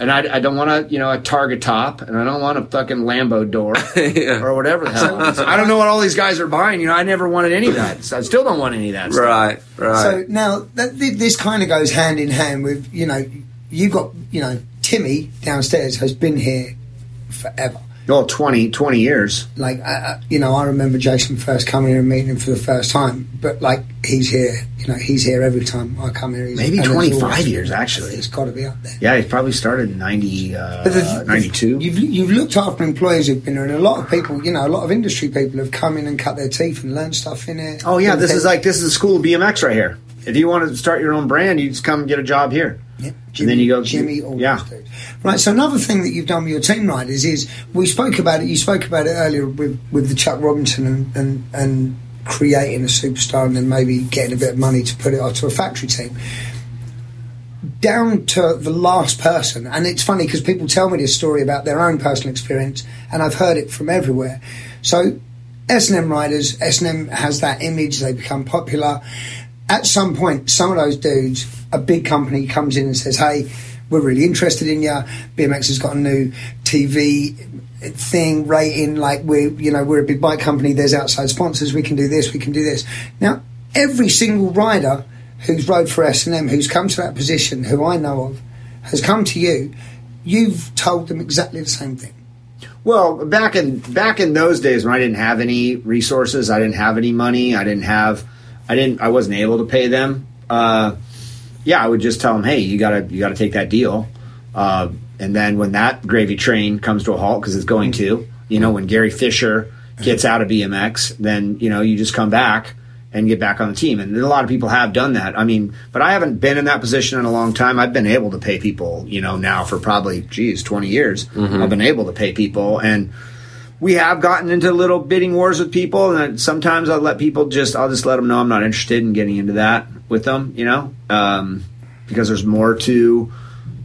and I, I don't want a you know a Targa top, and I don't want a fucking Lambo door *laughs* Yeah. or whatever the hell. it is. I don't know what all these guys are buying. You know, I never wanted any of that. So I still don't want any of that. Stuff. Right, right. so now that, this kind of goes hand in hand with you know you got you know timmy downstairs has been here forever Well, 20, 20 years. like I, I, you know i remember jason first coming here and meeting him for the first time but like he's here you know he's here every time i come here he's, Maybe 25 always- years, actually. it's got to be up there Yeah, he probably started in 90, uh, the- 92. You've, you've looked after employees who've been here, and a lot of people, you know, a lot of industry people have come in and cut their teeth and learned stuff in it. Oh yeah, this is like this is the school of BMX right here. If you want to start your own brand, you just come get a job here. Yeah, And then you go- Jimmy, yeah. Right. So another thing that you've done with your team riders is we spoke about it. You spoke about it earlier with with the Chuck Robinson and and, and creating a superstar and then maybe getting a bit of money to put it onto a factory team. Down to the last person, and it's funny because people tell me this story about their own personal experience, and I've heard it from everywhere. So S&M riders, S&M has that image, they become popular. At some point, some of those dudes, a big company comes in and says, hey, we're really interested in you. BMX has got a new TV thing rating, like we're, you know, we're a big bike company, there's outside sponsors, we can do this, we can do this. Now, every single rider who's rode for S&M, who's come to that position, who I know of, has come to you, you've told them exactly the same thing. Well, back in back in those days when I didn't have any resources, I didn't have any money, I didn't have, I didn't, I wasn't able to pay them. Uh, yeah, I would just tell them, hey, you gotta you gotta take that deal. Uh, and then when that gravy train comes to a halt, because it's going to, you know, when Gary Fisher gets out of BMX, then you know you just come back and get back on the team. And a lot of people have done that. I mean, but I haven't been in that position in a long time. I've been able to pay people, you know, now for probably, geez, 20 years. I've been able to pay people. And we have gotten into little bidding wars with people. And sometimes I'll let people just, I'll just let them know I'm not interested in getting into that with them, you know, um, because there's more to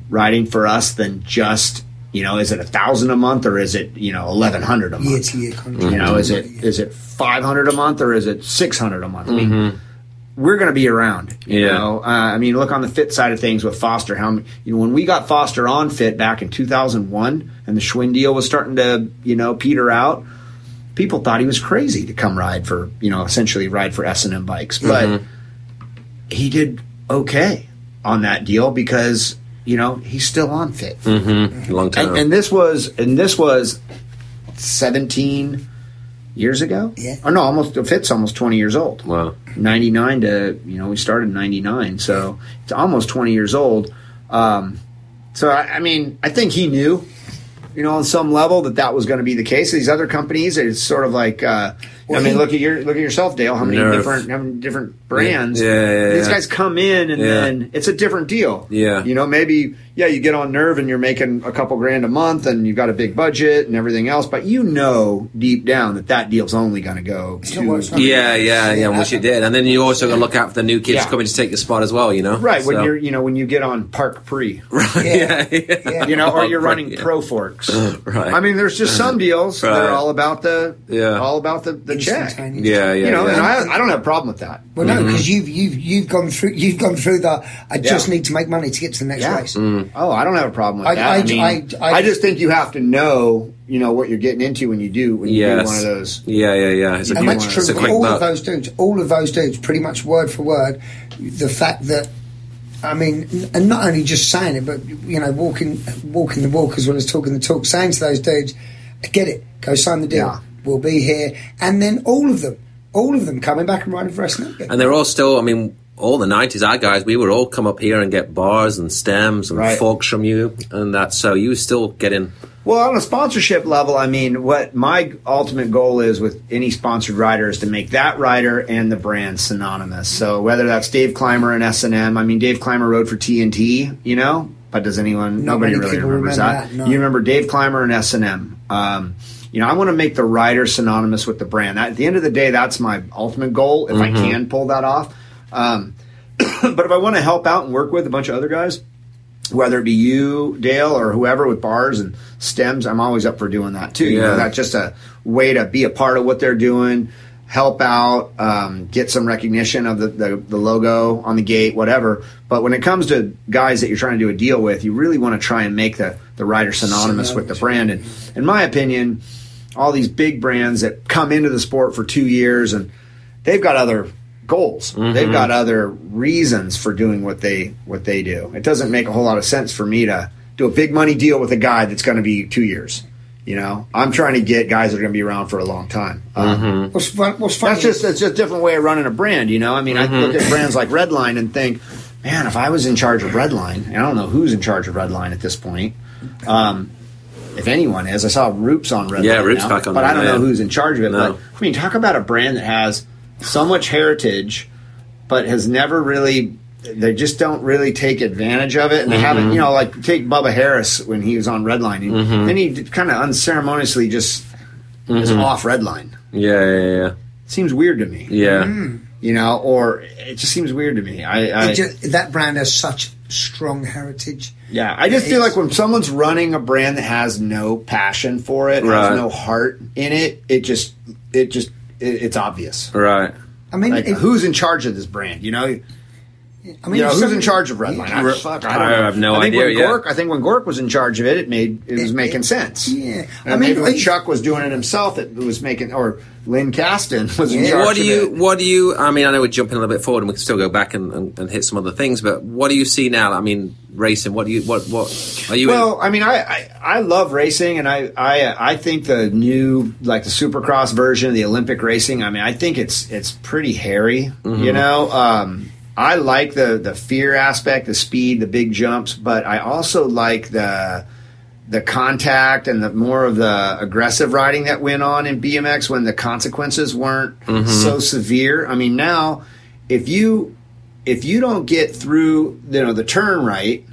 writing for us than just You know, is it a thousand a month or is it you know eleven hundred a month? year to year. You know, is it is it five hundred a month or is it six hundred a month? I mean, we're going to be around. You Yeah. know, uh, I mean, look on the fit side of things with Foster. How many- you know when we got Foster on fit back in two thousand one, and the Schwinn deal was starting to you know peter out. People thought he was crazy to come ride for you know essentially ride for S and M bikes, but he did okay on that deal because you know he's still on fit long time. and, and this was and this was 17 years ago Yeah. or no almost fit's almost 20 years old wow. 99 to you know we started in 99 so it's almost 20 years old. Um, so I, I mean i think he knew you know on some level that that was going to be the case. These other companies it's sort of like uh, Well, i mean he- look at your look at yourself dale how many Nerf. different how many different brands Yeah, yeah, yeah, these yeah. guys come in and Yeah. then it's a different deal Yeah. you know maybe yeah you get on nerve and you're making a couple grand a month and you've got a big budget and everything else but you know deep down that that deal's only going to go to what it's not. Yeah, yeah, yeah. Which you did, and then you also got to look out for the new kids Yeah. coming to take your spot as well. You know, right when you're you know when you get on Parkpre *laughs* right, Yeah. you know, or you're running yeah. pro forks. *laughs* Right. I mean, there's just some deals that are all about the, Yeah. all about the, the check. Yeah, yeah, You know, yeah. and I, I don't have a problem with that. Well, no, mm-hmm. because you've you've you've gone through you've gone through the. I just Yeah. need to make money to get to the next Yeah. race. Mm. Oh, I don't have a problem with I- that. I, I- mean, I- I, I- just think you have to know, you know, what you're getting into when you do when you yes. do one of those. Yeah, yeah, yeah. It's a, And you that's true it's a for quick all buck. of those dudes. All of those dudes, pretty much word for word. The fact that, I mean, and not only just saying it, but you know, walking walking the walk as well as talking the talk, saying to those dudes, "I get it, go sign the deal. Yeah. We'll be here." And then all of them, all of them coming back and riding for us. And they're all still. I mean, all the nineties, our guys, we would all come up here and get bars and stems and Right. forks from you, and that. So you still getting. Well, on a sponsorship level, I mean, what my ultimate goal is with any sponsored rider is to make that rider and the brand synonymous. So whether that's Dave Clymer and S and M, I mean, Dave Clymer rode for TNT, you know, but does anyone? Not nobody really remembers remember that. that, no. You remember Dave Clymer and S and M. Um, you know, I want to make the rider synonymous with the brand. At the end of the day, that's my ultimate goal. If I can pull that off. Um, *clears throat* but if I want to help out and work with a bunch of other guys, whether it be you, Dale, or whoever with bars and stems, I'm always up for doing that too. You know, that's just a way to be a part of what they're doing, help out, um, get some recognition of the, the, the logo on the gate, whatever. But when it comes to guys that you're trying to do a deal with, you really want to try and make the, the rider synonymous with the brand. And in my opinion, all these big brands that come into the sport for two years and they've got other goals. They've got other reasons for doing what they what they do. It doesn't make a whole lot of sense for me to do a big money deal with a guy that's going to be two years. You know, I'm trying to get guys that are going to be around for a long time. Um, What's fun, what's funny? that's just it's just a different way of running a brand. You know, I mean, I look at brands like Redline and think, man, if I was in charge of Redline, and I don't know who's in charge of Redline at this point. Um, if anyone is, I saw Roops on Redline. Yeah, Roops now, back on but there, I don't know who's in charge of it. No. But I mean, talk about a brand that has so much heritage, but has never really. They just don't really take advantage of it, and they mm-hmm. haven't. You know, like take Bubba Harris when he was on Redline, and mm-hmm. then he kind of unceremoniously just is mm-hmm. off Redline. Yeah, yeah, yeah. Seems weird to me Yeah. you know, or it just seems weird to me. I, I It ju- that brand has such strong heritage. Yeah, I just feel like when someone's running a brand that has no passion for it, Right. has no heart in it, it just, it just, it, it's obvious. Right. I mean, Like, if, who's in charge of this brand? You know, I mean, you know, who's in charge of Redline? I, Re- fuck, I I, don't know. have no I think idea, When yeah. Gork, I think when Gork was in charge of it, it made it was It- making it- sense. yeah. And I mean, maybe when Chuck was doing it himself, it was making, or Linn Kastan was in Yeah. charge. What do of you? it. What do you? I mean, I know we're jumping a little bit forward, and we can still go back and, and, and hit some other things. But what do you see now? I mean, racing. What do you? What? What are you? Well, I mean, I, I, I love racing, and I, I I think the new like the Supercross version of the Olympic racing. I mean, I think it's it's pretty hairy. Mm-hmm. You know, um, I like the the fear aspect, the speed, the big jumps, but I also like the the contact and the more of the aggressive riding that went on in BMX when the consequences weren't Mm-hmm. so severe. I mean, now if you if you don't get through, you know, the turn right,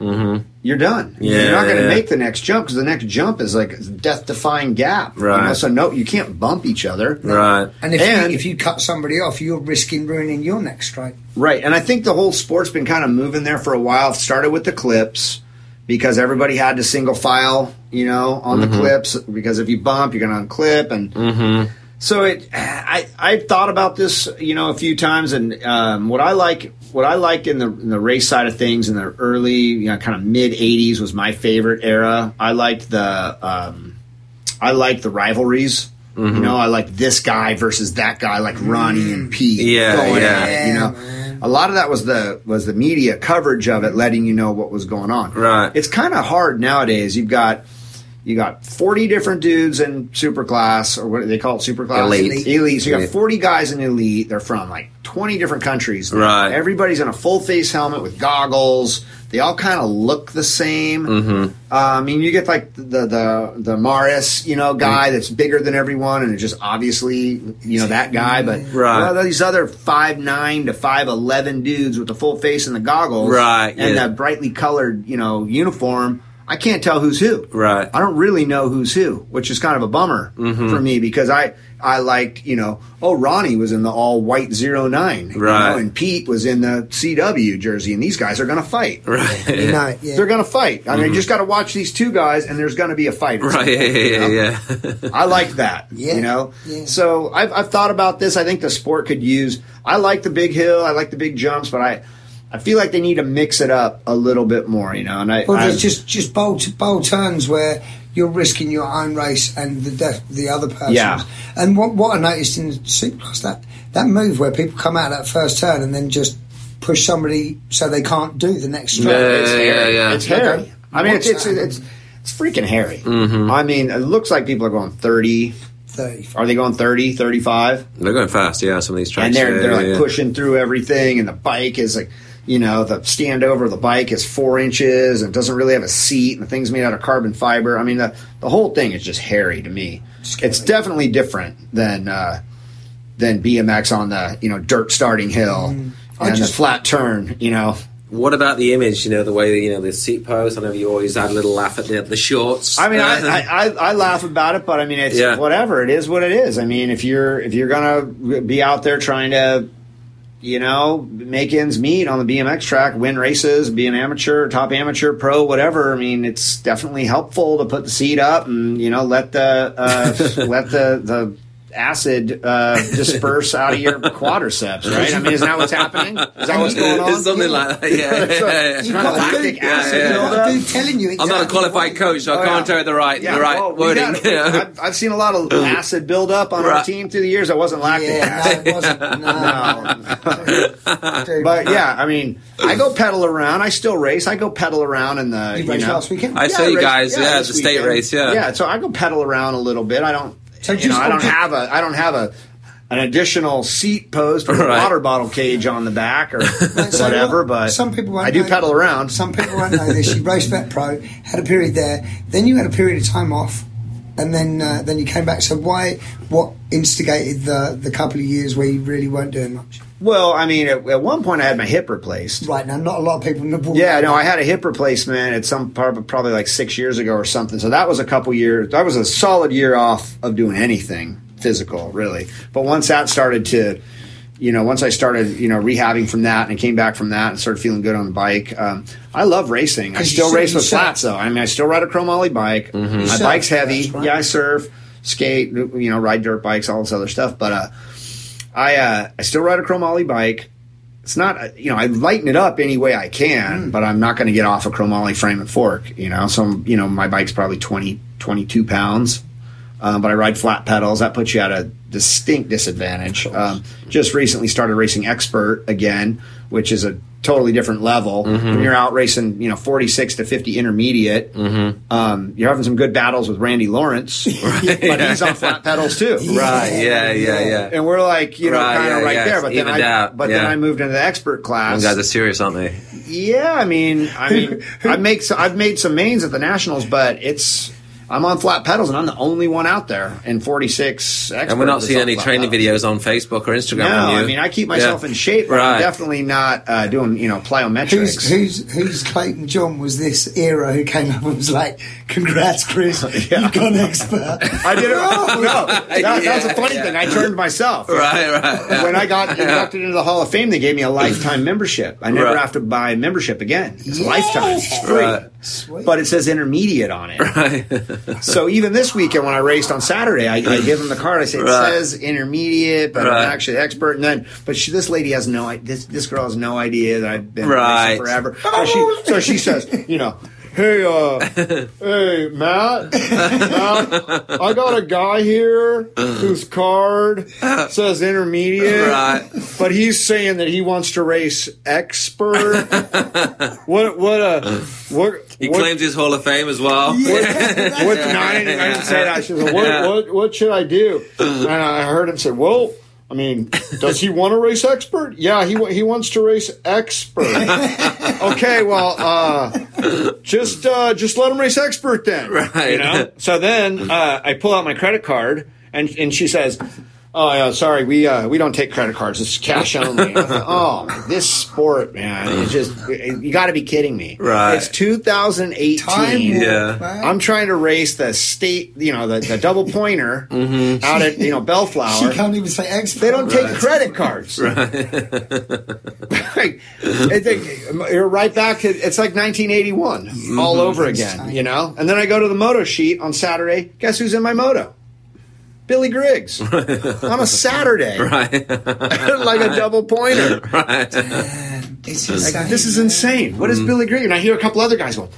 you're done. Mm-hmm. Yeah, you're not going to yeah. make the next jump because the next jump is like a death-defying gap. you know? So no, you can't bump each other. right. And if, And- you, if you cut somebody off, you're risking ruining your next strike. Right, and I think the whole sport's been kind of moving there for a while. It started with the clips, because everybody had to single file, you know, on the clips because if you bump, you're going to unclip and so it I I thought about this, you know, a few times and um, what I like what I liked in the in the race side of things in the early, you know, kind of mid 80s was my favorite era. I liked the um, I liked the rivalries. You know, I like this guy versus that guy, like Ronnie and Pete. Yeah, going yeah. at it, you know, man. a lot of that was the was the media coverage of it, letting you know what was going on. Right. It's kind of hard nowadays. You've got you got forty different dudes in superclass, or what do they call it, superclass? Elite. Elite. So you got forty guys in elite. They're from like twenty different countries. Right. Everybody's in a full face helmet with goggles. They all kind of look the same. Mm-hmm. Uh, I mean, you get like the the the Maris, you know, guy that's bigger than everyone, and it's just obviously you know that guy. But Right. well, these other five nine to five eleven dudes with the full face and the goggles, Right, and yeah. the brightly colored you know uniform. I can't tell who's who. Right. I don't really know who's who, which is kind of a bummer Mm-hmm. for me because I I like you know oh Ronnie was in the all white zero nine, you Right. know, and Pete was in the CW jersey, and these guys are going to fight. *laughs* Right. You know, yeah. They're going to fight. I mean, you just got to watch these two guys, and there's going to be a fight. at some Mm-hmm. Right. point, Yeah. you know? Yeah. Yeah. *laughs* I like that. Yeah, You know? yeah. So I've, I've thought about this. I think the sport could use, I like the big hill, I like the big jumps, but I, I feel like they need to mix it up a little bit more, you know? And I, Well, I just just bold bold turns where you're risking your own race and the death the other person. Yeah. And what what I noticed in Supercross that that move where people come out that first turn and then just push somebody so they can't do the next straight. Yeah, it's hairy. yeah, yeah. It's hairy. Okay. I mean, it's, it's, What's it's, it's freaking hairy. Mm-hmm. I mean, it looks like people are going 30. 30. Are they going 30, 35? They're going fast. Yeah. Some of these tracks. and they're yeah, they're like yeah. pushing through everything, and the bike is like, you know, the stand over the bike is four inches and doesn't really have a seat, and the thing's made out of carbon fiber. I mean, the the whole thing is just hairy to me. It's definitely different than uh, than BMX on the you know dirt starting hill Mm. I and just- the flat turn. You know, What about the image? You know, the way that, you know the seat pose. I know you always had a little laugh at the, the shorts. I mean, I, Uh, I, I, I laugh about it, but I mean, it's Yeah. whatever. It is what it is. I mean, if you're if you're gonna be out there trying to, you know, make ends meet on the BMX track, win races, be an amateur, top amateur, pro, whatever. I mean, it's definitely helpful to put the seat up and you know let the uh, *laughs* let the the acid uh, *laughs* disperse out of your quadriceps, right? I mean, is that what's happening? Is that what's going on? It's something like that. Yeah. *laughs* yeah, yeah. You've got lactic acid you've got buildup. a dude telling you exactly I'm not a qualified coach, so I Oh, can't yeah. tell you the right, Yeah, the right well, we wording. got- I've, I've seen a lot of acid buildup on our team through the years. That wasn't lactic Yeah, acid. no, it wasn't. *laughs* No. Dude, But yeah, I mean, I go pedal around. I still race. I go pedal around in the. you you raced know, last weekend? I saw you guys, yeah, this the state race, yeah. yeah. So I go pedal around a little bit. I don't. So you just know, I don't have a. I don't have a. An additional seat post with a water bottle cage on the back or *laughs* So whatever, what- but some people I do know- pedal around. Some people won't know this. You raced Vet Pro, had a period there, then you had a period of time off, and then uh, then you came back. So why? What instigated the the couple of years where you really weren't doing much? Well, I mean, at, at one point I had my hip replaced. Right now, not a lot of people nibble. Yeah, no, I had a hip replacement at some prob- probably like six years ago or something. So that was a couple years. That was a solid year off of doing anything physical, really. But once that started to, you know, once I started, you know, rehabbing from that and came back from that and started feeling good on the bike, um, I love racing. I still race with surf. flats though. I mean, I still ride a chromoly bike. My surf, bike's heavy. right. Yeah, I surf, skate, you know, ride dirt bikes, all this other stuff. But uh, I uh, I still ride a chromoly bike it's not you know I lighten it up any way I can, Hmm. but I'm not going to get off a chromoly frame and fork. You know, so you know my bike's probably 20, 22 pounds, um, but I ride flat pedals. That puts you at a distinct disadvantage. Um, just recently started racing expert again, which is a totally different level. Mm-hmm. When you're out racing, you know, 46 to 50 intermediate, Mm-hmm. um, you're having some good battles with Randy Lawrence, *laughs* but he's on flat pedals too. *laughs* Right, yeah, yeah, yeah. And we're like, you know, Right, kind of yeah, right yeah, there. But then I, out, but then. I moved into the expert class. Them guys are serious, aren't they? Yeah, I mean, I mean, I make so, I've made some mains at the nationals, but it's I'm on flat pedals, and I'm the only one out there in 46. And we're not seeing any training videos on Facebook or Instagram. No, you. I mean, I keep myself Yeah. in shape, but Right. I'm definitely not uh, doing you know plyometrics. Who's, who's who's Clayton John was this era who came up and was like, Congrats, Chris. *laughs* You've got an expert. I did it. *laughs* No, that, that's a funny Yeah. thing. I turned myself. Right, right. When I got inducted into the Hall of Fame, they gave me a lifetime membership. I never Right. have to buy membership again. It's lifetime. It's free. Right. Sweet. But it says intermediate on it. Right. *laughs* so even this weekend when I raced on Saturday, I, I give them the card. I say it Right. says intermediate, but Right. I'm actually expert. And then, but she, this lady has no. This this girl has no idea that I've been Right. racing forever. So she so she says, you know. Hey, uh, *laughs* hey, Matt, Matt, I got a guy here whose card says intermediate, Right. but he's saying that he wants to race expert. *laughs* what, what, uh, what, He what, claims his Hall of Fame as well. *laughs* what, no, I didn't, I didn't say that. She said, what, what, what should I do? And I heard him say, well, I mean, does he want to race expert? Yeah, he he wants to race expert. *laughs* okay, well, uh, just uh, just let him race expert then. Right. You know. So then uh, I pull out my credit card, and and she says. Oh yeah, sorry, we uh, we don't take credit cards. It's cash only. Thought, *laughs* oh, this sport, man, it's just you got to be kidding me. Right. It's 2018. Time Yeah. warp. I'm trying to race the state, you know, the, the double pointer *laughs* Mm-hmm. out at you know She Bellflower. can't even say expert. They don't take credit cards. *laughs* Like, it's like- you're right back to it's like 1981 Mm-hmm. all over again, you know. And then I go to the moto sheet on Saturday. Guess who's in my moto? Billy Griggs *laughs* on a Saturday, Right. *laughs* *laughs* like a double pointer. right. It's Like, this is insane. What is Mm-hmm. Billy Griggs? And I hear a couple other guys going,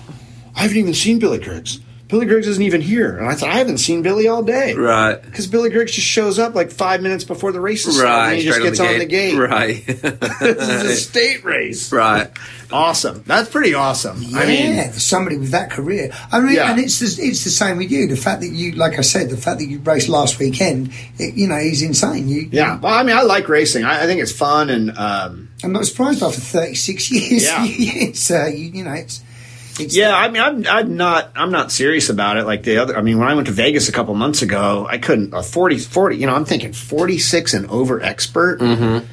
I haven't even seen Billy Griggs. Billy Griggs isn't even here. And I thought, I haven't seen Billy all day. Right. Because Billy Griggs just shows up like five minutes before the race is starting. Right. And he just gets on the gate. Right. *laughs* this is a state race. right. Awesome. That's pretty awesome. I mean, yeah, for somebody with that career. I mean, Yeah. and it's the, it's the same with you. The fact that you, like I said, the fact that you raced last weekend, it, you know, is insane. You, yeah. Well, I mean, I like racing. I, I think it's fun and um, I'm not surprised after 36 years. Yeah. *laughs* it's uh, you, you know, it's, it's yeah. I mean, I'm, I'm not I'm not serious about it like the other. I mean, when I went to Vegas a couple months ago, I couldn't a 40 40. You know, I'm thinking 46 and over expert. Mm-hmm.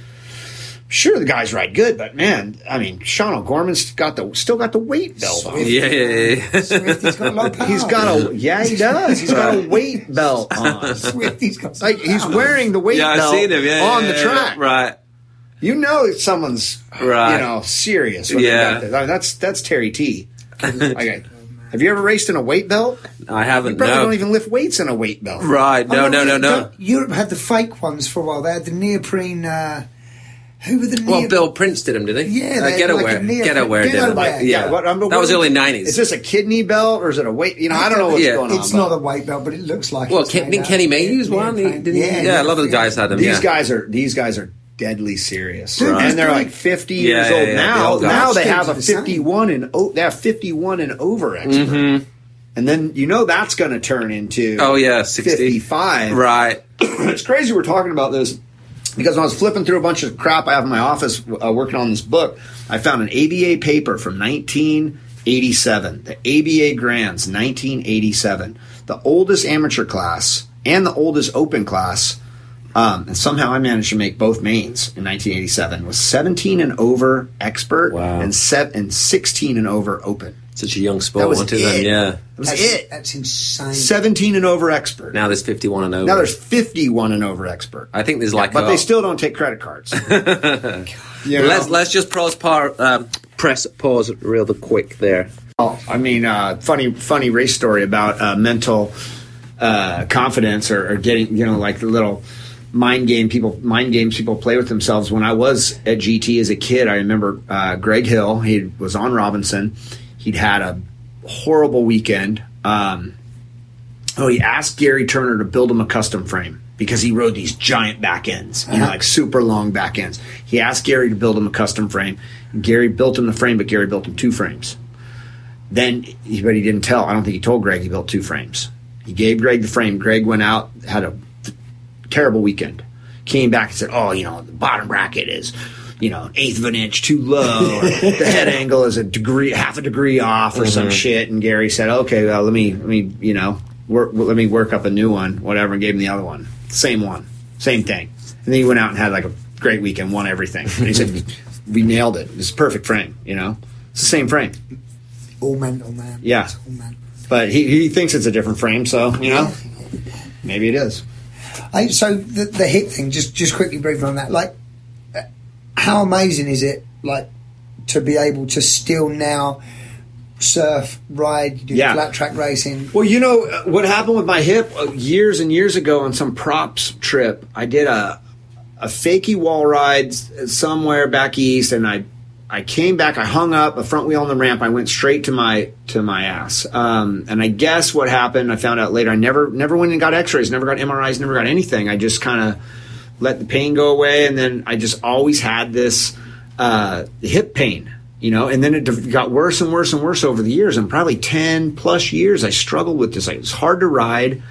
Sure, the guy's ride good, but man, I mean, Sean O'Gorman's got the still got the weight belt on. Yeah, yeah, yeah. Swifty's got a *laughs* power. He's got a yeah, he does. He's got a weight belt on. Swifty's got Like he's wearing the weight Yeah, I've belt seen him. Yeah, on yeah, the yeah, track. Right. You know someone's Right. you know serious. Yeah. got. I mean, that's that's Terry T. *laughs* okay. Have you ever raced in a weight belt? I haven't. You probably no. don't even lift weights in a weight belt. Right. No, no, no, no. don't- Europe had the fake ones for a while. They had the neoprene. Uh, who were the Well. Bill Prince did them, did he? Yeah, Uh, they- Getaway. like a near- Getaway did him. Getaway. Yeah. what- I'm- that was what- early Is 90s. this a kidney belt or is it a weight? You know, I don't know what's Yeah. going on. It's but not a weight belt, but it looks like. Well, it's Ken, didn't out Kenny of May use one? He, neoprene. didn't yeah, a lot of the guys had them. These yeah. guys are these guys are deadly serious, Right. and they're like fifty Yeah, years yeah, old yeah, now. guys. now they have a fifty-one and o- they have fifty-one and over expert, Mm-hmm. and then you know that's going to turn into Oh, yeah, 60. fifty-five. Right. *clears throat* it's crazy we're talking about this because when I was flipping through a bunch of crap I have in my office uh, working on this book, I found an ABA paper from 1987, the ABA Grands, 1987, the oldest amateur class and the oldest open class. Um, and somehow I managed to make both mains in 1987. Was 17 and over expert Wow. and set and 16 and over open. Such a young sport, That was it? it. then? Yeah. That was That's, it. That's insane. 17 and over expert. Now there's 51 and over. now there's 51 and over expert. I think there's like. But a- they still don't take credit cards. *laughs* You know? Let's let's just press par, um, press pause real quick there. Oh, I mean, uh, funny, funny race story about uh, mental uh, confidence or, or getting, you know, like the little mind game people, mind games people play with themselves. When I was at GT as a kid, I remember uh, Greg Hill. He was on Robinson. He'd had a horrible weekend. Um, oh, he asked Gary Turner to build him a custom frame because he rode these giant back ends, you know, like super long back ends. He asked Gary to build him a custom frame. Gary built him the frame, but Gary built him two frames. Then, he- but he didn't tell. I don't think he told Greg he built two frames. He gave Greg the frame. Greg went out, had a terrible weekend. Came back and said, "Oh, you know, the bottom bracket is, you know, an eighth of an inch too low. or the head *laughs* angle is a degree, half a degree off, or some mm-hmm. shit." And Gary said, "Okay, well, let me, let me, you know, work, let me work up a new one, whatever." And gave him the other one, same one, same thing. And then he went out and had like a great weekend, won everything. And he said, *laughs* "We nailed it. It's a perfect frame. You know, it's the same frame." all mental, man. Yeah. All mental. but he, he thinks it's a different frame, so you know, maybe it is. I, so the, the hip thing, just just quickly brief on that. Like, how amazing is it? Like to be able to still now surf, ride, do Yeah. flat track racing. Well, you know uh, what happened with my hip uh, years and years ago on some props trip. I did a a fakey wall ride somewhere back east, and I I came back. I hung up a front wheel on the ramp. I went straight to my to my ass. Um, and I guess what happened, I found out later. I never never went and got X-rays, never got MRIs, never got anything. I just kind of let the pain go away, and then I just always had this uh, hip pain, you know. And then it got worse and worse and worse over the years, and probably ten plus years, I struggled with this. Like, it was hard to ride.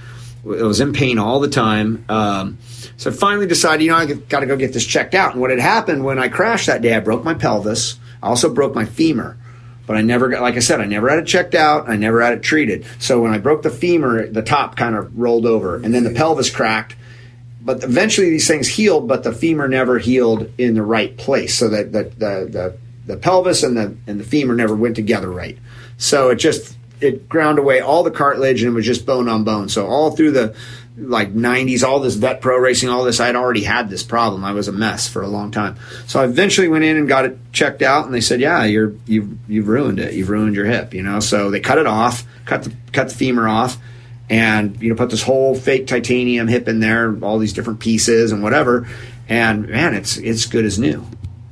I was in pain all the time. Um, so I finally decided, you know, I got to go get this checked out. And what had happened when I crashed that day, I broke my pelvis. I also broke my femur. But I never got, like I said, I never had it checked out. I never had it treated. So when I broke the femur, the top kind of rolled over, and then the pelvis cracked. But eventually these things healed, but the femur never healed in the right place. So that the, the, the, the pelvis and the and the femur never went together right. So it just it ground away all the cartilage and it was just bone on bone. So all through the like 90s, all this vet pro racing, all this, I'd already had this problem. I was a mess for a long time. So I eventually went in and got it checked out, and they said, "Yeah, you're you've you've ruined it. You've ruined your hip." You know, so they cut it off, cut the cut the femur off, and you know put this whole fake titanium hip in there, all these different pieces and whatever. And man, it's it's good as new.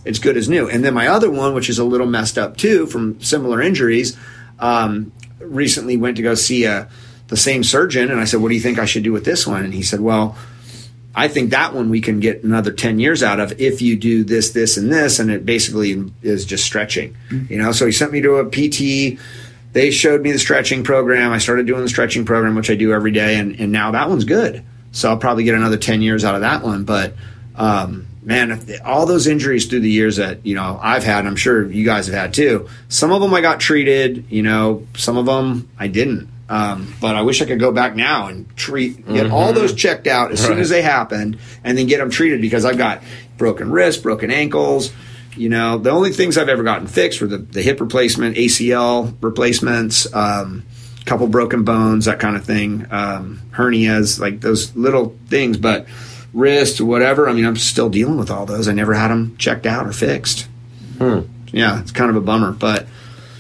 It's good as new. And then my other one, which is a little messed up too from similar injuries, um, recently went to go see a the same surgeon, and I said, "What do you think I should do with this one?" And he said, "Well." I think that one we can get another 10 years out of if you do this, this, and this. And it basically is just stretching, you know? So he sent me to a PT. They showed me the stretching program. I started doing the stretching program, which I do every day. And, and now that one's good. So I'll probably get another 10 years out of that one. But, um, man, if all those injuries through the years that, you know, I've had, and I'm sure you guys have had too, some of them I got treated, you know, some of them I didn't. Um, but I wish I could go back now and treat, get all those checked out as soon as they happened and then get them treated because I've got broken wrists, broken ankles. You know, the only things I've ever gotten fixed were the, the hip replacement, ACL replacements, um, couple broken bones, that kind of thing, um, hernias, like those little things. But wrist, whatever, I mean, I'm still dealing with all those. I never had them checked out or fixed. Yeah, it's kind of a bummer. But,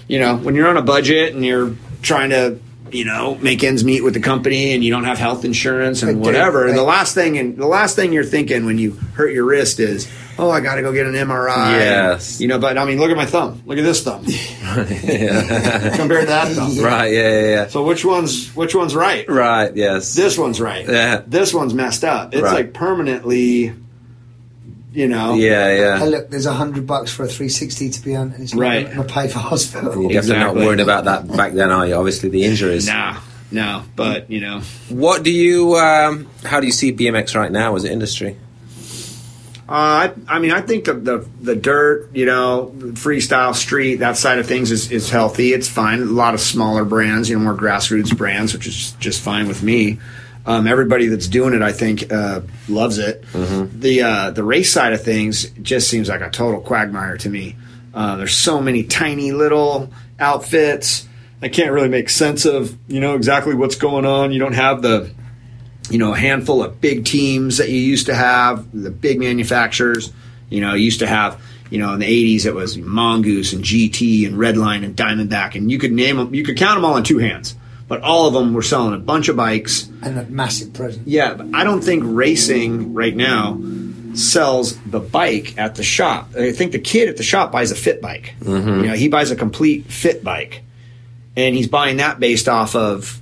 you know, when you're on a budget and you're trying to, you know, make ends meet with the company and you don't have health insurance and whatever, right. the last thing and the last thing you're thinking when you hurt your wrist is, oh, I got to go get an MRI. Yes. You know, but I mean, look at my thumb. Look at this thumb. *laughs* Compare to that thumb. Right, yeah, yeah, yeah. So which one's which one's right? Right, yes. This one's right. Yeah. This one's messed up. It's Right. like permanently, you know. yeah, Hey, yeah. look, there's a hundred bucks for a 360 to be on, and it's not Right. going to pay for hospital. You're definitely not worried about that back then, are you? Obviously, the injuries. Nah, no. But you know, What do you? Um, how do you see BMX right now as an industry? Uh, I, I mean, I think the, the the dirt, you know, freestyle street, that side of things is, is healthy. It's fine. A lot of smaller brands, you know, more grassroots brands, which is just fine with me. Um, everybody that's doing it, I think, uh, loves it. The uh, the race side of things just seems like a total quagmire to me. Uh, there's so many tiny little outfits. I can't really make sense of, you know, exactly what's going on. You don't have the you know, a handful of big teams that you used to have, the big manufacturers. You know, used to have, you know, in the 80s it was Mongoose and GT and Redline and Diamondback, and you could name them, you could count them all in two hands. But all of them were selling a bunch of bikes. and a massive present. Yeah, but I don't think racing right now sells the bike at the shop. I think the kid at the shop buys a fit bike. Mm-hmm. You know, he buys a complete fit bike, and he's buying that based off of,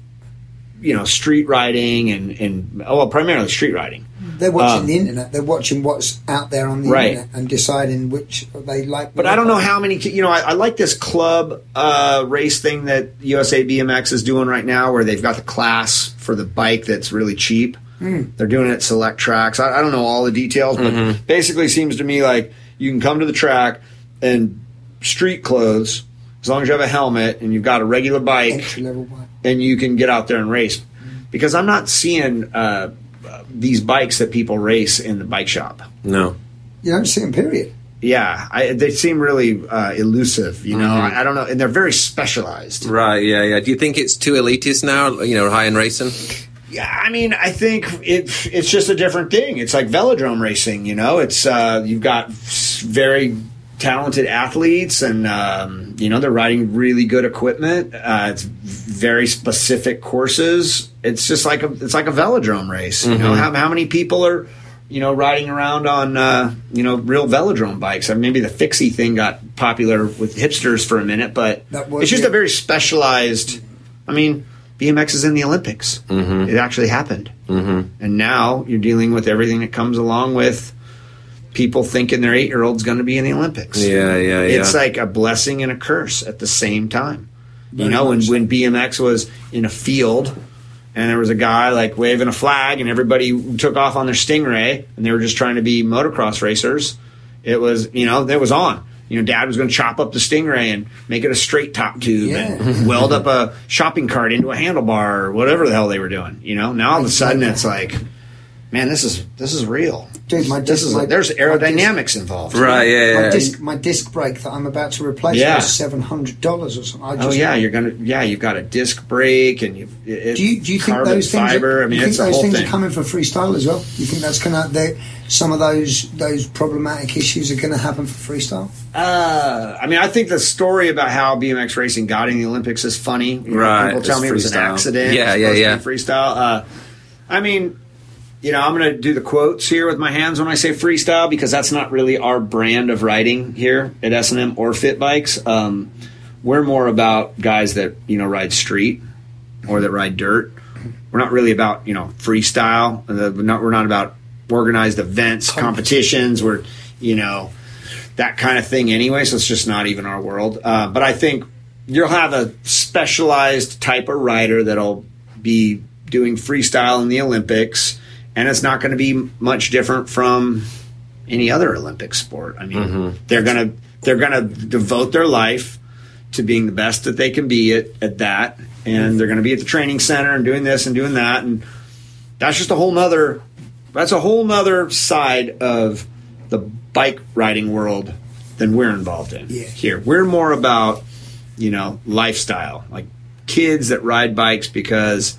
you know, street riding and and oh, well, primarily street riding. They're watching Um, the internet. They're watching what's out there on the Right. internet and deciding which they like. But I don't know how many. You know, I, I like this club uh, race thing that USA BMX is doing right now, where they've got the class for the bike that's really cheap. They're doing it at select tracks. I, I don't know all the details, but basically, seems to me like you can come to the track and street clothes as long as you have a helmet and you've got a regular bike bike. and you can get out there and race. Because I'm not seeing uh, these bikes that people race in the bike shop. No. You don't see them. Period. yeah, I, they seem really uh, elusive. You know, Mm-hmm. I, I don't know, and they're very specialized. Right, yeah, yeah. Do you think it's too elitist now? You know, high end racing. Yeah, I mean, I think it, it's just a different thing. It's like velodrome racing. You know, it's uh, you've got very talented athletes, and um, you know they're riding really good equipment. Uh, it's very specific courses. It's just like a it's like a velodrome race. You know, how, how many people are you know riding around on uh, you know real velodrome bikes? I mean, maybe the fixie thing got popular with hipsters for a minute, but was- it's just yeah. a very specialized. I mean. BMX is in the Olympics. It actually happened. Mm-hmm. And now you're dealing with everything that comes along with people thinking their eight year old's going to be in the Olympics. Yeah, yeah, yeah. It's like a blessing and a curse at the same time. you Very know, when, when BMX was in a field and there was a guy like waving a flag and everybody took off on their Stingray and they were just trying to be motocross racers, it was, you know, that was on. You know, dad was going to chop up the Stingray and make it a straight top tube Yeah. and *laughs* weld up a shopping cart into a handlebar or whatever the hell they were doing. You know, now all of a sudden it's like, man, this is this is real. Dude, my This is my, there's my aerodynamics involved. Right, yeah, My yeah. disc, my disc brake that I'm about to replace Yeah. was seven hundred dollars or something. I Oh yeah, you're gonna yeah you've got a disc brake and you it, Do you, do you think carbon those things? fiber. Are, I mean, you think a those things thing. are coming for freestyle as well? You think that's gonna that some of those those problematic issues are going to happen for freestyle? Uh, I mean, I think the story about how BMX racing got in the Olympics is funny. You know, Right, People tell it's me it was an accident. Yeah, It's yeah, supposed yeah. Freestyle. Uh, I mean, you know, I'm going to do the quotes here with my hands when I say freestyle because that's not really our brand of riding here at S&M or Fit Bikes. Um, we're more about guys that you know ride street or that ride dirt. We're not really about you know freestyle. Uh, We're not, we're not about organized events, competitions. We're you know that kind of thing anyway. So it's just not even our world. Uh, but I think you'll have a specialized type of rider that'll be doing freestyle in the Olympics, and it's not going to be much different from any other Olympic sport. I mean, mm-hmm. they're gonna they're gonna devote their life to being the best that they can be at, at that, and they're gonna be at the training center and doing this and doing that, and that's just a whole nother that's a whole nother side of the bike riding world than we're involved in Yeah. here. We're more about, you know, lifestyle, like kids that ride bikes because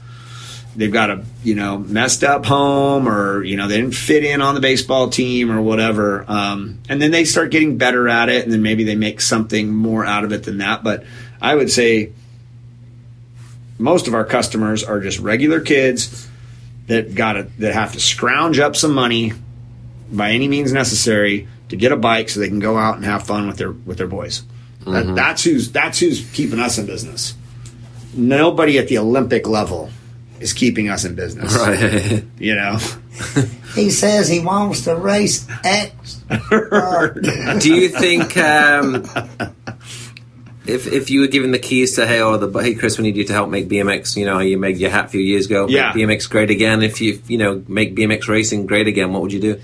they've got a you know messed up home or you know they didn't fit in on the baseball team or whatever. Um, and then they start getting better at it and then maybe they make something more out of it than that. But i would say most of our customers are just regular kids that got that have to scrounge up some money by any means necessary to get a bike so they can go out and have fun with their with their boys. That, that's who's that's who's keeping us in business. Nobody at the olympic level is keeping us in business *laughs* Right. you know *laughs* He says he wants to race X. *laughs* Do you think um, if if you were given the keys to hey or the hey Chris, we need you to help make BMX, you know, you made your hat a few years ago, Yeah. BMX great again. If you you know make BMX racing great again, what would you do?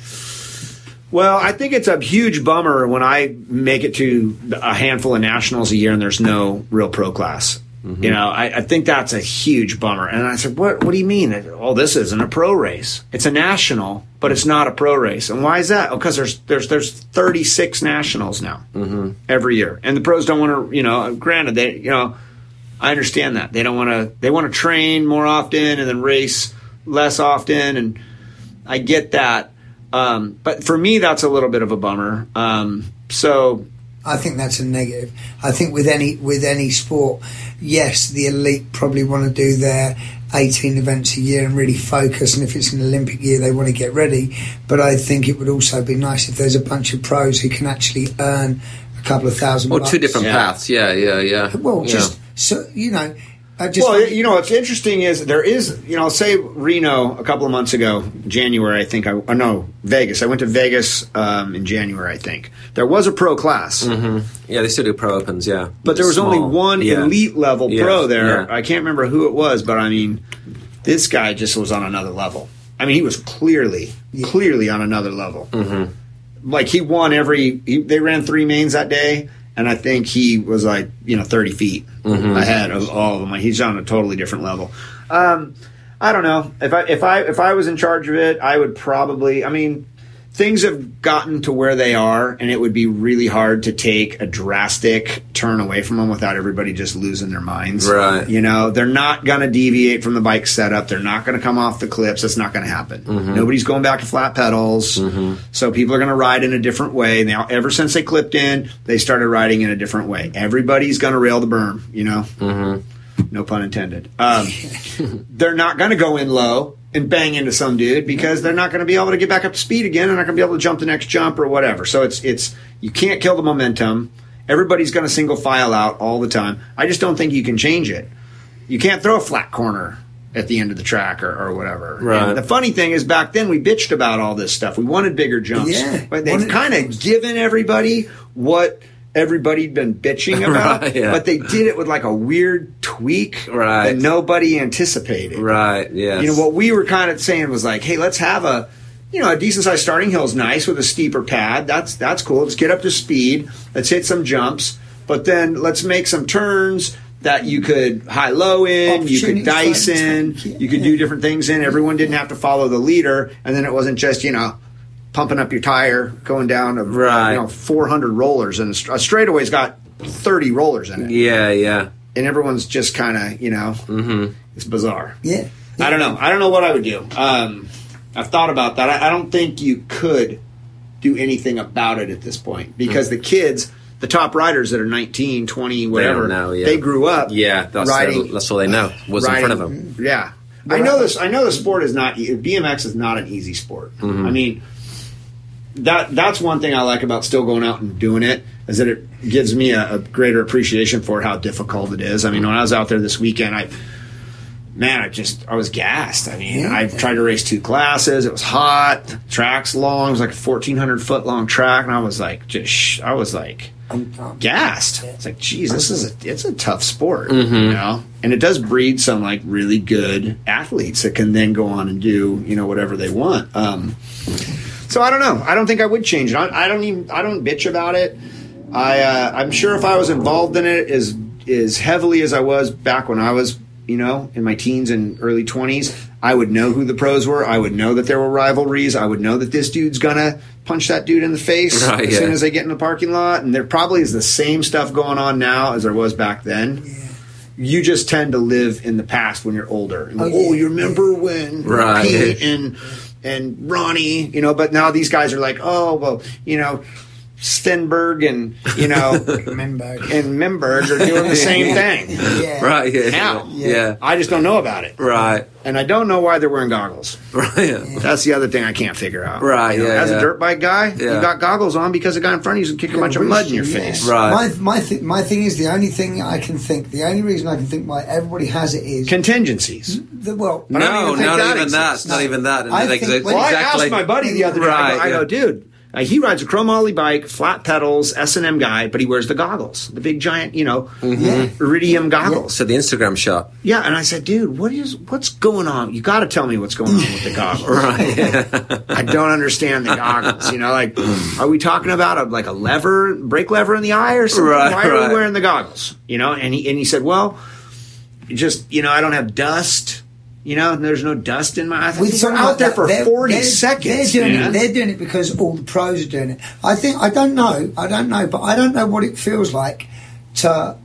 Well, I think it's a huge bummer when I make it to a handful of nationals a year and there's no real pro class. You know, I, I think that's a huge bummer. And I said, "What? What do you mean? Oh, this isn't a pro race. It's a national, but it's not a pro race. And why is that? Because there's there's there's 36 nationals now every year, and the pros don't want to. You know, granted, they you know, I understand that they don't want to. They want to train more often and then race less often, and I get that. Um, but for me, that's a little bit of a bummer. Um, so I think that's a negative. I think with any with any sport, yes, the elite probably want to do their 18 events a year and really focus. And if it's an Olympic year, they want to get ready. But I think it would also be nice if there's a bunch of pros who can actually earn a couple of thousand. Or bucks. two different Yeah. paths? Yeah, yeah, yeah. Well, Yeah. just so you know, I just Well, you know, what's interesting is there is, you know, say Reno a couple of months ago, January, I think. I oh, no Vegas. I went to Vegas um, in January, I think. There was a pro class, yeah, they still do pro opens. Yeah, but there was only one Yeah. elite level Yeah, pro there. yeah. I can't remember who it was, but I mean, this guy just was on another level. I mean, he was clearly, clearly on another level. Mm-hmm. Like he won every. He, they ran three mains that day, and I think he was like you know thirty feet Mm-hmm. ahead of all of them. Like he's on a totally different level. Um, I don't know if I if I if I was in charge of it, I would probably. I mean, things have gotten to where they are, and it would be really hard to take a drastic turn away from them without everybody just losing their minds. Right. You know, they're not going to deviate from the bike setup. They're not going to come off the clips. That's not going to happen. Mm-hmm. Nobody's going back to flat pedals. Mm-hmm. So people are going to ride in a different way. Now, ever since they clipped in, they started riding in a different way. Everybody's going to rail the berm. You know. Mm-hmm. No pun intended. Um, *laughs* they're not going to go in low and bang into some dude because they're not going to be able to get back up to speed again. They're not going to be able to jump the next jump or whatever. So it's it's you can't kill the momentum. Everybody's going to single file out all the time. I just don't think you can change it. You can't throw a flat corner at the end of the track or, or whatever. Right. And the funny thing is, back then we bitched about all this stuff. We wanted bigger jumps, Yeah. but they've kind of given everybody what everybody'd been bitching *laughs* about. Right, yeah. But they did it with like a weird tweak Right. that nobody anticipated. Right. Yeah. You know what we were kind of saying was like, hey, let's have a you know a decent sized starting hill is nice with a steeper pad. That's that's cool. Let's get up to speed. Let's hit some jumps, but then let's make some turns that you could high low in, you could dice in, yeah. you could do different things in. Everyone didn't have to follow the leader, and then it wasn't just you know pumping up your tire, going down a, Right. you know 400 rollers, and a, straightaway's got 30 rollers in it, yeah. Yeah. and everyone's just kind of you know Mm-hmm. it's bizarre. Yeah. I don't know. I don't know what I would do. Um, I've thought about that. I, I don't think you could do anything about it at this point because the kids, the top riders that are 19, 20, whatever, don't know, yeah. they grew up. Yeah. That's riding. that's all they know. What's in front of them. Yeah. I know this. I know the sport is not BMX is not an easy sport. Mm-hmm. I mean, that that's one thing I like about still going out and doing it is that it gives me a, a greater appreciation for how difficult it is. I mean, when I was out there this weekend, I man, I just I was gassed. I mean, Yeah. I tried to race two classes. It was hot. Track's long. It was like a fourteen hundred foot long track, and I was like, just sh- I was like gassed. It's like, geez, this is a it's a tough sport, Mm-hmm. you know. And it does breed some like really good athletes that can then go on and do you know whatever they want. Um, so I don't know. I don't think I would change it. I, I don't even. I don't bitch about it. I uh, I'm sure if I was involved in it as as heavily as I was back when I was you know in my teens and early twenties, I would know who the pros were. I would know that there were rivalries. I would know that this dude's gonna punch that dude in the face *laughs* Right, as soon as they get in the parking lot. And there probably is the same stuff going on now as there was back then. You just tend to live in the past when you're older. And, Oh, oh, yeah. you remember when Right. Pete and and Ronnie, you know, but now these guys are like, oh well, you know, Stenberg and you know *laughs* remember. and Memberg are doing the same *laughs* thing Yeah. Right. Yeah. now. Yeah. I just don't know about it, Right. and I don't know why they're wearing goggles. *laughs* Right. Yeah. That's the other thing I can't figure out. Right, You know, yeah, as yeah. a dirt bike guy, Yeah. you got goggles on because the guy in front of you is kicking a bunch of mud in your Yeah. face. Right. My my th- my thing is the only thing I can think. The only reason I can think why everybody has it is Contingencies. the, well. I don't No, even think not that even that. exists. Not even that. I think exa- when- Well, I asked my buddy the other day. I go, Right, I go, yeah. dude. Uh, he rides a chrome ollie bike, flat pedals, S and M guy, but he wears the goggles, the big giant, you know, Yeah. iridium goggles. So the Instagram shot. Yeah, and I said, dude, what is what's going on? You got to tell me what's going on with the goggles. *laughs* Right. *laughs* I don't understand the goggles. You know, like, are we talking about a, like a lever, brake lever in the eye or something? Right, Why are right. we wearing the goggles? You know, and he and he said, well, just you know, I don't have dust. You know, and there's no dust in my. Think we're out there for they're- 40 they're- seconds. They're doing man. it. They're doing it because all the pros are doing it. I think I don't know. I don't know, but I don't know what it feels like to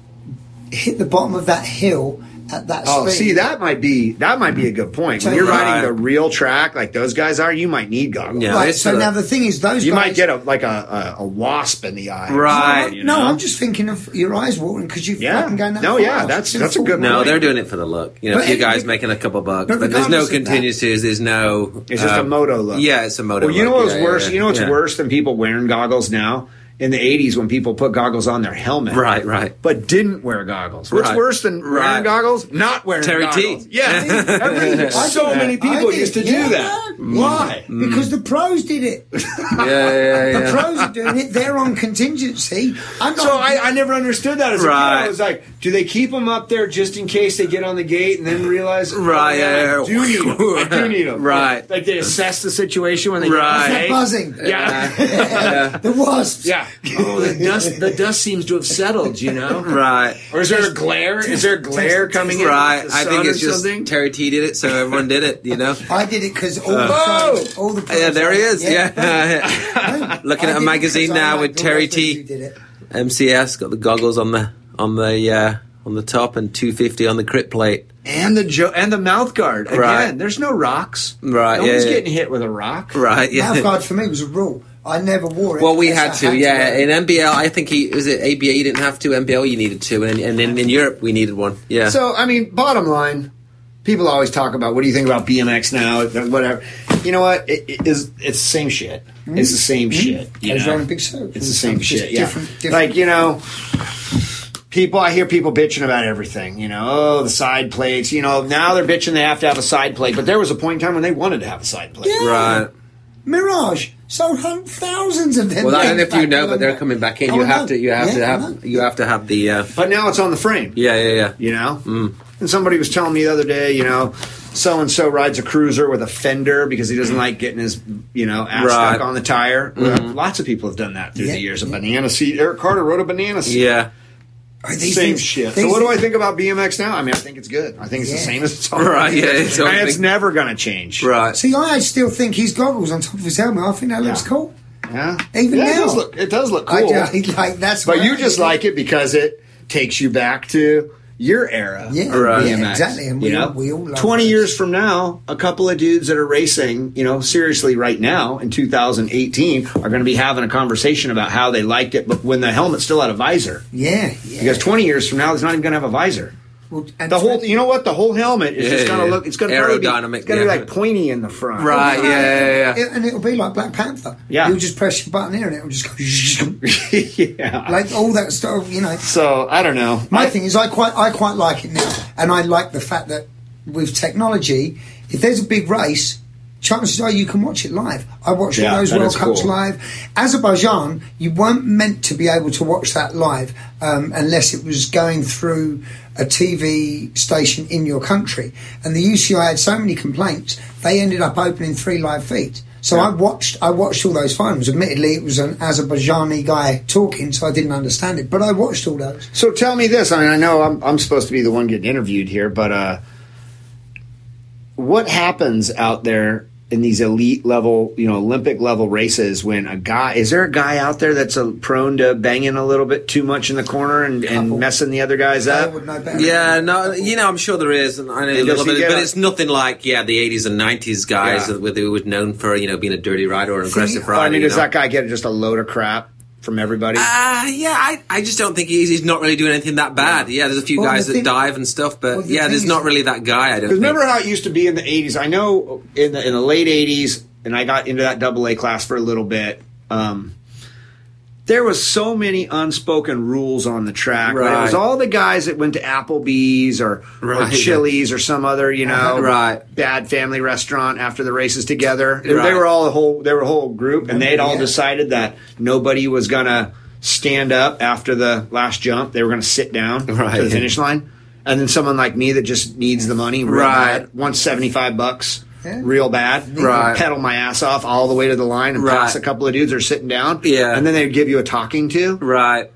hit the bottom of that hill at that Oh, speed. see, that might be that might be a good point. When you're Right. riding the real track like those guys are, you might need goggles. Yeah. Right. So a- now the thing is, those You guys, might get a like a, a, a wasp in the eye. Right. You no, know? I'm just thinking of your eyes watering because you've Yeah. fucking going that No, far. yeah, that's- that's a good full- No, point. they're doing it for the look. You know, But a few it- guys it- making a couple bucks, but but, there's no regardless contingencies. There's no. It's just a um, moto look. Yeah, it's a moto. Well, you know what's Yeah, worse? yeah, You know what's worse than people wearing goggles now? In the '80s, when people put goggles on their helmet, Right, right. but didn't wear goggles. What's Right. worse than wearing Right. goggles? Not wearing Terry T. goggles. Yeah, *laughs* Every- I so many people used to yeah. do that. Mm. Why? Mm. Because the pros did it. *laughs* Yeah, yeah, yeah. The pros are doing it. They're on contingency. I'm not. So I, I never understood that as a kid. I was like, do they keep them up there just in case they get on the gate and then realize, oh, Right, yeah, I do need them. I *laughs* do need them. Right. Like they assess the situation when they Right. get on the They're gate. buzzing. Yeah. yeah. The wasps. Yeah. Oh, the dust. The dust seems to have settled. You know. Right. Or is there a glare? Is there a glare coming in? Right. with the I think sun it's or just something? Terry T did it, so everyone did it. You know. *laughs* I did it because all Uh, Whoa! So, all the Yeah, there he is. Yeah, *laughs* *laughs* looking I at a magazine now with Terry T. did it. MCS got the goggles on the on the uh, on the top and 250 on the crit plate. and the jo- and the mouth guard again. Right. There's no rocks. Right, No yeah, one's yeah. getting hit with a rock. Right. Yeah. Mouth guard for me was a rule. I never wore it. Well, we unless had I to, yeah. wear. In NBL, I think he was it ABA. You didn't have to. NBL, you needed to, and, and in, in Europe, we needed one. Yeah. So I mean, bottom line, people always talk about what do you think about BMX now, whatever. You know what? It, it is it's the same shit. Mm-hmm. It's the same mm-hmm. shit. You Goes know? around in big circles. It's the same Just shit. Yeah. Different, different. Like you know, people. I hear people bitching about everything. You know, oh the side plates. You know, now they're bitching they have to have a side plate, but there was a point in time when they wanted to have a side plate. Yeah. right. Mirage sold hun- thousands of them. Well, I don't know if you know, in but they're coming back in. Oh, You I have know. to. You have Yeah, to have. know. You have to have the. Uh, But now it's on the frame. yeah, yeah, yeah. You know? Mm. And somebody was telling me the other day, you know, so and so rides a cruiser with a fender because he doesn't like getting his, you know, ass Right. Mm-hmm. stuck on the tire. Lots of people have done that through Yeah. the years. A banana seat. Eric Carter rode a banana seat. Yeah. Oh, these Same things- shit. these so what do I think about BMX now? I mean, I think it's good. I think it's the same as it's always Right, been. yeah, it's And always it's never going to change. Right. See, I still think his goggles on top of his helmet. I think that looks cool. Yeah. Even yeah, It does look, it does look I cool. do- *laughs* like that's. but you I just like it because it takes you back to your era. Yeah, of Right. yeah, BMX, exactly. And we, you know, all, we all love twenty those. years from now, a couple of dudes that are racing, you know, seriously right now in 2018 are going to be having a conversation about how they liked it, but when the helmet still had a visor. Yeah, yeah. Because 20 years from now, it's not even going to have a visor. Well, and The whole, you know what? The whole helmet is Yeah, just going to yeah. look. It's going to be. Aerodynamic, It's going to yeah. be like pointy in the front. Right. Yeah. Yeah. yeah. It- and it'll be like Black Panther. Yeah. You'll just press your button here and it'll just go *laughs* yeah. like all that stuff. You know. so I don't know. My I- thing is, I quite, I quite like it now, and I like the fact that with technology, if there's a big race, chances are you can watch it live. I watched Yeah, all those World Cups cool. live. Azerbaijan, you weren't meant to be able to watch that live um, unless it was going through a TV station in your country. And the UCI had so many complaints, they ended up opening three live feeds. So I watched, I watched all those finals. Admittedly, it was an Azerbaijani guy talking, so I didn't understand it. But I watched all those. So tell me this. I mean, I know I'm, I'm supposed to be the one getting interviewed here, but uh, what happens out there in these elite level, you know, Olympic level races when a guy is there a guy out there that's uh prone to banging a little bit too much in the corner and, and messing the other guys up? would know better. Yeah, no, you know, I'm sure there is, and I know a little bit, but a- it's nothing like yeah the 80s and 90s guys Yeah. that who were known for you know being a dirty rider or an aggressive rider. I mean, does know? that guy get just a load of crap from everybody? Uh, yeah, I, I just don't think he's, he's not really doing anything that bad. Yeah, there's a few Well, guys the that thing- dive and stuff, but well, the yeah, there's is- not really that guy. I don't. Because Think. remember how it used to be in the '80s? I know in the in the late '80s, and I got into that double A class for a little bit. Um, there was so many unspoken rules on the track. Right. It was all the guys that went to Applebee's or, or Chili's or some other, you know, *laughs* Right. bad family restaurant after the races together. They were all a whole. They were a whole group, and they'd all Yeah. decided that nobody was gonna stand up after the last jump. They were gonna sit down Right. to the finish line. And then someone like me that just needs the money, Right. wants seventy five bucks, Yeah. real bad, Right. Pedal my ass off all the way to the line and Right. pass a couple of dudes that are sitting down, Yeah. and then they'd give you a talking to. Right.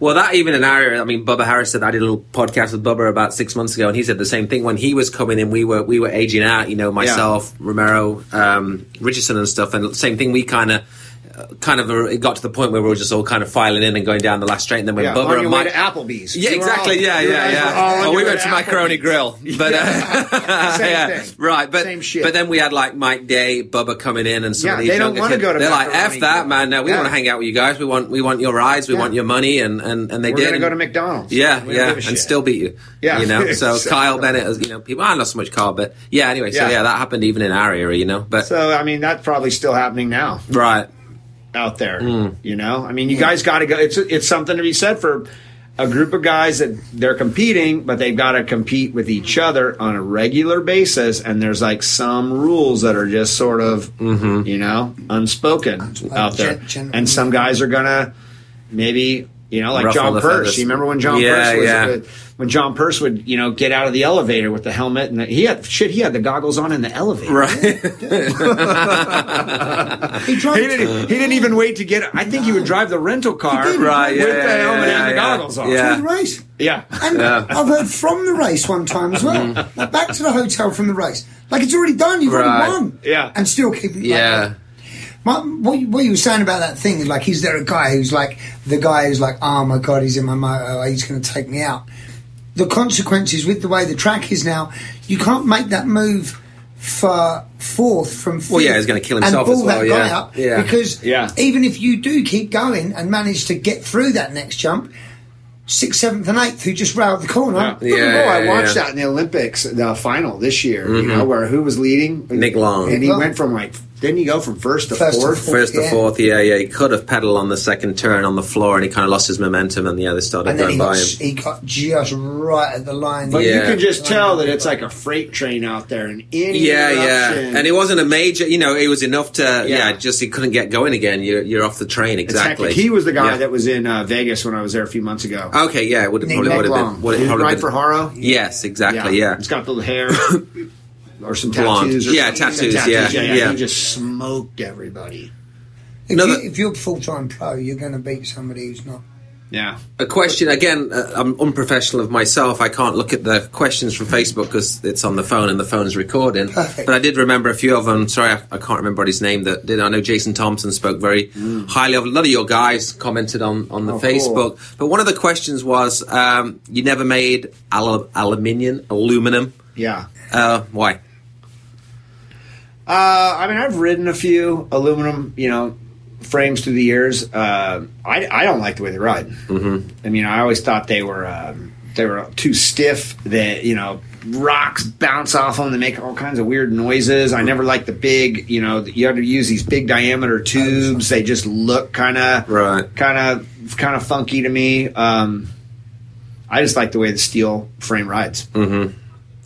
Well, that even an area. I mean, Bubba Harris said I did a little podcast with Bubba about six months ago, and he said the same thing when he was coming in. We were we were aging out. You know, myself, Romero, um, Richardson, and stuff. And the same thing. We kind of. Kind of, uh, it got to the point where we were just all kind of filing in and going down the last straight, and then when Yeah, Bubba and Mike, to Applebee's. Yeah, You exactly. all- yeah, yeah, guys were all yeah. Oh, we went to Applebee's. Macaroni Grill, but uh, *laughs* Same yeah, thing. right. But Same shit. but then we had like Mike Day, Bubba coming in, and some Yeah, of these they don't wanna go to They're like, "F that, Grill." man! No, we Yeah. want to hang out with you guys. We want we want your rides. We Yeah. want your money." And and and they We're did. gonna go to McDonald's. Yeah, yeah, and still beat you. Yeah. you know. *laughs* So Kyle Bennett, you know, people. I not so much Kyle, but yeah. Anyway, so Yeah. yeah, that happened even in our area, you know. But So I mean, that's probably still happening now right, out there. Hmm. You know, I mean, you guys got to go. It's it's something to be said for a group of guys that they're competing, but they've got to compete with each other on a regular basis. And there's like some rules that are just sort of, Mm-hmm. you know, unspoken, out there. Gen- gen- and some guys are gonna maybe You know, like Ruffle John the Purse. feathers. You remember when John Yeah, Purse was yeah. uh, when John Purse would you know get out of the elevator with the helmet and the, he had shit. He had the goggles on in the elevator. Right. *laughs* He drove. He didn't, he didn't even wait to get. I think he would drive the rental car did. Right, with yeah, the yeah, helmet yeah, and the yeah. goggles on. Yeah. to the race. yeah. And I've heard from the race one time as well. Like back to the hotel from the race. Like it's already done. You've Right. already won. Yeah. And still keep it. like yeah. that. My, what, you- what you were saying about that thing is like, is there a guy who's like the guy who's like, oh my god, he's in my moto, oh, he's going to take me out. The consequences with the way the track is now, you can't make that move for fourth from fifth Well, yeah, he's gonna kill himself and pull as well, that guy yeah. up Yeah. because Yeah. even if you do keep going and manage to get through that next jump, sixth, seventh, and eighth who just railed the corner. Yeah. Yeah, oh, I watched yeah. that in the Olympics, the final this year. You know mm-hmm. where who was leading? Nic Long. and he Long. went from like didn't he go from first to First fourth? fourth. First to Yeah. fourth, yeah, yeah. He could have pedaled on the second turn on the floor, and he kind of lost his momentum, and the others started And then going he by got, him. he got just right at the line. But Yeah. you can just tell that it's like a freight train out there, and any Yeah, yeah, and it wasn't a major. You know, it was enough to. Yeah, Yeah. just he couldn't get going again. You're you're off the train exactly. He was the guy Yeah. that was in uh, Vegas when I was there a few months ago. Okay, yeah, it would have probably would have Long. been. Would He have probably ride been for Haro. Yes, exactly. Yeah. It's got the hair *coughs* *laughs* or some Blonde. tattoos. Or Yeah, something. tattoos, Some yeah, yeah, yeah. He just smoked everybody. If, No, you, that- if you're full time pro, you're going to beat somebody who's not. Yeah. A question again. Uh, I'm unprofessional of myself. I can't look at the questions from Facebook because it's on the phone and the phone's recording. Perfect. But I did remember a few of them. Sorry, I, I can't remember his name. That did. I know Jason Thompson spoke very highly of. A lot of your guys commented on on the Mm. Oh, cool. Facebook. But one of the questions was, um, you never made al- aluminium, aluminum. Yeah. Uh, why? Uh, I mean, I've ridden a few aluminum, you know, frames through the years. Uh, I, I don't like the way they ride. Mm-hmm. I mean, I always thought they were um, they were too stiff. That you know, rocks bounce off them. They make all kinds of weird noises. I never liked the big. You know, you have to use these big diameter tubes. They just look kind of Right. kind of kind of funky to me. Um, I just like the way the steel frame rides.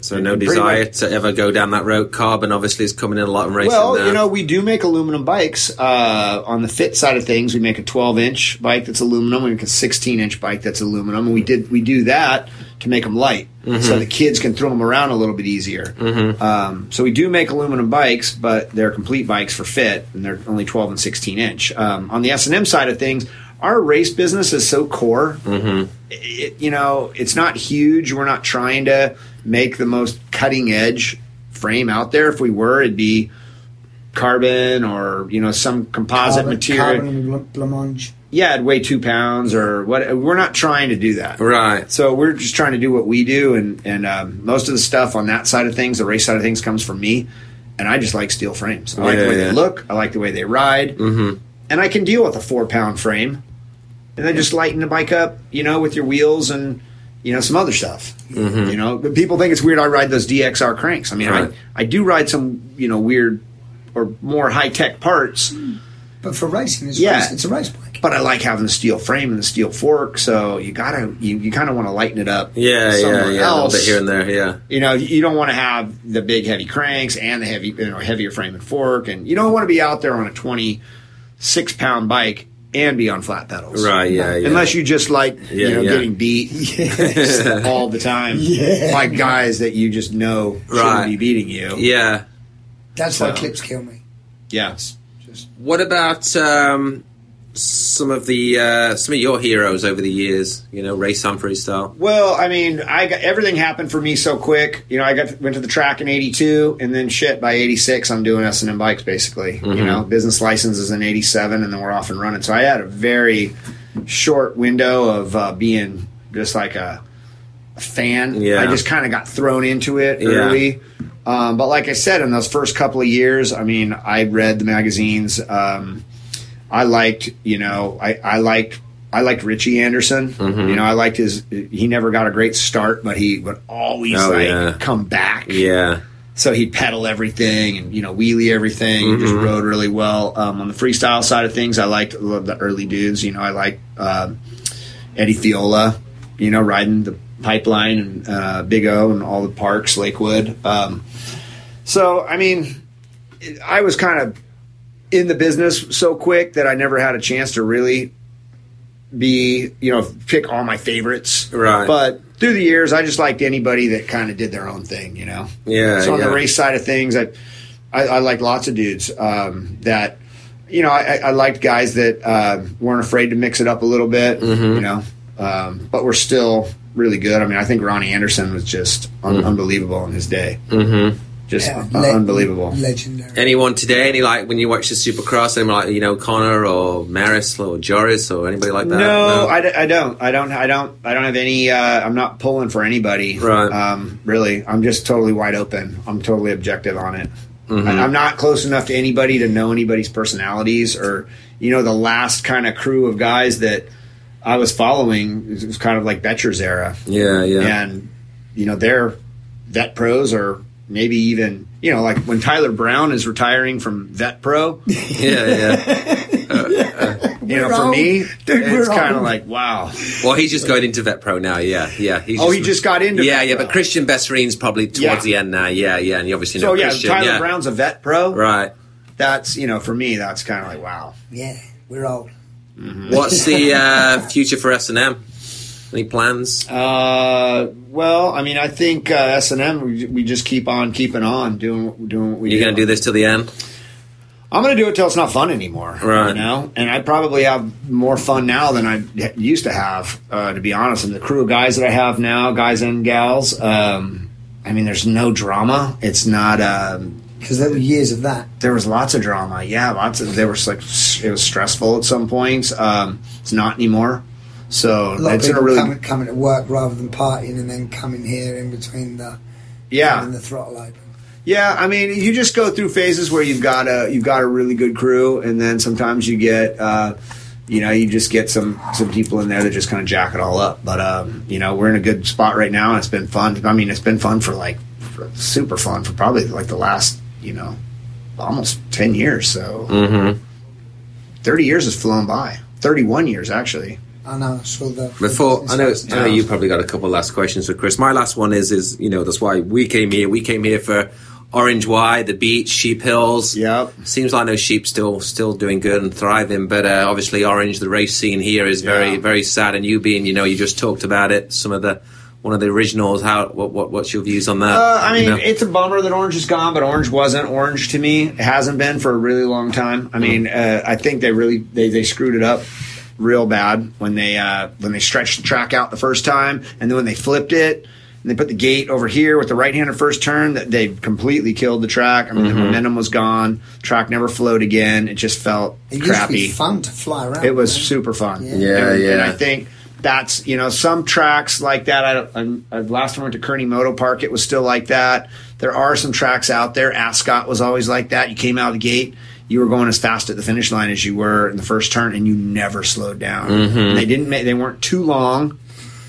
So no desire much. to ever go down that road. Carbon obviously is coming in a lot in racing. Well, now. you know, we do make aluminum bikes. Uh, on the fit side of things, we make a 12 inch bike that's aluminum. We make a 16 inch bike that's aluminum, and we did we do that to make them light, so the kids can throw them around a little bit easier. Um, so we do make aluminum bikes, but they're complete bikes for fit, and they're only 12 and 16 inch. Um, on the S and M side of things. Our race business is so core. It, you know, it's not huge. We're not trying to make the most cutting edge frame out there. If we were, it'd be carbon or you know some composite Carbon- material. Carbon and. Yeah, it'd weigh two pounds or what. We're not trying to do that. right. So we're just trying to do what we do, and and um, most of the stuff on that side of things, the race side of things, comes from me, and I just like steel frames. I like the way yeah. they look. I like the way they ride, mm-hmm. and I can deal with a four pound frame, and then just lighten the bike up, you know, with your wheels and you know some other stuff. Mm-hmm. You know, but people think it's weird. I ride those DXR cranks. I mean, Right. I I do ride some you know weird or more high tech parts. But for racing, it's, Yeah. race, it's a race bike. But I like having the steel frame and the steel fork, so you gotta you, you kind of want to lighten it up. Yeah, yeah, somewhere yeah. A little else. bit here and there. Yeah. You know, you don't want to have the big heavy cranks and the heavy, you know, heavier frame and fork, and you don't want to be out there on a twenty six pound bike and be on flat pedals, Right. Yeah. Yeah. Unless you just like Yeah, you know yeah. getting beat *laughs* *laughs* all the time Yeah. by guys that you just know Right. shouldn't be beating you. yeah. That's why clips kill me. Yeah. What about um, some of the uh, some of your heroes over the years? You know, Ray Humphries style. Well, I mean, I got everything happened for me so quick. You know, I got went to the track in '82, and then shit by '86, I'm doing S and M bikes basically. You know, business licenses in '87, and then we're off and running. So I had a very short window of uh, being just like a, a fan. Yeah. I just kind of got thrown into it Yeah. early. Um, but like I said, in those first couple of years, I mean, I read the magazines. Um, I liked, you know, I, I liked I liked Richie Anderson. Mm-hmm. You know, I liked his. He never got a great start, but he would always Oh, like yeah. come back. Yeah. So he'd pedal everything and you know wheelie everything. and Just Mm-hmm. rode really well. Um, on the freestyle side of things, I liked the early dudes. You know, I liked um, Eddie Fiola. You know, riding the pipeline and uh, Big O and all the parks, Lakewood. Um, so I mean, I was kind of in the business so quick that I never had a chance to really be you know pick all my favorites. Right. But through the years, I just liked anybody that kind of did their own thing. You know. Yeah, So on yeah. the race side of things, I I, I like lots of dudes um, that. You know, I, I liked guys that uh, weren't afraid to mix it up a little bit. Mm-hmm. You know, um, but we're still really good. I mean, I think Ronnie Anderson was just un- unbelievable in his day. Mm-hmm. Just Yeah, le- unbelievable. legendary. Anyone today? Any like when you watch the Supercross? Anyone like you know Connor or Maris or Joris or anybody like that? No, I, d- I don't. I don't. I don't. I don't have any. Uh, I'm not pulling for anybody. Right. Um, really, I'm just totally wide open. I'm totally objective on it. Mm-hmm. I, I'm not close enough to anybody to know anybody's personalities or you know the last kind of crew of guys that I was following it was kind of like Betcher's era, Yeah, yeah. and you know they're vet pros or maybe even you know like when Tyler Brown is retiring from vet pro. *laughs* yeah, yeah. *laughs* You know, We're for old. me, Dude, it's kind of like wow. Well, he's just going into vet pro now. Yeah, yeah. He's Oh, he just got into Yeah, vet yeah. pro. But Christian Besserine's probably towards Yeah. the end now. Yeah, yeah. And you obviously know So yeah, Christian. Tyler yeah. Brown's a vet pro. Right. That's you know for me that's kind of like wow. Yeah, we're old. What's the uh, future for S and M? Any plans? Uh, well, I mean, I think uh, S and M we, we just keep on keeping on doing doing what we do. You're do. going to do this till the end? I'm going to do it till it's not fun anymore. Right. You know, and I probably have more fun now than I used to have. Uh, to be honest, and the crew of guys that I have now, guys and gals. Um, I mean, there's no drama. It's not. Um, Because there were years of that. there was lots of drama. Yeah, lots of. There was like it was stressful at some points. Um, it's not anymore. So A lot it's in a people really coming, coming to work rather than partying and then coming here in between the yeah having the throttle open. yeah. I mean, you just go through phases where you've got a you've got a really good crew, and then sometimes you get. Uh, you know, you just get some some people in there that just kind of jack it all up. But um, you know, we're in a good spot right now, and it's been fun. I mean, it's been fun for like for super fun for probably like the last you know almost ten years. So Mm-hmm. thirty years has flown by. Thirty one years actually. I know. I saw the Before I know, I know you probably got a couple last questions for Chris. My last one is, is you know, that's why we came here. We came here for Orange Y, the beach, Sheep Hills. Yep. Seems like no sheep still still doing good and thriving, but uh, obviously Orange, the race scene here is very Yeah. very sad. And you being, you know, you just talked about it. Some of the one of the originals. How what, what what's your views on that? Uh, I mean, You know? it's a bummer that Orange is gone, but Orange wasn't Orange to me. It hasn't been for a really long time. I mean, uh, I think they really they, they screwed it up real bad when they uh, when they stretched the track out the first time, and then when they flipped it. And they put the gate over here with the right-handed first turn. That they completely killed the track. I mean, the momentum was gone. Track never flowed again. It just felt It used to crappy. be fun to fly around. It was man. super fun. Yeah. Yeah, and, yeah. And I think that's you know some tracks like that. I, I, I last time I went to Kearny Moto Park, it was still like that. There are some tracks out there. Ascot was always like that. You came out of the gate. You were going as fast at the finish line as you were in the first turn, and you never slowed down. Mm-hmm. And they didn't. Make, they weren't too long,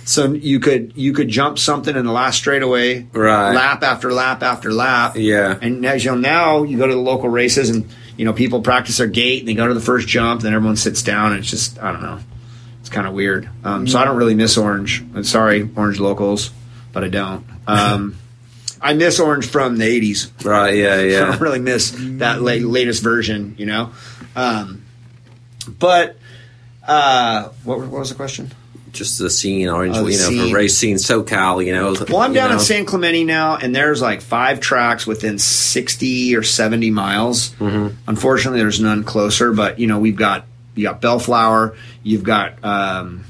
so you could you could jump something in the last straightaway, Right. lap after lap after lap. Yeah. And as you know, now you go to the local races and you know people practice their gait and they go to the first jump, then everyone sits down. And it's just I don't know, it's kind of weird. Um, so I don't really miss Orange. I'm sorry, Orange locals, but I don't. Um, I miss Orange from the '80s. right? Yeah, *laughs* I yeah. don't really miss that la- latest version, you know. Um, but uh, what, what was the question? Just the scene, Orange. Oh, the you know, scene. for race scene, SoCal. You know. Well, I'm down know. in San Clemente now, and there's like five tracks within 60 or 70 miles. Mm-hmm. Unfortunately, there's none closer, but you know we've got you got Bellflower, you've got um,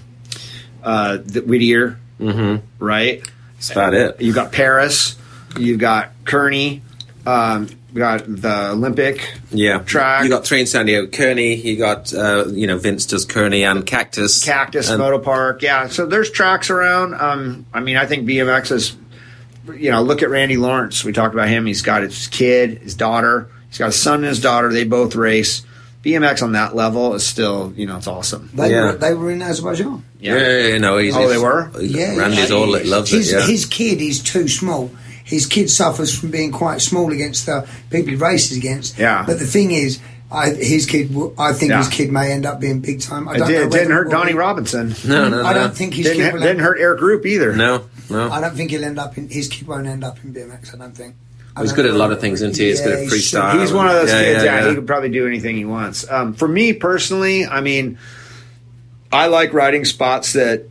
uh, the Whittier, Mm-hmm. right? That's about it. You've got Paris, you've got Kearny, um, you got the Olympic. Yeah, track. You got Train San Diego, Kearny. You got uh, you know Vince does Kearny and Cactus. Cactus and, Moto Park. Yeah, so there's tracks around. Um, I mean, I think BMX is, you know, look at Randy Lawrence. We talked about him. He's got his kid, his daughter. He's got a son and his daughter. They both race. BMX on that level is still, you know, it's awesome. They, Yeah. were, they were in Azerbaijan. Yeah, yeah, yeah, no, he's, Oh, they were? Yeah, Randy's yeah. all loves his, it. Yeah, his kid is too small. His kid suffers from being quite small against the people he races against. Yeah. But the thing is, I, his kid, I think Yeah. his kid may end up being big time. I It don't did, know it didn't hurt Donnie Robinson. no, no, no. I don't think his Didn't, kid hurt- will didn't end, hurt Eric Group either. No, no. I don't think he'll end up in his kid won't end up in BMX. I don't think. I He's don't good at a lot of things, isn't he? He's good at freestyle. He's one of those Yeah, kids. yeah, Yeah, yeah. he could probably do anything he wants. Um, for me personally, I mean, I like riding spots that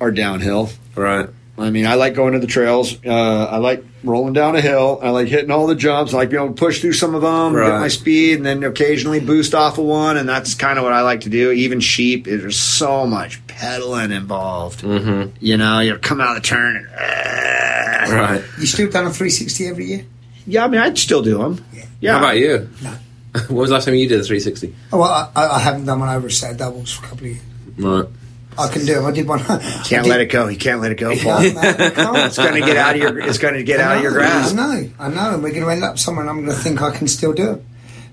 are downhill. Right. I mean, I like going to the trails. Uh, I like rolling down a hill. I like hitting all the jumps. I like being able to push through some of them, Right. get my speed, and then occasionally boost off of one. And that's kind of what I like to do. Even sheep, there's so much pedaling involved. Mm-hmm. You know, you come out of the turn and. uh, Right. You still done a 360 every year? Yeah, I mean, I'd still do them. Yeah. How about you? *laughs* what was the last time you did a 360? Oh, well, I, I I haven't done one over a set of doubles for a couple of years. Right. I can do them. I did one. Can't let it go. You can't let it go, Paul. it's going to get out of your. It's going to get out of your grasp. I know, I know, and we're going to end up somewhere, and I'm going to think I can still do it.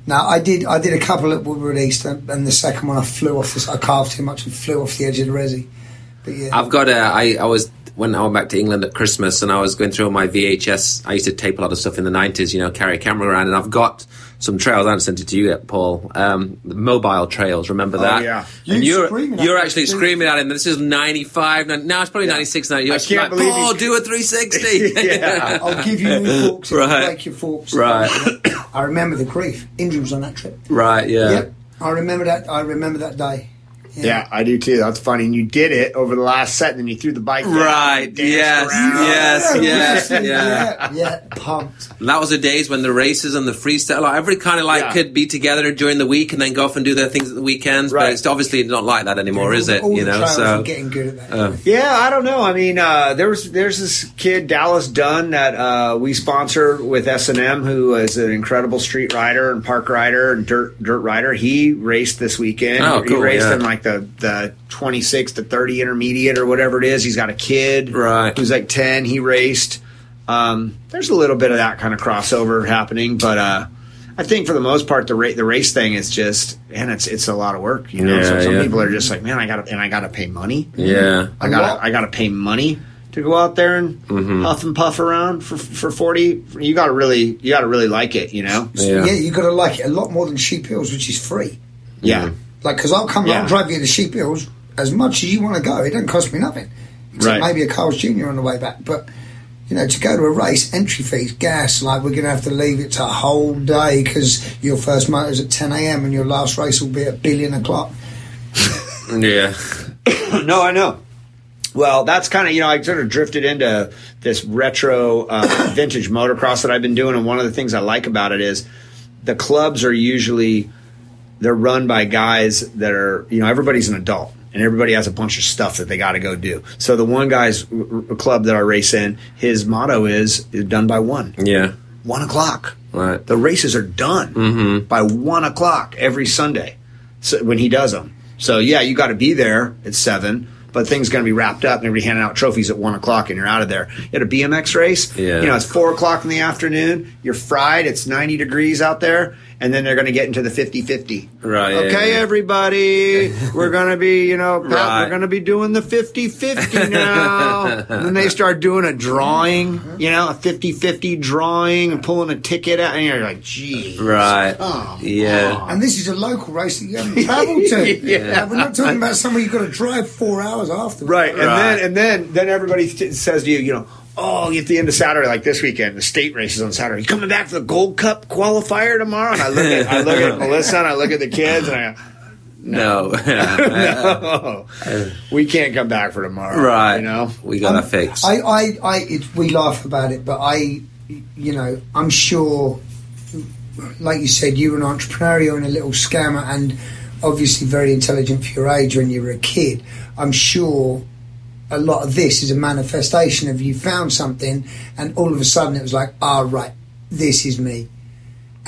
Now, I did, I did a couple that were released, and, and the second one I flew off. This, I carved too much and flew off the edge of the resi. But yeah, I've got a. I, I was when I went back to England at Christmas, and I was going through all my VHS. I used to tape a lot of stuff in the nineties. You know, carry a camera around, and I've got some trails. I haven't sent it to you yet, Paul. Um, the mobile trails. Remember that? yeah. And You you're screaming you're me. actually screaming at him. This is ninety five. Now it's probably ninety six. Now you're I can't like, believe Paul, you- do a three sixty. *laughs* Yeah. I'll give you new forks. Right. break your forks. Right. I remember the grief. Injury was on that trip. right. Yeah. Yep. I remember that. I remember that day. Yeah, I do too. That's funny. And you did it over the last set, and then you threw the bike. down Right, and yes, around. yes. yes, yeah, yeah. yeah, yeah, pumped. That was the days when the races and the freestyle, like, every kind of like Yeah. could be together during the week and then go off and do their things at the weekends. But it's obviously not like that anymore, is it? You know, so getting good at that. uh, Yeah, I don't know. I mean, uh, there was there's this kid Dallas Dunn that uh, we sponsor with S and M, who is an incredible street rider and park rider and dirt dirt rider. He raced this weekend. Oh, he raced yeah. in like the the 26 to 30 intermediate or whatever it is. He's got a kid Right. who's like 10. He raced. Um, there's a little bit of that kind of crossover happening, but uh, I think for the most part, the ra- the race thing is just and it's it's a lot of work. You know, Yeah, so some yeah. people are just like, man, I got to and I got to pay money. yeah. I gotta I gotta pay money to go out there and Mm-hmm. huff and puff around for for forty. You gotta really you gotta really like it, you know. Yeah. Yeah, you got to like it a lot more than Sheep Hills, which is free. Yeah, Like, because I'll come, Yeah. I'll drive you to Sheep Hills as much as you want to go. It doesn't cost me nothing. Except Right. maybe a Carl's Jr. on the way back. But, you know, to go to a race, entry fees, gas, like we're going to have to leave it to a whole day because your first moto's at 10 a.m. and your last race will be at billion o'clock. *laughs* Yeah. *coughs* no, I know. Well, that's kind of you know I sort of drifted into this retro uh, *coughs* vintage motocross that I've been doing, and one of the things I like about it is the clubs are usually they're run by guys that are you know everybody's an adult and everybody has a bunch of stuff that they got to go do. So the one guy's r- club that I race in, his motto is, done by one. Yeah. one o'clock. Right. The races are done mm-hmm. by one o'clock every Sunday so, when he does them. So yeah, you got to be there at seven, but things going to be wrapped up and everybody handing out trophies at one o'clock and you're out of there. You had a BMX race. Yeah. You know, it's four o'clock in the afternoon. You're fried. It's 90 degrees out there. And then they're going to get into the 50 50. Right, Okay, yeah. everybody. *laughs* We're going to be, you know, Pat, Right. we're going to be doing the 50 50 *laughs* now. and then they start doing a drawing, mm-hmm. you know, a 50 50 drawing and pulling a ticket out. And you're like, gee. Right. Oh, yeah. And this is a local race that you haven't *laughs* travelled to. Yeah. Like, we're not talking about somewhere you've got to drive four hours after. Right, and Right. then and then then everybody t- says to you, you know, oh, at the end of Saturday, like this weekend, the state races on Saturday. You coming back for the Gold Cup qualifier tomorrow? And I look at I look at *laughs* Melissa and I look at the kids and I go, No. *laughs* no, we can't come back for tomorrow. right. you know. We got to Um, fix. I, I, I it, we laugh about it, but I, you know, I'm sure, like you said, you're an entrepreneur, you're a little scammer, and obviously very intelligent for your age when you were a kid. I'm sure a lot of this is a manifestation of you found something, and all of a sudden it was like, ah, right, this is me.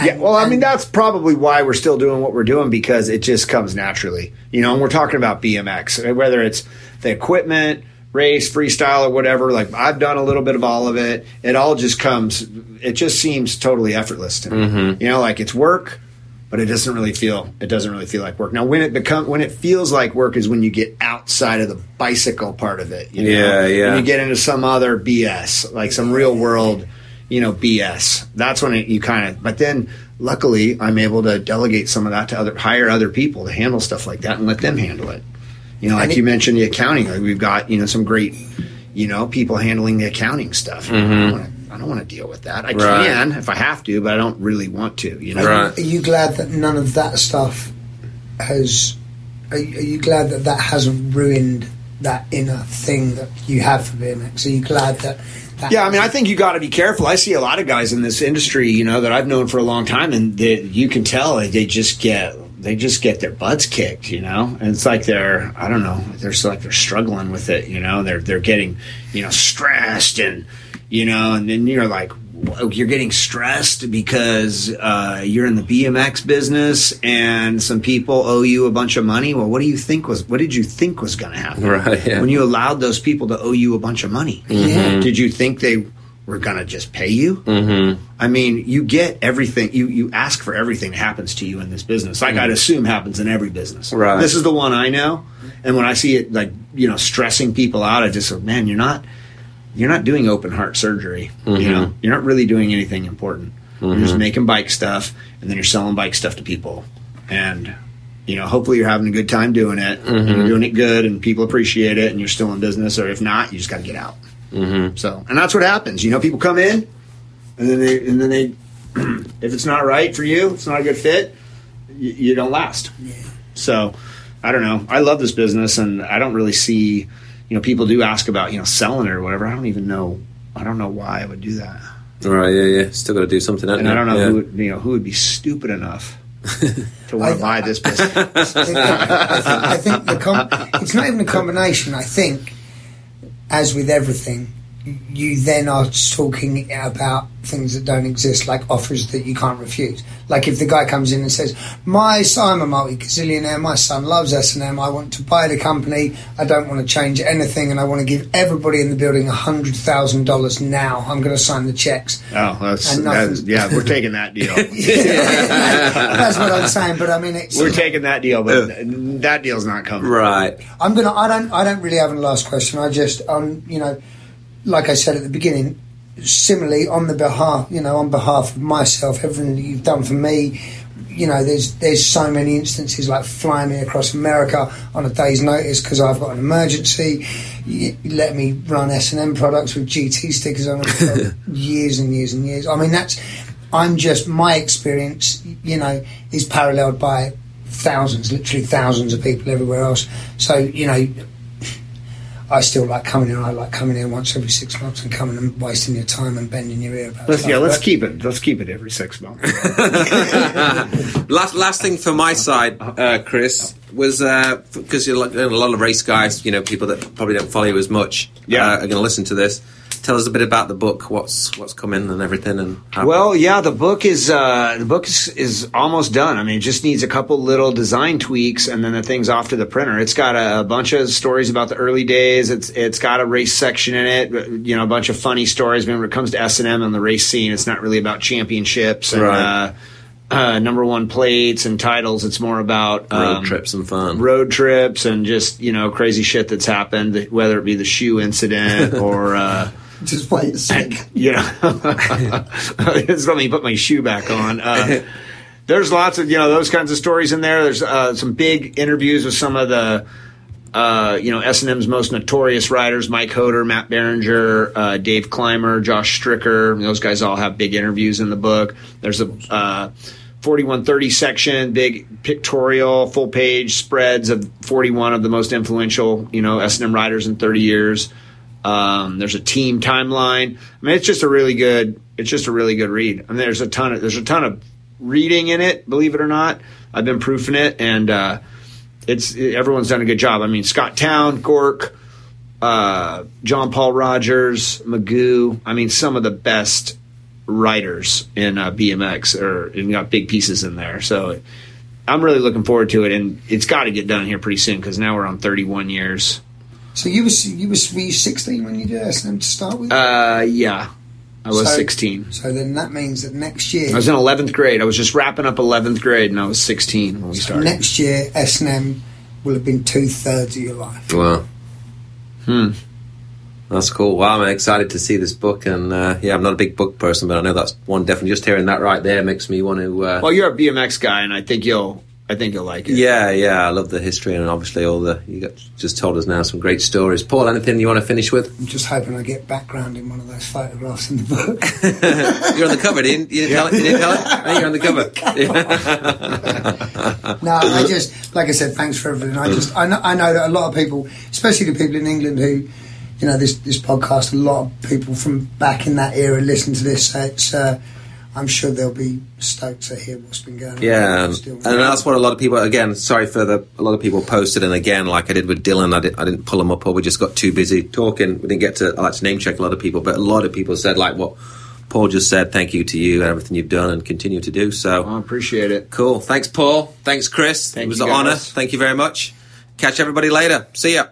Yeah, well, I mean that's probably why we're still doing what we're doing because it just comes naturally, you know. And we're talking about BMX, whether it's the equipment, race, freestyle, or whatever. Like I've done a little bit of all of it. It all just comes. It just seems totally effortless to me. You know, like it's work, but it doesn't really feel. It doesn't really feel like work. Now, when it become when it feels like work is when you get outside of the bicycle part of it. You know? Yeah, yeah. When you get into some other BS, like some real world you know BS. That's when it, you kind of. But then, luckily, I'm able to delegate some of that to other, hire other people to handle stuff like that and let them handle it. You know, like And it- you mentioned the accounting. Like we've got you know some great, you know, people handling the accounting stuff. Mm-hmm. I don't wanna- I don't want to deal with that. I. Right. can if I have to, but I don't really want to. You know, Right. Are you glad that none of that stuff has are, you- are you glad that that hasn't ruined that inner thing that you have for BMX? Are you glad that? that Yeah, I mean, I think you got to be careful. I see a lot of guys in this industry, you know, that I've known for a long time, and they, you can tell they just get they just get their butts kicked, you know. And it's like they're I don't know, they're so like they're struggling with it, you know. They're they're getting you know stressed and you know, and then you're like. You're getting stressed because uh, you're in the BMX business, and some people owe you a bunch of money. Well, what do you think was? What did you think was going to happen *laughs* Right, yeah. when you allowed those people to owe you a bunch of money? Yeah. Did you think they were going to just pay you? Mm-hmm. I mean, you get everything. You you ask for everything that happens to you in this business. Like I'd assume happens in every business. Right. This is the one I know, and when I see it, like you know, stressing people out, I just go, man, you're not you're not doing open heart surgery. You mm-hmm. know, you're not really doing anything important. You're just mm-hmm. making bike stuff, and then you're selling bike stuff to people, and. You know, hopefully you're having a good time doing it. And you're mm-hmm. doing it good, and people appreciate it, and you're still in business. Or if not, you just got to get out. So, and that's what happens. You know, people come in, and then they, and then they, *clears throat* if it's not right for you, it's not a good fit, you, you don't last. So, I don't know. I love this business, and I don't really see, you know, people do ask about you know selling it or whatever. I don't even know. I don't know why I would do that, Right, yeah, yeah. Still got to do something, haven't and I don't know Yeah. who would, you know who would be stupid enough *laughs* to want I- to buy this business. I think, I think the com- it's not even a combination. I think, as with everything, you then are talking about things that don't exist, like offers that you can't refuse. Like if the guy comes in and says, "My son, I'm a multi-gazillionaire. My son loves S and M. I want to buy the company. I don't want to change anything, and I want to give everybody in the building a hundred thousand dollars now. I'm going to sign the checks." Oh, that's, And that's yeah. We're taking that deal. *laughs* *laughs* That's what I'm saying. But I mean, it's We're taking that deal, but that deal's not coming. Right. I'm gonna. I don't. I don't really have a last question. I just, um, you know, like I said at the beginning, similarly on the behalf, you know, on behalf of myself, everything that you've done for me. You know, there's there's so many instances like flying me across America on a day's notice because I've got an emergency. You let me run S and M products with GT stickers on them *laughs* years and years and years. I mean, that's. I'm just my experience. You know, is paralleled by thousands, literally thousands of people everywhere else. So you know, I still like coming in. I like coming in once every six months and coming and wasting your time and bending your ear about. Let's, stuff. yeah, let's But- keep it. Let's keep it every six months. *laughs* last last thing for my side, uh, Chris, was because you're like a lot of race guys, you know, people that probably don't follow you as much, Yeah. uh, are going to listen to this. Tell us a bit about the book, what's what's coming and everything, and how, Well, yeah, the book is uh, the book is, is almost done. I mean, it just needs a couple little design tweaks, and then the thing's off to the printer. It's got a, a bunch of stories about the early days. It's it's got a race section in it. You know, a bunch of funny stories. When it comes to S and M and the race scene, it's not really about championships and Right. uh, uh, number one plates and titles. It's more about road um, trips and fun. road trips and just you know crazy shit that's happened, whether it be the shoe incident *laughs* or. Uh, Just wait a sec. *laughs* *laughs* just let me put my shoe back on. Uh, there's lots of you know those kinds of stories in there. There's uh, some big interviews with some of the uh, you know S and M's most notorious riders: Mike Hoder, Matt Beringer, uh, Dave Clymer, Josh Stricker. Those guys all have big interviews in the book. There's a uh, 4130 section, big pictorial, full page spreads of 41 of the most influential you know S and M riders in 30 years. Um, there's a team timeline. I mean, it's just a really good. It's just a really good read. I mean, there's a ton of there's a ton of reading in it. Believe it or not, I've been proofing it, and uh, it's everyone's done a good job. I mean, Scott Towne, Gork, uh, John Paul Rogers, Magoo. I mean, some of the best writers in uh, BMX, or and got big pieces in there. So I'm really looking forward to it, and it's got to get done here pretty soon because now we're on 31 years. So you was you was were you 16 when you did S and M to start with? Uh, yeah, I was So- 16. so then that means that next year, I was in 11th grade. I was just wrapping up 11th grade, and I was 16 when we started. next year S and M will have been two thirds of your life. Wow. Hmm. That's cool. Wow, I'm excited to see this book, and uh, yeah, I'm not a big book person, but I know that's one definitely. Just hearing that right there makes me want to. Uh, Well, you're a BMX guy, and I think you'll, I think you'll like it. yeah, yeah, I love the history, and obviously all the you got, just told us now some great stories. Paul, anything you want to finish with? I'm just hoping I get background in one of those photographs in the book. *laughs* You're on the cover. Didn't, you didn't tell it. You didn't tell it. I think you're on the cover. *laughs* no, I just like I said, thanks for everything. I just I know, I know that a lot of people, especially the people in England who, you know, this this podcast, a lot of people from back in that era listen to this. So it's. Uh, I'm sure they'll be stoked to hear what's been going on. Yeah, um, and, and that's what a lot of people. Again, sorry for the a lot of people posted, and again, like I did with Dylan, I, did, I didn't pull them up, or we just got too busy talking. We didn't get to. I like to name check a lot of people, but a lot of people said like what Paul just said. Thank you to you and everything you've done and continue to do. So I appreciate it. cool. Thanks, Paul. Thanks, Chris. Thank it was you, an honor. Thank you very much. Catch everybody later. See ya.